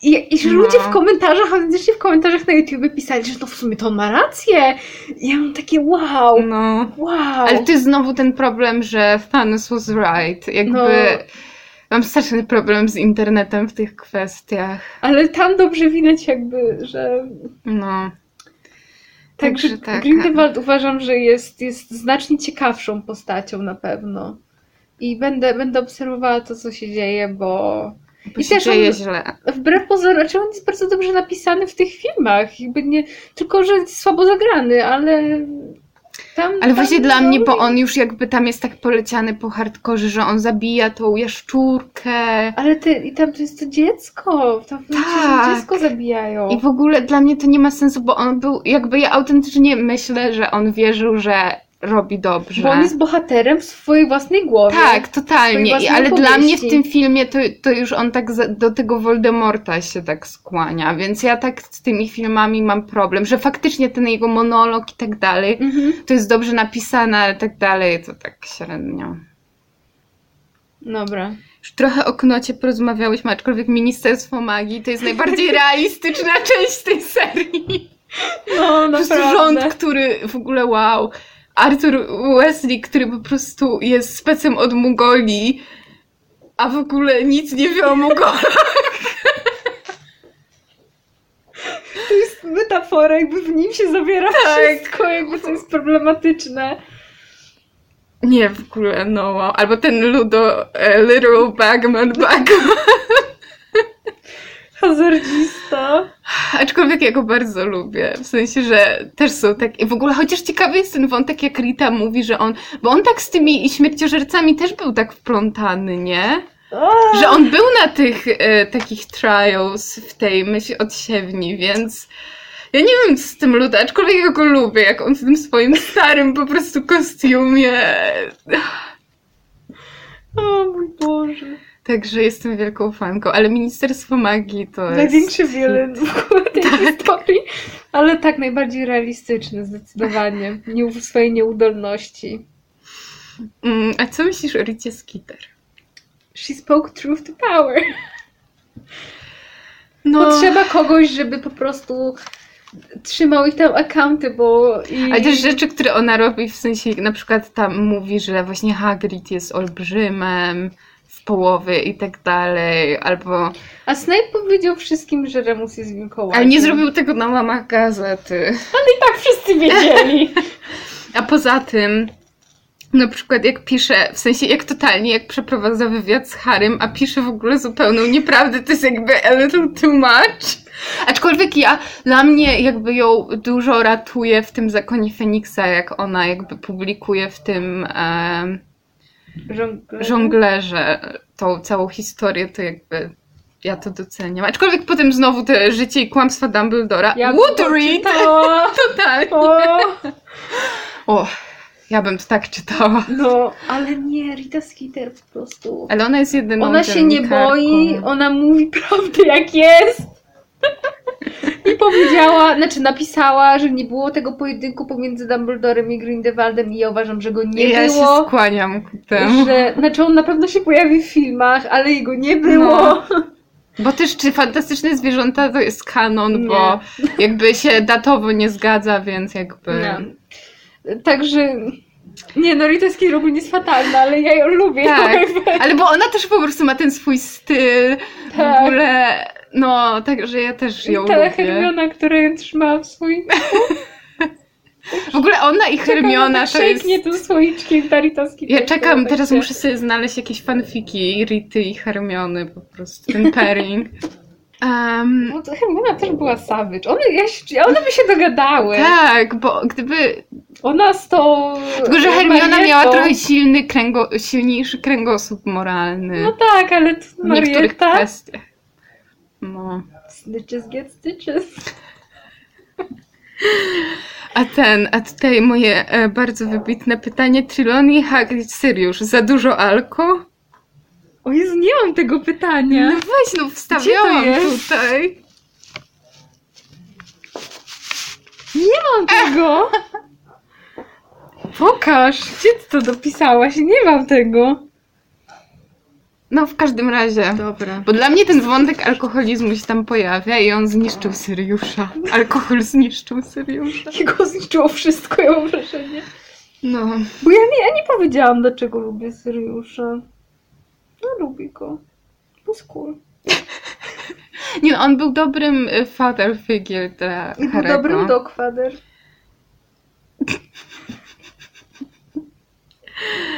Speaker 4: I, i że
Speaker 3: No.
Speaker 4: ludzie w komentarzach, autentycznie w komentarzach na YouTube pisali, że to w sumie to on ma rację. I ja mam takie wow,
Speaker 3: No...
Speaker 4: wow.
Speaker 3: Ale to jest znowu ten problem, że Thanos was right. Jakby...
Speaker 4: No.
Speaker 3: Mam straszny problem z internetem w tych kwestiach.
Speaker 4: Ale tam dobrze widać jakby, że...
Speaker 3: No.
Speaker 4: Także
Speaker 3: Także tak.
Speaker 4: Grindelwald uważam, że jest, jest znacznie ciekawszą postacią na pewno. I będę, będę obserwowała to, co się dzieje, bo
Speaker 3: Bo
Speaker 4: I
Speaker 3: się
Speaker 4: też
Speaker 3: dzieje
Speaker 4: on-
Speaker 3: źle.
Speaker 4: Wbrew pozorom, znaczy on jest bardzo dobrze napisany w tych filmach. Jakby nie, tylko, że jest słabo zagrany, ale tam.
Speaker 3: Ale
Speaker 4: tam
Speaker 3: właśnie dla mnie, bo on już jakby tam jest tak poleciany po hardkorze, że on zabija tą jaszczurkę.
Speaker 4: Ale ty, i tam to jest to dziecko. Tam
Speaker 3: tak.
Speaker 4: dziecko zabijają.
Speaker 3: I w ogóle dla mnie to nie ma sensu, bo on był, jakby ja autentycznie myślę, że on wierzył, że robi dobrze.
Speaker 4: Bo on jest bohaterem w swojej własnej głowie.
Speaker 3: Tak, totalnie. I, ale dla mnie w tym filmie to, to już on tak za, do tego Voldemorta się tak skłania, więc ja tak z tymi filmami mam problem, że faktycznie ten jego monolog i tak dalej,
Speaker 4: Mhm.
Speaker 3: to jest dobrze napisane, ale tak dalej to tak średnio.
Speaker 4: Dobra.
Speaker 3: Już trochę o Knocie porozmawiałyśmy, aczkolwiek Ministerstwo Magii to jest najbardziej [laughs] realistyczna część tej serii.
Speaker 4: No,
Speaker 3: prostu rząd, który w ogóle wow. Arthur Wesley, który po prostu jest specem od Mugolii, a w ogóle nic nie wie o Mugolach.
Speaker 4: To jest metafora, jakby w nim się zawiera
Speaker 3: Tak.
Speaker 4: wszystko, jakby to jest problematyczne.
Speaker 3: Nie, w ogóle, no wow. Albo ten Ludo, e, literal bagman bagman.
Speaker 4: Hazardzista.
Speaker 3: Aczkolwiek ja go bardzo lubię. W sensie, że też są takie. W ogóle, chociaż ciekawy jest ten wątek, jak Rita mówi, że on. Bo on tak z tymi śmierciożercami też był tak wplątany, nie?
Speaker 4: A!
Speaker 3: Że on był na tych e, takich trials w tej myśli odsiewni, więc. Ja nie wiem, co z tym luda, aczkolwiek ja go lubię, jak on w tym swoim starym po prostu kostiumie.
Speaker 4: O mój Boże.
Speaker 3: Także jestem wielką fanką, ale Ministerstwo Magii to jest...
Speaker 4: Największy wielen w ogóle tej
Speaker 3: Tak.
Speaker 4: historii. Ale tak, najbardziej realistyczny, zdecydowanie. Nie w swojej nieudolności.
Speaker 3: Mm, a co myślisz o Ricie Skeeter?
Speaker 4: She spoke truth to power.
Speaker 3: No,
Speaker 4: Potrzeba kogoś, żeby po prostu trzymał ich tam accounty, bo i...
Speaker 3: ale też rzeczy, które ona robi, w sensie na przykład tam mówi, że właśnie Hagrid jest olbrzymem, w połowie i tak dalej, albo...
Speaker 4: A Snape powiedział wszystkim, że Remus jest wilkołakiem.
Speaker 3: Ale nie zrobił tego na łamach gazety.
Speaker 4: I tak wszyscy wiedzieli. [laughs]
Speaker 3: A poza tym, na przykład jak pisze, w sensie jak totalnie, jak przeprowadza wywiad z Harrym, a pisze w ogóle zupełną nieprawdę, to jest jakby a little too much. Aczkolwiek ja, dla mnie jakby ją dużo ratuje w tym Zakonie Feniksa, jak ona jakby publikuje w tym
Speaker 4: Żonglerze.
Speaker 3: żonglerze tą całą historię, to jakby ja to doceniam. Aczkolwiek potem znowu te życie i kłamstwa Dumbledora.
Speaker 4: Ja
Speaker 3: Would
Speaker 4: to
Speaker 3: read!
Speaker 4: czytała. [laughs]
Speaker 3: Totalnie.
Speaker 4: O,
Speaker 3: O, ja bym to tak czytała.
Speaker 4: no, ale nie, Rita Skeeter po prostu.
Speaker 3: Ale ona jest jedyną
Speaker 4: Ona się nie boi, ona mówi prawdę jak jest. I powiedziała, znaczy napisała, że nie było tego pojedynku pomiędzy Dumbledorem i Grindelwaldem i ja uważam, że go nie
Speaker 3: ja
Speaker 4: było.
Speaker 3: się skłaniam ku temu.
Speaker 4: Że, znaczy on na pewno się pojawi w filmach, ale jego nie było.
Speaker 3: No. Bo też czy fantastyczne zwierzęta to jest kanon, bo jakby się datowo nie zgadza, więc jakby.
Speaker 4: Nie. Także. Nie, no Rita Skeeter ogólnie jest fatalna, ale ja ją lubię.
Speaker 3: Tak, [laughs] ale bo ona też po prostu ma ten swój styl. W
Speaker 4: Tak.
Speaker 3: ogóle. No, także ja też ją
Speaker 4: I ta
Speaker 3: lubię.
Speaker 4: Hermiona, która ją trzyma w swoim... [laughs]
Speaker 3: W ogóle ona i Hermiona to jest.
Speaker 4: Nie tym słoiczkiem ta.
Speaker 3: Ja czekam,
Speaker 4: tak
Speaker 3: teraz muszę sobie znaleźć jakieś fanfiki Rity i Hermiony, po prostu ten pairing. [laughs] Um,
Speaker 4: No to Hermiona też była savage. One, ja, one by się dogadały.
Speaker 3: tak, bo gdyby.
Speaker 4: Ona z tą...
Speaker 3: Tylko, że Hermiona
Speaker 4: Marietą-
Speaker 3: miała trochę silny kręgo, silniejszy kręgosłup moralny.
Speaker 4: No tak, ale to
Speaker 3: w niektórych kwestiach. No.
Speaker 4: Stitches get stitches.
Speaker 3: A ten, a tutaj moje e, bardzo wybitne pytanie. Trelawney, Hagrid, Sirius, za dużo alko?
Speaker 4: O Jezu, nie mam tego pytania.
Speaker 3: No weź, no wstawiałam tutaj.
Speaker 4: Nie mam tego. [laughs] Pokaż. Gdzie ty to dopisałaś? Nie mam tego.
Speaker 3: No w każdym razie.
Speaker 4: Dobra.
Speaker 3: Bo dla mnie ten wątek alkoholizmu się tam pojawia i on zniszczył Syriusza. Alkohol zniszczył Syriusza.
Speaker 4: Jego zniszczyło wszystko, ja mam wrażenie.
Speaker 3: No.
Speaker 4: Bo ja nie, ja nie powiedziałam, dlaczego lubię Syriusza. No lubię go. Jest cool. [laughs]
Speaker 3: Nie, no, on był dobrym y, father figure dla
Speaker 4: I był
Speaker 3: Harego.
Speaker 4: dobrym dogfather. [laughs]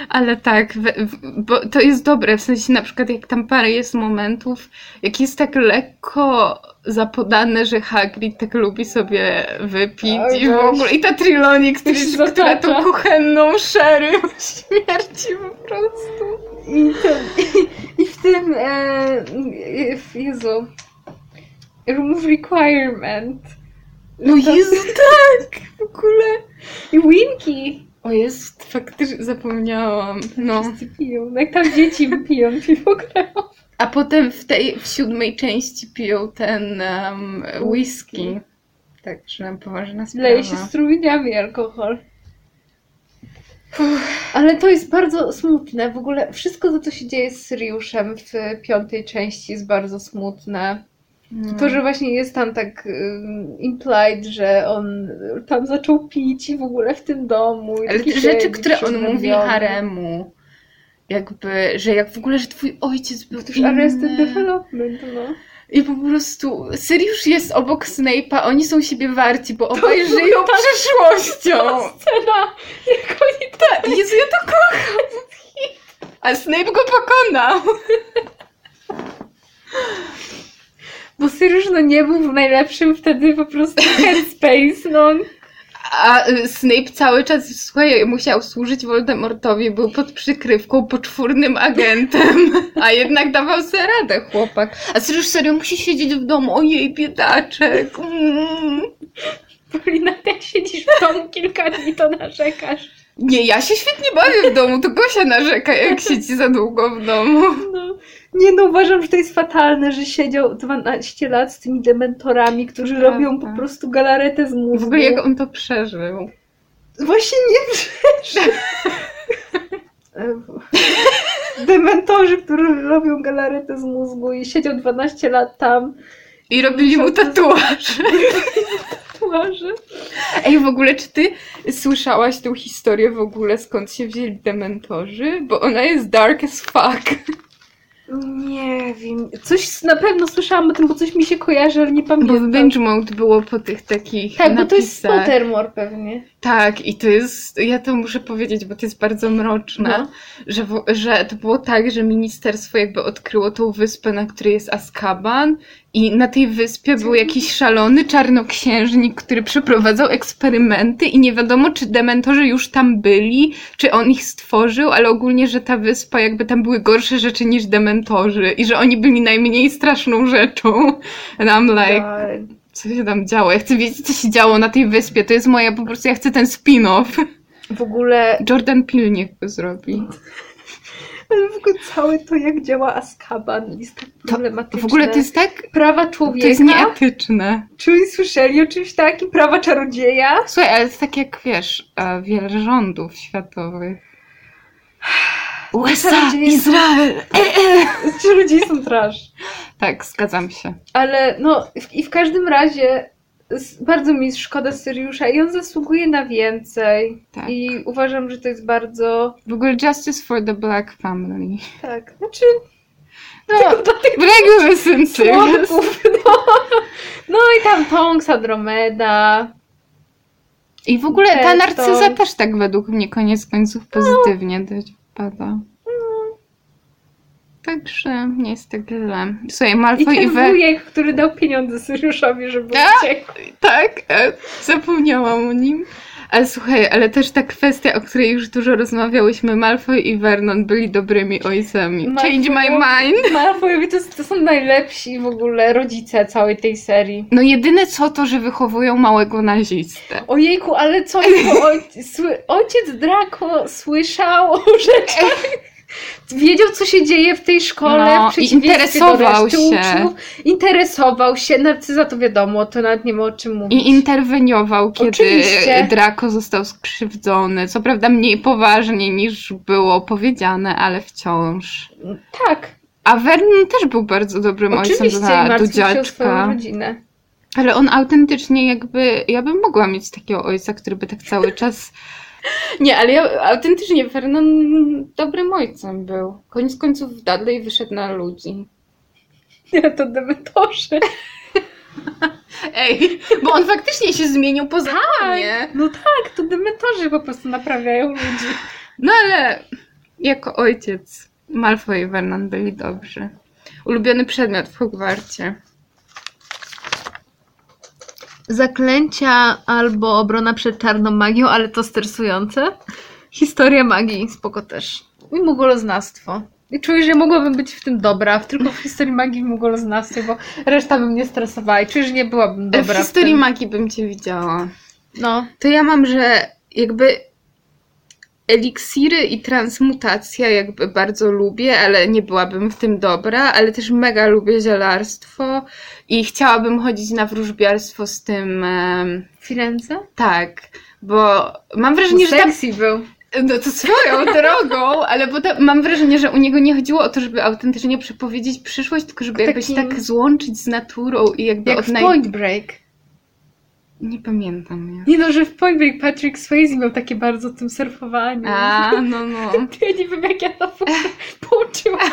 Speaker 3: Ale tak, w, w, bo to jest dobre, w sensie na przykład jak tam parę jest momentów, jak jest tak lekko zapodane, że Hagrid tak lubi sobie wypić
Speaker 4: Oj,
Speaker 3: i w
Speaker 4: weź.
Speaker 3: ogóle, i ta Trilonik,
Speaker 4: się
Speaker 3: która tą kuchenną sherry [laughs] śmierci po prostu.
Speaker 4: I, ten, i, i w tym, e, w, Jezu, Room of Requirement.
Speaker 3: No Jezu, [laughs] tak, w ogóle.
Speaker 4: I Winky.
Speaker 3: O jest, faktycznie zapomniałam. No.
Speaker 4: Wszyscy piją. Jak tam dzieci piją piwo grają.
Speaker 3: A potem w tej, w siódmej części piją ten um, whisky. Także poważna sprawa.
Speaker 4: Leje się strumieniami alkohol. Ale to jest bardzo smutne. W ogóle wszystko to, co się dzieje z Syriuszem w piątej części jest bardzo smutne.
Speaker 3: No.
Speaker 4: To, że właśnie jest tam tak ym, implied, że on tam zaczął pić i w ogóle w tym domu. i
Speaker 3: Ale te rzeczy, które on mówi haremu, jakby, że jak w ogóle, że twój ojciec był
Speaker 4: To już Arrested
Speaker 3: inny.
Speaker 4: Development, no.
Speaker 3: I po prostu Sirius jest obok Snape'a, oni są siebie warci, bo obaj żyją przeszłością.
Speaker 4: Scena, jak oni
Speaker 3: Ta, Jezu, ja to kocham. A Snape go pokonał.
Speaker 4: Bo Syriusz no nie był w najlepszym wtedy po prostu headspace, no.
Speaker 3: A y, Snape cały czas, słuchaj, musiał służyć Voldemortowi, był pod przykrywką poczwórnym agentem, [laughs] a jednak dawał sobie radę chłopak. A Sirius serio musi siedzieć w domu, ojej, biedaczek. Mm.
Speaker 4: Paulina, jak siedzisz w domu kilka dni, to narzekasz.
Speaker 3: Nie, ja się świetnie bawię w domu, to Gosia narzeka, jak siedzi za długo w domu.
Speaker 4: No. Nie no, uważam, że to jest fatalne, że siedział 12 lat z tymi dementorami, którzy
Speaker 3: Prawda.
Speaker 4: robią po prostu galaretę z mózgu.
Speaker 3: W ogóle jak on to przeżył.
Speaker 4: Właśnie nie przeżył. [laughs] Dementorzy, którzy robią galaretę z mózgu i siedział 12 lat tam.
Speaker 3: I robili mu tatuaż. [laughs]
Speaker 4: Tatuaże.
Speaker 3: Ej, w ogóle, czy ty słyszałaś tą historię w ogóle, skąd się wzięli dementorzy? Bo ona jest dark as fuck.
Speaker 4: Wiem, coś na pewno słyszałam o tym, bo coś mi się kojarzy, ale nie
Speaker 3: Bo
Speaker 4: pamiętam.
Speaker 3: w Binge Mode było po tych takich
Speaker 4: tak, bo to jest
Speaker 3: napisach.
Speaker 4: Pottermore pewnie.
Speaker 3: Tak, i to jest, ja to muszę powiedzieć, bo to jest bardzo mroczne,
Speaker 4: No.
Speaker 3: że, że to było tak, że ministerstwo jakby odkryło tą wyspę, na której jest Azkaban i na tej wyspie był jakiś szalony czarnoksiężnik, który przeprowadzał eksperymenty i nie wiadomo, czy dementorzy już tam byli, czy on ich stworzył, ale ogólnie, że ta wyspa jakby tam były gorsze rzeczy niż dementorzy i że oni byli najmniej straszną rzeczą. And I'm like, co się tam działo? Ja chcę wiedzieć, co się działo na tej wyspie. To jest moja, po prostu ja chcę ten spin-off.
Speaker 4: W ogóle,
Speaker 3: Jordan Peele niech go zrobi.
Speaker 4: Ale w ogóle całe to, jak działa Azkaban, jest tak problematyczne.
Speaker 3: W ogóle to jest tak,
Speaker 4: Prawa
Speaker 3: to
Speaker 4: człowieka.
Speaker 3: jest nieetyczne.
Speaker 4: Czy oni słyszeli o czymś takim? Prawa czarodzieja?
Speaker 3: Słuchaj, ale to jest tak jak, wiesz, e, wiele rządów światowych. USA,
Speaker 4: Czarodzieje-
Speaker 3: Izrael!
Speaker 4: Czarodzieje są trash.
Speaker 3: Tak, zgadzam się.
Speaker 4: Ale no, w, i w każdym razie bardzo mi szkoda Syriusza i on zasługuje na więcej.
Speaker 3: Tak.
Speaker 4: I uważam, że to jest bardzo...
Speaker 3: W ogóle Justice for the Black Family.
Speaker 4: Tak, znaczy
Speaker 3: No, [laughs] w reguły synsy.
Speaker 4: członków, no. no i tam Tonks, Andromeda.
Speaker 3: I w ogóle ta narcyza też tak według mnie koniec końców pozytywnie dość pada. Także nie jest tak źle. Słuchaj,
Speaker 4: I
Speaker 3: Malfoy i,
Speaker 4: ten
Speaker 3: We...
Speaker 4: wujek, który dał pieniądze Syriuszowi, żeby
Speaker 3: A!
Speaker 4: uciekł.
Speaker 3: Tak, e, zapomniałam o nim. Ale słuchaj, ale też ta kwestia, o której już dużo rozmawiałyśmy, Malfoy i Vernon byli dobrymi ojcami. Change my
Speaker 4: Malfoy-
Speaker 3: mind.
Speaker 4: Malfoyowie to, to są najlepsi w ogóle rodzice całej tej serii.
Speaker 3: No jedyne co to, że wychowują małego nazistę.
Speaker 4: Ojejku, ale co [laughs] ojciec Draco słyszał o rzeczach. [laughs] Wiedział, co się dzieje w tej szkole,
Speaker 3: No,
Speaker 4: w przeciwieństwie
Speaker 3: interesował
Speaker 4: do reszty
Speaker 3: się.
Speaker 4: uczniów. Interesował się. Narcyza to wiadomo, to nawet nie ma o czym mówić.
Speaker 3: I interweniował, kiedy
Speaker 4: Oczywiście.
Speaker 3: Draco został skrzywdzony. Co prawda mniej poważnie niż było powiedziane, ale wciąż.
Speaker 4: Tak,
Speaker 3: A Vernon też był bardzo dobrym
Speaker 4: oczywiście
Speaker 3: ojcem dla Dudziaczka.
Speaker 4: rodzinę.
Speaker 3: Ale on autentycznie jakby, ja bym mogła mieć takiego ojca, który by tak cały [laughs] czas... Nie, ale ja autentycznie Vernon dobrym ojcem był. Koniec końców Dudley wyszedł na ludzi.
Speaker 4: Nie, to dementorzy. [laughs]
Speaker 3: Ej, bo on faktycznie się zmienił po zakonie.
Speaker 4: No tak, to dementorzy po prostu naprawiają ludzi.
Speaker 3: No ale jako ojciec Malfoy i Vernon byli dobrzy. Ulubiony przedmiot w Hogwarcie.
Speaker 6: Zaklęcia albo obrona przed czarną magią, ale to stresujące. Historia magii, spoko też. I mugoloznawstwo. I czuję, że mogłabym być w tym dobra, w tylko w historii magii i mugoloznawstwie, bo reszta by mnie stresowała i czuję, że nie byłabym dobra
Speaker 3: w historii
Speaker 6: tym.
Speaker 3: magii bym cię widziała.
Speaker 6: No,
Speaker 3: To ja mam, że jakby eliksiry i transmutacja jakby bardzo lubię, ale nie byłabym w tym dobra, ale też mega lubię zielarstwo i chciałabym chodzić na wróżbiarstwo z tym...
Speaker 6: Firenze?
Speaker 3: tak, bo mam wrażenie, że tam
Speaker 6: był.
Speaker 3: No to swoją [laughs] drogą, ale bo to, mam wrażenie, że u niego nie chodziło o to, żeby autentycznie przepowiedzieć przyszłość, tylko żeby jakoś
Speaker 4: Takim-
Speaker 3: tak złączyć z naturą i jakby
Speaker 4: Jak
Speaker 3: odnaj-
Speaker 4: Point Break.
Speaker 3: Nie pamiętam.
Speaker 4: Nie no, że w Point Break Patrick Swayze miał takie bardzo tym surfowaniu.
Speaker 3: A, no, no. [laughs]
Speaker 4: Ja nie wiem, jak ja to [laughs] pouczyłam. [laughs]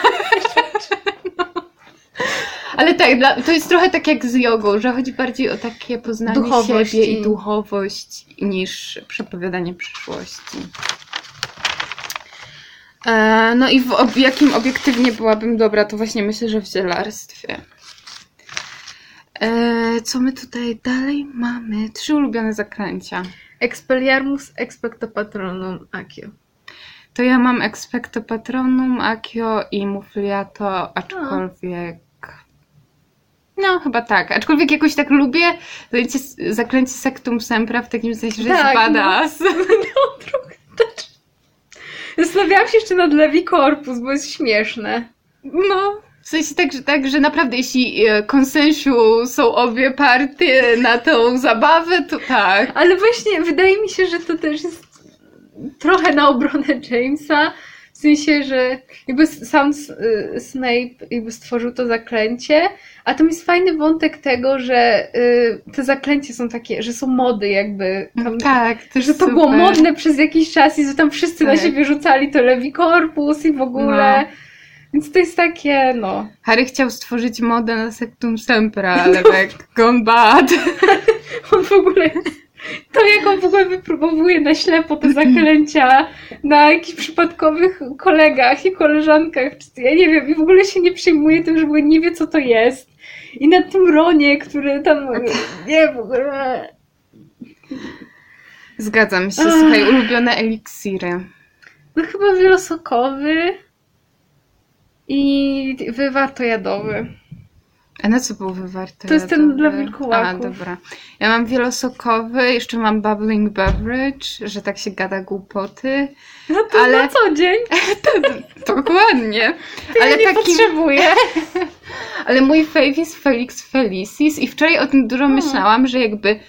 Speaker 3: Ale tak, to jest trochę tak jak z jogą, że chodzi bardziej o takie poznanie
Speaker 4: Duchowość
Speaker 3: siebie
Speaker 4: i-
Speaker 3: i duchowość niż przepowiadanie przyszłości. E, no i w ob- jakim obiektywnie byłabym dobra, to właśnie myślę, że w zielarstwie. E, co my tutaj dalej mamy? Trzy ulubione zaklęcia.
Speaker 6: Expelliarmus expecto patronum accio.
Speaker 3: To ja mam Expecto Patronum, Accio i Muffliato, aczkolwiek... No, chyba tak. Aczkolwiek jakoś tak lubię zaklęcie, zaklęcie Sectum Sempra w takim sensie, że
Speaker 4: Tak,
Speaker 3: jest
Speaker 4: no.
Speaker 3: badass. [laughs]
Speaker 4: No, trochę też. Zastanawiałam się jeszcze nad Levi Corpus, bo jest śmieszne.
Speaker 3: No, w sensie tak, że, tak, że naprawdę jeśli e, konsensu są obie partie na tą zabawę, to tak.
Speaker 4: Ale właśnie wydaje mi się, że to też jest trochę na obronę Jamesa. W sensie, że jakby sam y, Snape jakby stworzył to zaklęcie, a tam jest fajny wątek tego, że y, te zaklęcia są takie, że są mody jakby. Tam,
Speaker 3: Tak, też
Speaker 4: Że to było
Speaker 3: super.
Speaker 4: modne przez jakiś czas i że tam wszyscy na
Speaker 3: Tak.
Speaker 4: siebie rzucali to Levi Corpus i w ogóle. Więc to jest takie, no.
Speaker 3: Harry chciał stworzyć modę na Sectum Sempra, ale tak [laughs] gone bad. [laughs]
Speaker 4: On w ogóle. To jak on w ogóle wypróbowuje na ślepo te zaklęcia na jakichś przypadkowych kolegach i koleżankach. czy- Ja nie wiem, i w ogóle się nie przejmuje tym, że w ogóle nie wie, co to jest. I na tym Ronie, który tam. Nie, w ogóle.
Speaker 3: Zgadzam się, słuchaj, ulubione eliksiry.
Speaker 4: No chyba wielosokowy i wywar to jadowy.
Speaker 3: A na co był wywarty?
Speaker 4: To jest ten
Speaker 3: jadowy?
Speaker 4: dla wilkołaków.
Speaker 3: A, dobra. Ja mam wielosokowy, jeszcze mam bubbling beverage, że tak się gada głupoty.
Speaker 4: No to
Speaker 3: Ale-
Speaker 4: na co dzień. [laughs]
Speaker 3: Dokładnie.
Speaker 4: To
Speaker 3: Ale
Speaker 4: ja nie
Speaker 3: taki-
Speaker 4: potrzebuję. [laughs]
Speaker 3: Ale mój fave jest Felix Felicis i wczoraj o tym dużo myślałam, że jakby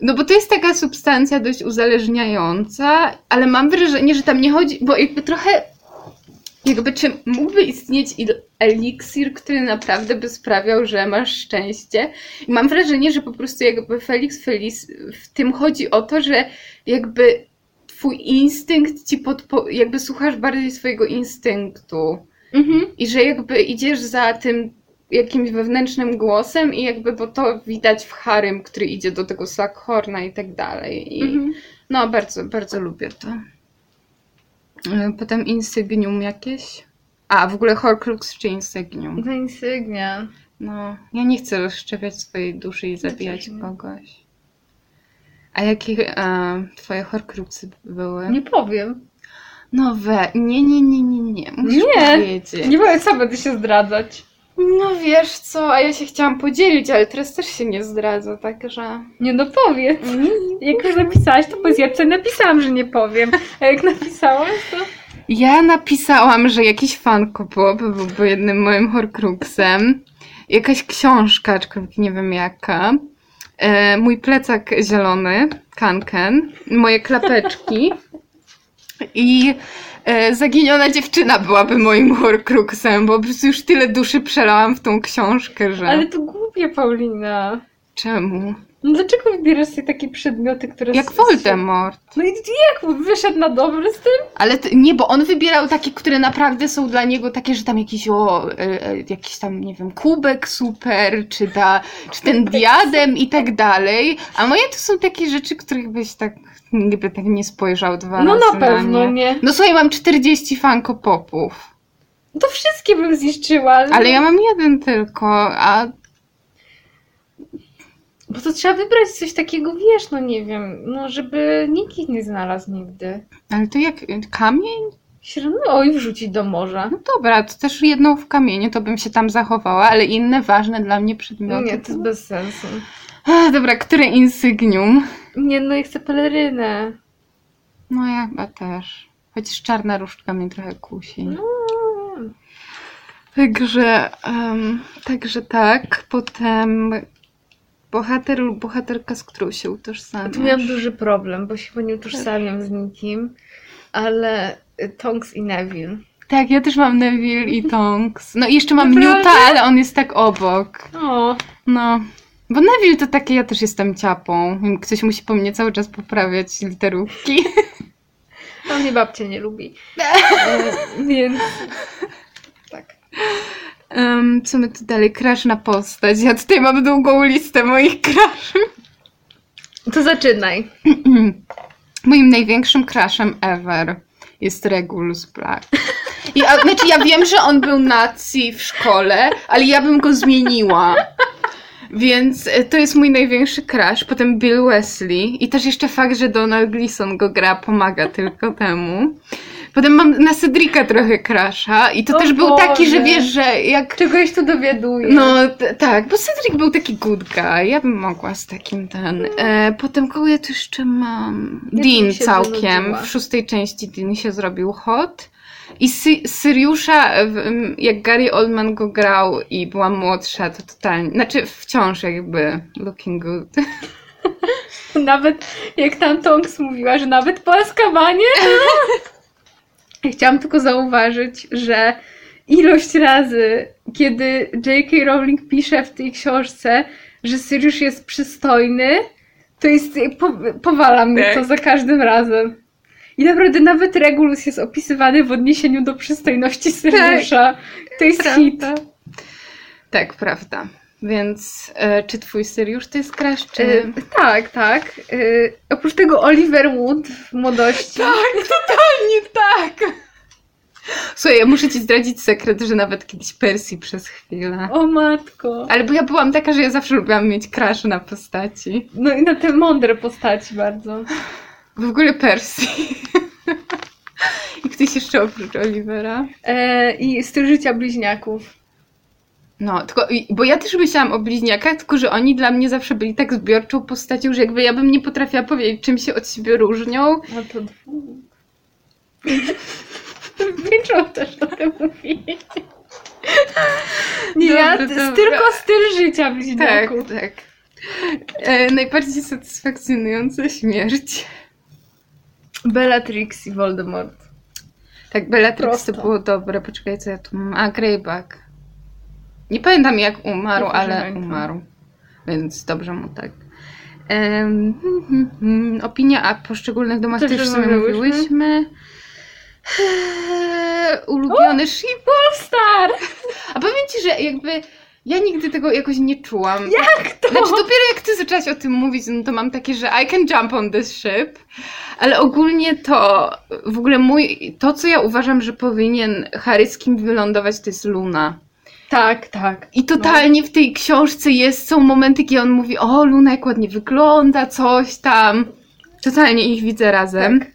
Speaker 3: no bo to jest taka substancja dość uzależniająca, ale mam wrażenie, że tam nie chodzi, bo jakby trochę jakby czy mógłby istnieć eliksir, który naprawdę by sprawiał, że masz szczęście. I mam wrażenie, że po prostu jakby Felix Feliz w tym chodzi o to, że jakby twój instynkt ci podpo- jakby słuchasz bardziej swojego instynktu.
Speaker 4: Mhm.
Speaker 3: I że jakby idziesz za tym jakimś wewnętrznym głosem i jakby, bo to widać w Harym, który idzie do tego Slughorna i tak dalej. I
Speaker 4: Mhm.
Speaker 3: no, bardzo, bardzo lubię to. E, Potem Insygnium jakieś. A, w ogóle Horcrux czy Insygnium.
Speaker 4: To insygnia.
Speaker 3: No, ja nie chcę rozszczepiać swojej duszy i zabijać
Speaker 4: też nie.
Speaker 3: kogoś. A jakie e, twoje Horcruxy były?
Speaker 4: Nie powiem.
Speaker 3: Nowe. Nie, nie, nie, nie, nie. Musisz
Speaker 4: Nie.
Speaker 3: powiedzieć.
Speaker 4: Nie powiem, co będę się zdradzać.
Speaker 3: No wiesz co, a ja się chciałam podzielić, ale teraz też się nie zdradza, także...
Speaker 4: Nie no powiedz. Jak już napisałaś, to powiedz. Ja tutaj napisałam, że nie powiem. A jak napisałaś, to...
Speaker 3: Ja napisałam, że jakiś fanko pop byłby jednym moim horcruxem. Jakaś książka, aczkolwiek nie wiem jaka. E, mój plecak zielony, kanken. Moje klapeczki. I e, zaginiona dziewczyna byłaby moim horcruxem, bo po prostu już tyle duszy przelałam w tą książkę, że...
Speaker 4: Ale to głupie, Paulina.
Speaker 3: Czemu?
Speaker 4: No dlaczego wybierasz sobie takie przedmioty, które...
Speaker 3: Jak Voldemort.
Speaker 4: No i jak wyszedł na dobry z tym?
Speaker 3: Ale t- nie, bo on wybierał takie, które naprawdę są dla niego takie, że tam jakiś o, e, e, jakiś tam, nie wiem, kubek super, czy, ta, czy ten diadem i tak dalej. A moje to są takie rzeczy, których byś tak, niby tak nie spojrzał dwa
Speaker 4: No
Speaker 3: razy
Speaker 4: na pewno
Speaker 3: nie.
Speaker 4: nie.
Speaker 3: No słuchaj, mam 40 fanko popów,
Speaker 4: No to wszystkie bym zniszczyła.
Speaker 3: ale ja mam jeden tylko, a
Speaker 4: Bo to trzeba wybrać coś takiego, wiesz, no nie wiem, no żeby nikt ich nie znalazł nigdy.
Speaker 3: ale to jak kamień?
Speaker 4: Średnio, oj, wrzucić do morza.
Speaker 3: No dobra, to też jedną w kamieniu, to bym się tam zachowała, ale inne ważne dla mnie przedmioty.
Speaker 4: Nie, to jest bez sensu.
Speaker 3: A, dobra, które insygnium?
Speaker 4: Nie, no ja chcę pelerynę.
Speaker 3: No ja chyba też. Chociaż czarna różdżka mnie trochę kusi.
Speaker 4: No.
Speaker 3: Także, em, także tak. Potem bohater lub bohaterka, z którą się utożsamiasz.
Speaker 4: Tu miałam duży problem, bo się nie utożsamiam z nikim, ale Tonks i Neville.
Speaker 3: Tak, ja też mam Neville i Tonks. No i jeszcze mam
Speaker 4: Naprawdę?
Speaker 3: Newta, ale on jest tak obok.
Speaker 4: O,
Speaker 3: No. Bo Neville to takie, ja też jestem ciapą. Ktoś musi po mnie cały czas poprawiać literówki. [laughs]
Speaker 4: a mnie babcia nie lubi. E, [laughs] więc tak.
Speaker 3: Em, co my tu dalej? Crash na postać. Ja tutaj mam długą listę moich crash.
Speaker 4: To zaczynaj. [clears throat]
Speaker 3: Moim największym crashem ever jest Regulus Black. I, a, znaczy ja wiem, że on był nazi w szkole, ale ja bym go zmieniła. Więc e, to jest mój największy crush. Potem Bill Wesley. I też jeszcze fakt, że Donald Gleason go gra, pomaga tylko [laughs] temu. Potem mam na Cedrika trochę crusha. I to
Speaker 4: O
Speaker 3: też był taki, że wiesz, że jak
Speaker 4: Czegoś tu dowiaduję.
Speaker 3: no tak, bo Cedric był taki good guy. Ja bym mogła z takim ten. E, potem kogo ja tu jeszcze mam?
Speaker 4: Ja
Speaker 3: Dean całkiem. W szóstej części Dean się zrobił hot. I Sy- Syriusza, jak Gary Oldman go grał i była młodsza, to totalnie. Znaczy wciąż jakby looking good. [laughs]
Speaker 4: Nawet jak tam Tonks mówiła, że nawet po Azkabanie. [laughs] Ja Chciałam tylko zauważyć, że ilość razy, kiedy J.K. Rowling pisze w tej książce, że Sirius jest przystojny, to jest, po, powala mnie
Speaker 3: Tak.
Speaker 4: to za każdym razem. I naprawdę nawet Regulus jest opisywany w odniesieniu do przystojności Syriusza. To jest hit.
Speaker 3: Prawda? Tak, prawda. Więc e, czy twój Syriusz to jest crush, czy...
Speaker 4: E, tak, tak. E, oprócz tego Oliver Wood w młodości.
Speaker 3: Tak, totalnie tak! Słuchaj, ja muszę ci zdradzić sekret, że nawet kiedyś Persji przez chwilę.
Speaker 4: O matko.
Speaker 3: Ale bo ja byłam taka, że ja zawsze lubiłam mieć crush na postaci.
Speaker 4: No i na te mądre postaci bardzo.
Speaker 3: W ogóle Persji. [laughs] I ktoś jeszcze oprócz Olivera.
Speaker 4: E, I styl życia bliźniaków.
Speaker 3: No, tylko, bo ja też myślałam o bliźniakach, tylko że oni dla mnie zawsze byli tak zbiorczą postacią, że jakby ja bym nie potrafiła powiedzieć, czym się od siebie różnią.
Speaker 4: No to dwóch. [laughs] Większą też o tym mówić. Nie, ja
Speaker 3: Dobra, dobra.
Speaker 4: tylko styl życia
Speaker 3: Tak,
Speaker 4: bliźniaków.
Speaker 3: tak. E, najbardziej satysfakcjonująca śmierć.
Speaker 4: Bellatrix i Voldemort.
Speaker 3: Tak, Bellatrix to
Speaker 4: Prosto.
Speaker 3: było dobre. Poczekaj, co ja tu mam. A, Greyback. Nie pamiętam jak umarł,
Speaker 4: nie
Speaker 3: ale
Speaker 4: pamiętam.
Speaker 3: umarł. Więc dobrze mu tak. Hmm, hmm, hmm. Opinia o poszczególnych domach
Speaker 4: Też
Speaker 3: w sumie mówiłyśmy. Eee, Ulubiony ship.
Speaker 4: Star! [laughs]
Speaker 3: A powiem ci, że jakby ja nigdy tego jakoś nie czułam.
Speaker 4: Jak to?
Speaker 3: Znaczy dopiero jak ty zaczęłaś o tym mówić, no to mam takie, że I can jump on this ship. Ale ogólnie to w ogóle mój, to co ja uważam, że powinien Harry z kim wylądować, to jest Luna.
Speaker 4: Tak, tak.
Speaker 3: I totalnie w tej książce jest, są momenty, kiedy on mówi, o Luna jak ładnie wygląda, coś tam. Totalnie ich widzę razem.
Speaker 4: Tak.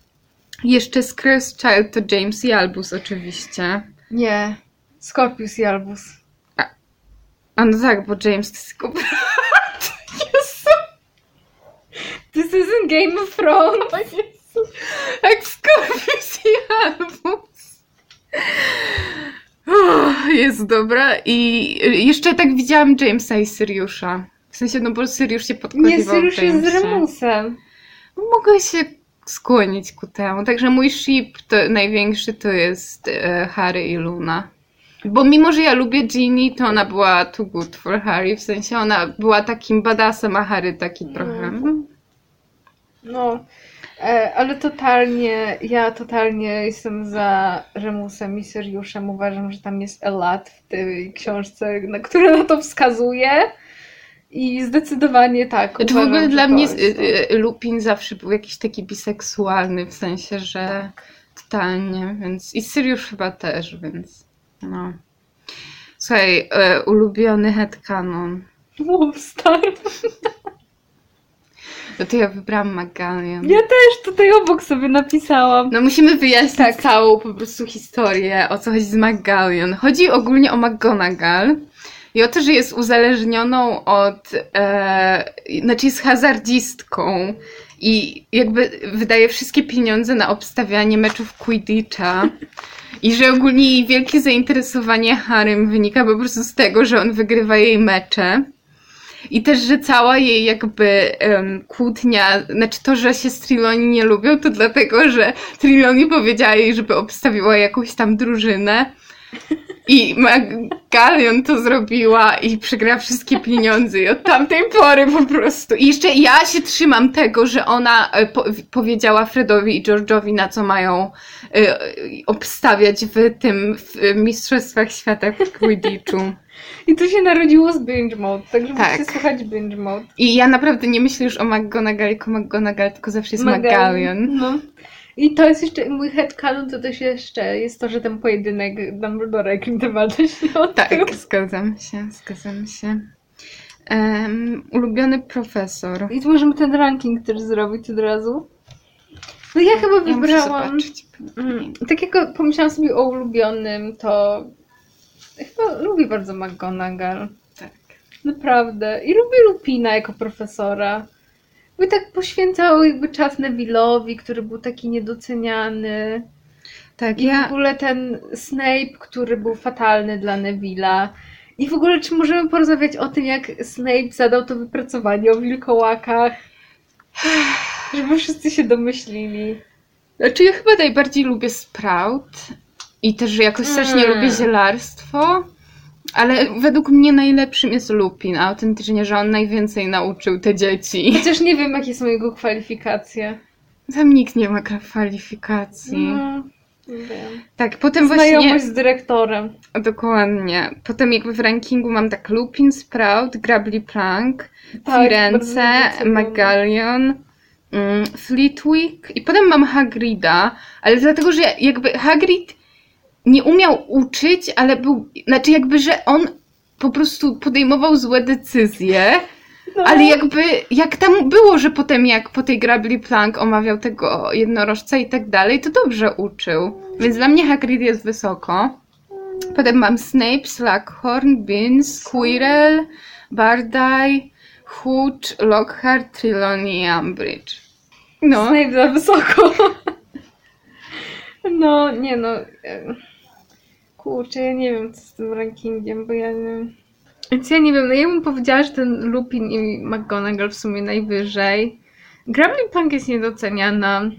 Speaker 3: Jeszcze z Cursed Child to James i Albus oczywiście.
Speaker 4: Nie. Scorpius i Albus.
Speaker 3: A no tak, bo James to jest. [laughs] Jezu.
Speaker 4: This isn't Game of Thrones.
Speaker 3: O Jezu. Uff, Jest dobra. I jeszcze tak widziałam Jamesa i Syriusza. W sensie, no bo Syriusz się
Speaker 4: Nie,
Speaker 3: podkonywał
Speaker 4: Syriusz jest z. Remusem.
Speaker 3: Mogę się skłonić ku temu. Także mój ship to największy to jest e, Harry i Luna. Bo mimo, że ja lubię Ginny, to ona była too good for Harry. W sensie ona była takim badassem, a Harry taki trochę...
Speaker 4: Mm. No, e, ale totalnie, ja totalnie jestem za Remusem i Syriuszem. Uważam, że tam jest a lot w tej książce, na które na to wskazuje. I zdecydowanie tak.
Speaker 3: Znaczy w ogóle dla mnie
Speaker 4: jest to.
Speaker 3: y, y, Lupin zawsze był jakiś taki biseksualny, w sensie, że totalnie, więc i Syriusz chyba też, więc no. Słuchaj, e, ulubiony headcanon.
Speaker 4: Wow, stary.
Speaker 3: No to ja wybrałam Magalion.
Speaker 4: Ja też tutaj obok sobie napisałam.
Speaker 3: No musimy wyjaśnić całą po prostu historię, o co chodzi z McGallion. Chodzi ogólnie o McGonagall i o to, że jest uzależnioną od, e, znaczy jest hazardzistką i jakby wydaje wszystkie pieniądze na obstawianie meczów Quidditcha. I że ogólnie jej wielkie zainteresowanie Harrym wynika po prostu z tego, że on wygrywa jej mecze. I też, że cała jej jakby em, kłótnia, znaczy to, że się z Triloni nie lubią, to dlatego, że Triloni powiedziała jej, żeby obstawiła jakąś tam drużynę. I Magalion to zrobiła i przegrała wszystkie pieniądze i od tamtej pory po prostu. I jeszcze ja się trzymam tego, że ona e, po powiedziała Fredowi i George'owi na co mają e, obstawiać w tym w Mistrzostwach Świata w Quidditchu.
Speaker 4: I to się narodziło z Binge Mode, także
Speaker 3: Tak.
Speaker 4: musicie słuchać Binge Mode.
Speaker 3: I ja naprawdę nie myślę już o McGonagall jako McGonagall, tylko zawsze jest Magalion.
Speaker 4: No. I to jest jeszcze mój headcanon, to też jeszcze jest to, że ten pojedynek Dumbledore i Grindelwalda się.
Speaker 3: Tak, zgadzam się, zgadzam się. Em, ulubiony profesor.
Speaker 4: I tu możemy ten ranking też zrobić od razu. No ja chyba
Speaker 3: Ja
Speaker 4: wybrałam... Mm, tak jak pomyślałam sobie o ulubionym, to chyba lubię bardzo McGonagall.
Speaker 3: Tak.
Speaker 4: Naprawdę. I lubię Lupina jako profesora. By tak poświęcał jakby czas Neville'owi, który był taki niedoceniany.
Speaker 3: Tak,
Speaker 4: I w
Speaker 3: ja,
Speaker 4: ogóle ten Snape, który był fatalny dla Neville'a. I w ogóle czy możemy porozmawiać o tym, jak Snape zadał to wypracowanie o wilkołakach? [sighs] Żeby wszyscy się domyślili.
Speaker 3: znaczy ja chyba najbardziej lubię Sprout i też jakoś strasznie
Speaker 4: Mm.
Speaker 3: lubię zielarstwo, ale według mnie najlepszym jest Lupin, autentycznie, że on najwięcej nauczył te dzieci.
Speaker 4: Chociaż nie wiem, jakie są jego kwalifikacje.
Speaker 3: Tam nikt nie ma kwalifikacji.
Speaker 4: No, wiem.
Speaker 3: Tak, potem
Speaker 4: Znajomość
Speaker 3: właśnie...
Speaker 4: z dyrektorem.
Speaker 3: Dokładnie. Potem jakby w rankingu mam tak Lupin, Sprout, Grably Plank,
Speaker 4: Tak,
Speaker 3: Firenze. Magallion, mm, Fleetwick i potem mam Hagrida, ale dlatego, że jakby Hagrid nie umiał uczyć, ale był, znaczy jakby, że on po prostu podejmował złe decyzje,
Speaker 4: No.
Speaker 3: ale jakby, jak tam było, że potem jak po tej Grably Plank omawiał tego jednorożca i tak dalej, to dobrze uczył. Więc dla mnie Hagrid jest wysoko. Potem mam Snape, Slughorn, Beans, Quirrell, Bardai, Hooch, Lockhart, Trelawney i Umbridge. No,
Speaker 4: Snape za wysoko. [laughs] No, nie no. Kurczę, ja nie wiem co z tym rankingiem, bo ja nie... Więc ja nie wiem, no ja bym powiedziała, że ten Lupin i McGonagall w sumie najwyżej. Gremlin Plank jest niedoceniana.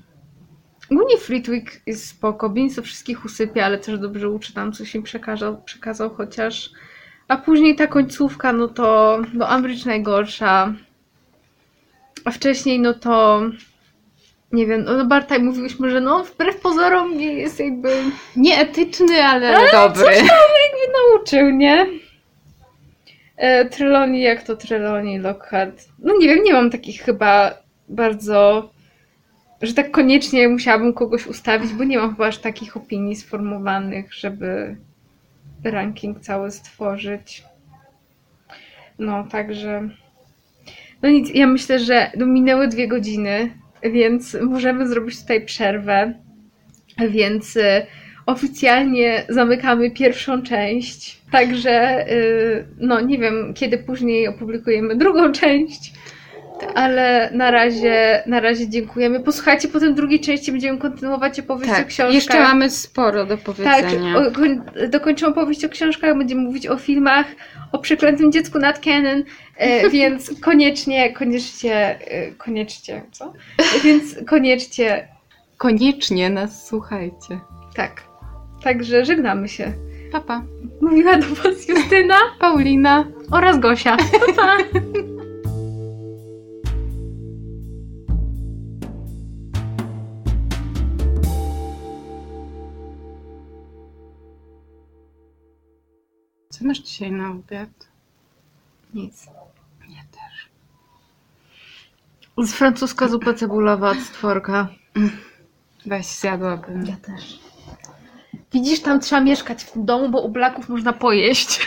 Speaker 4: Głównie Fleetwick jest spoko, Beans wszystkich usypia, ale też dobrze uczy tam, coś im przekazał, przekazał chociaż. A później ta końcówka, no to no Umbridge najgorsza. A wcześniej, no to nie wiem, no Bartaj mówiłyśmy, że no wbrew pozorom nie jest jakby
Speaker 3: nieetyczny, ale dobry.
Speaker 4: jakby [laughs] nauczył, nie? E, jak to Trelawney, Lockhart? No nie wiem, nie mam takich chyba bardzo, że tak koniecznie musiałabym kogoś ustawić, bo nie mam chyba aż takich opinii sformułowanych, żeby ranking cały stworzyć. No, także... No nic, ja myślę, że no, minęły dwie godziny, więc możemy zrobić tutaj przerwę. Więc y, oficjalnie zamykamy pierwszą część. Także y, no nie wiem, kiedy później opublikujemy drugą [laughs] część. Ale na razie, na razie dziękujemy. Posłuchajcie, potem drugiej części będziemy kontynuować opowieść o
Speaker 3: Tak,
Speaker 4: książkach.
Speaker 3: jeszcze mamy sporo do
Speaker 4: Tak,
Speaker 3: powiedzenia.
Speaker 4: o, koń, dokończymy opowieść o książkach, będziemy mówić o filmach, o przeklętym dziecku nad Canon, e, więc koniecznie, koniecznie, e, koniecznie, co? Więc koniecznie,
Speaker 3: Koniecznie nas słuchajcie.
Speaker 4: tak. Także żegnamy się.
Speaker 3: Papa.
Speaker 4: Mówiła do Was Justyna
Speaker 3: Paulina.
Speaker 4: oraz Gosia. Pa, pa.
Speaker 3: Co masz dzisiaj na obiad?
Speaker 4: Nic.
Speaker 3: Ja też.
Speaker 4: Z francuska zupa cebulowa od stworka.
Speaker 3: Weź, zjadłabym.
Speaker 4: Ja też. Widzisz, tam trzeba mieszkać w tym domu, bo u Blaków można pojeść. [laughs]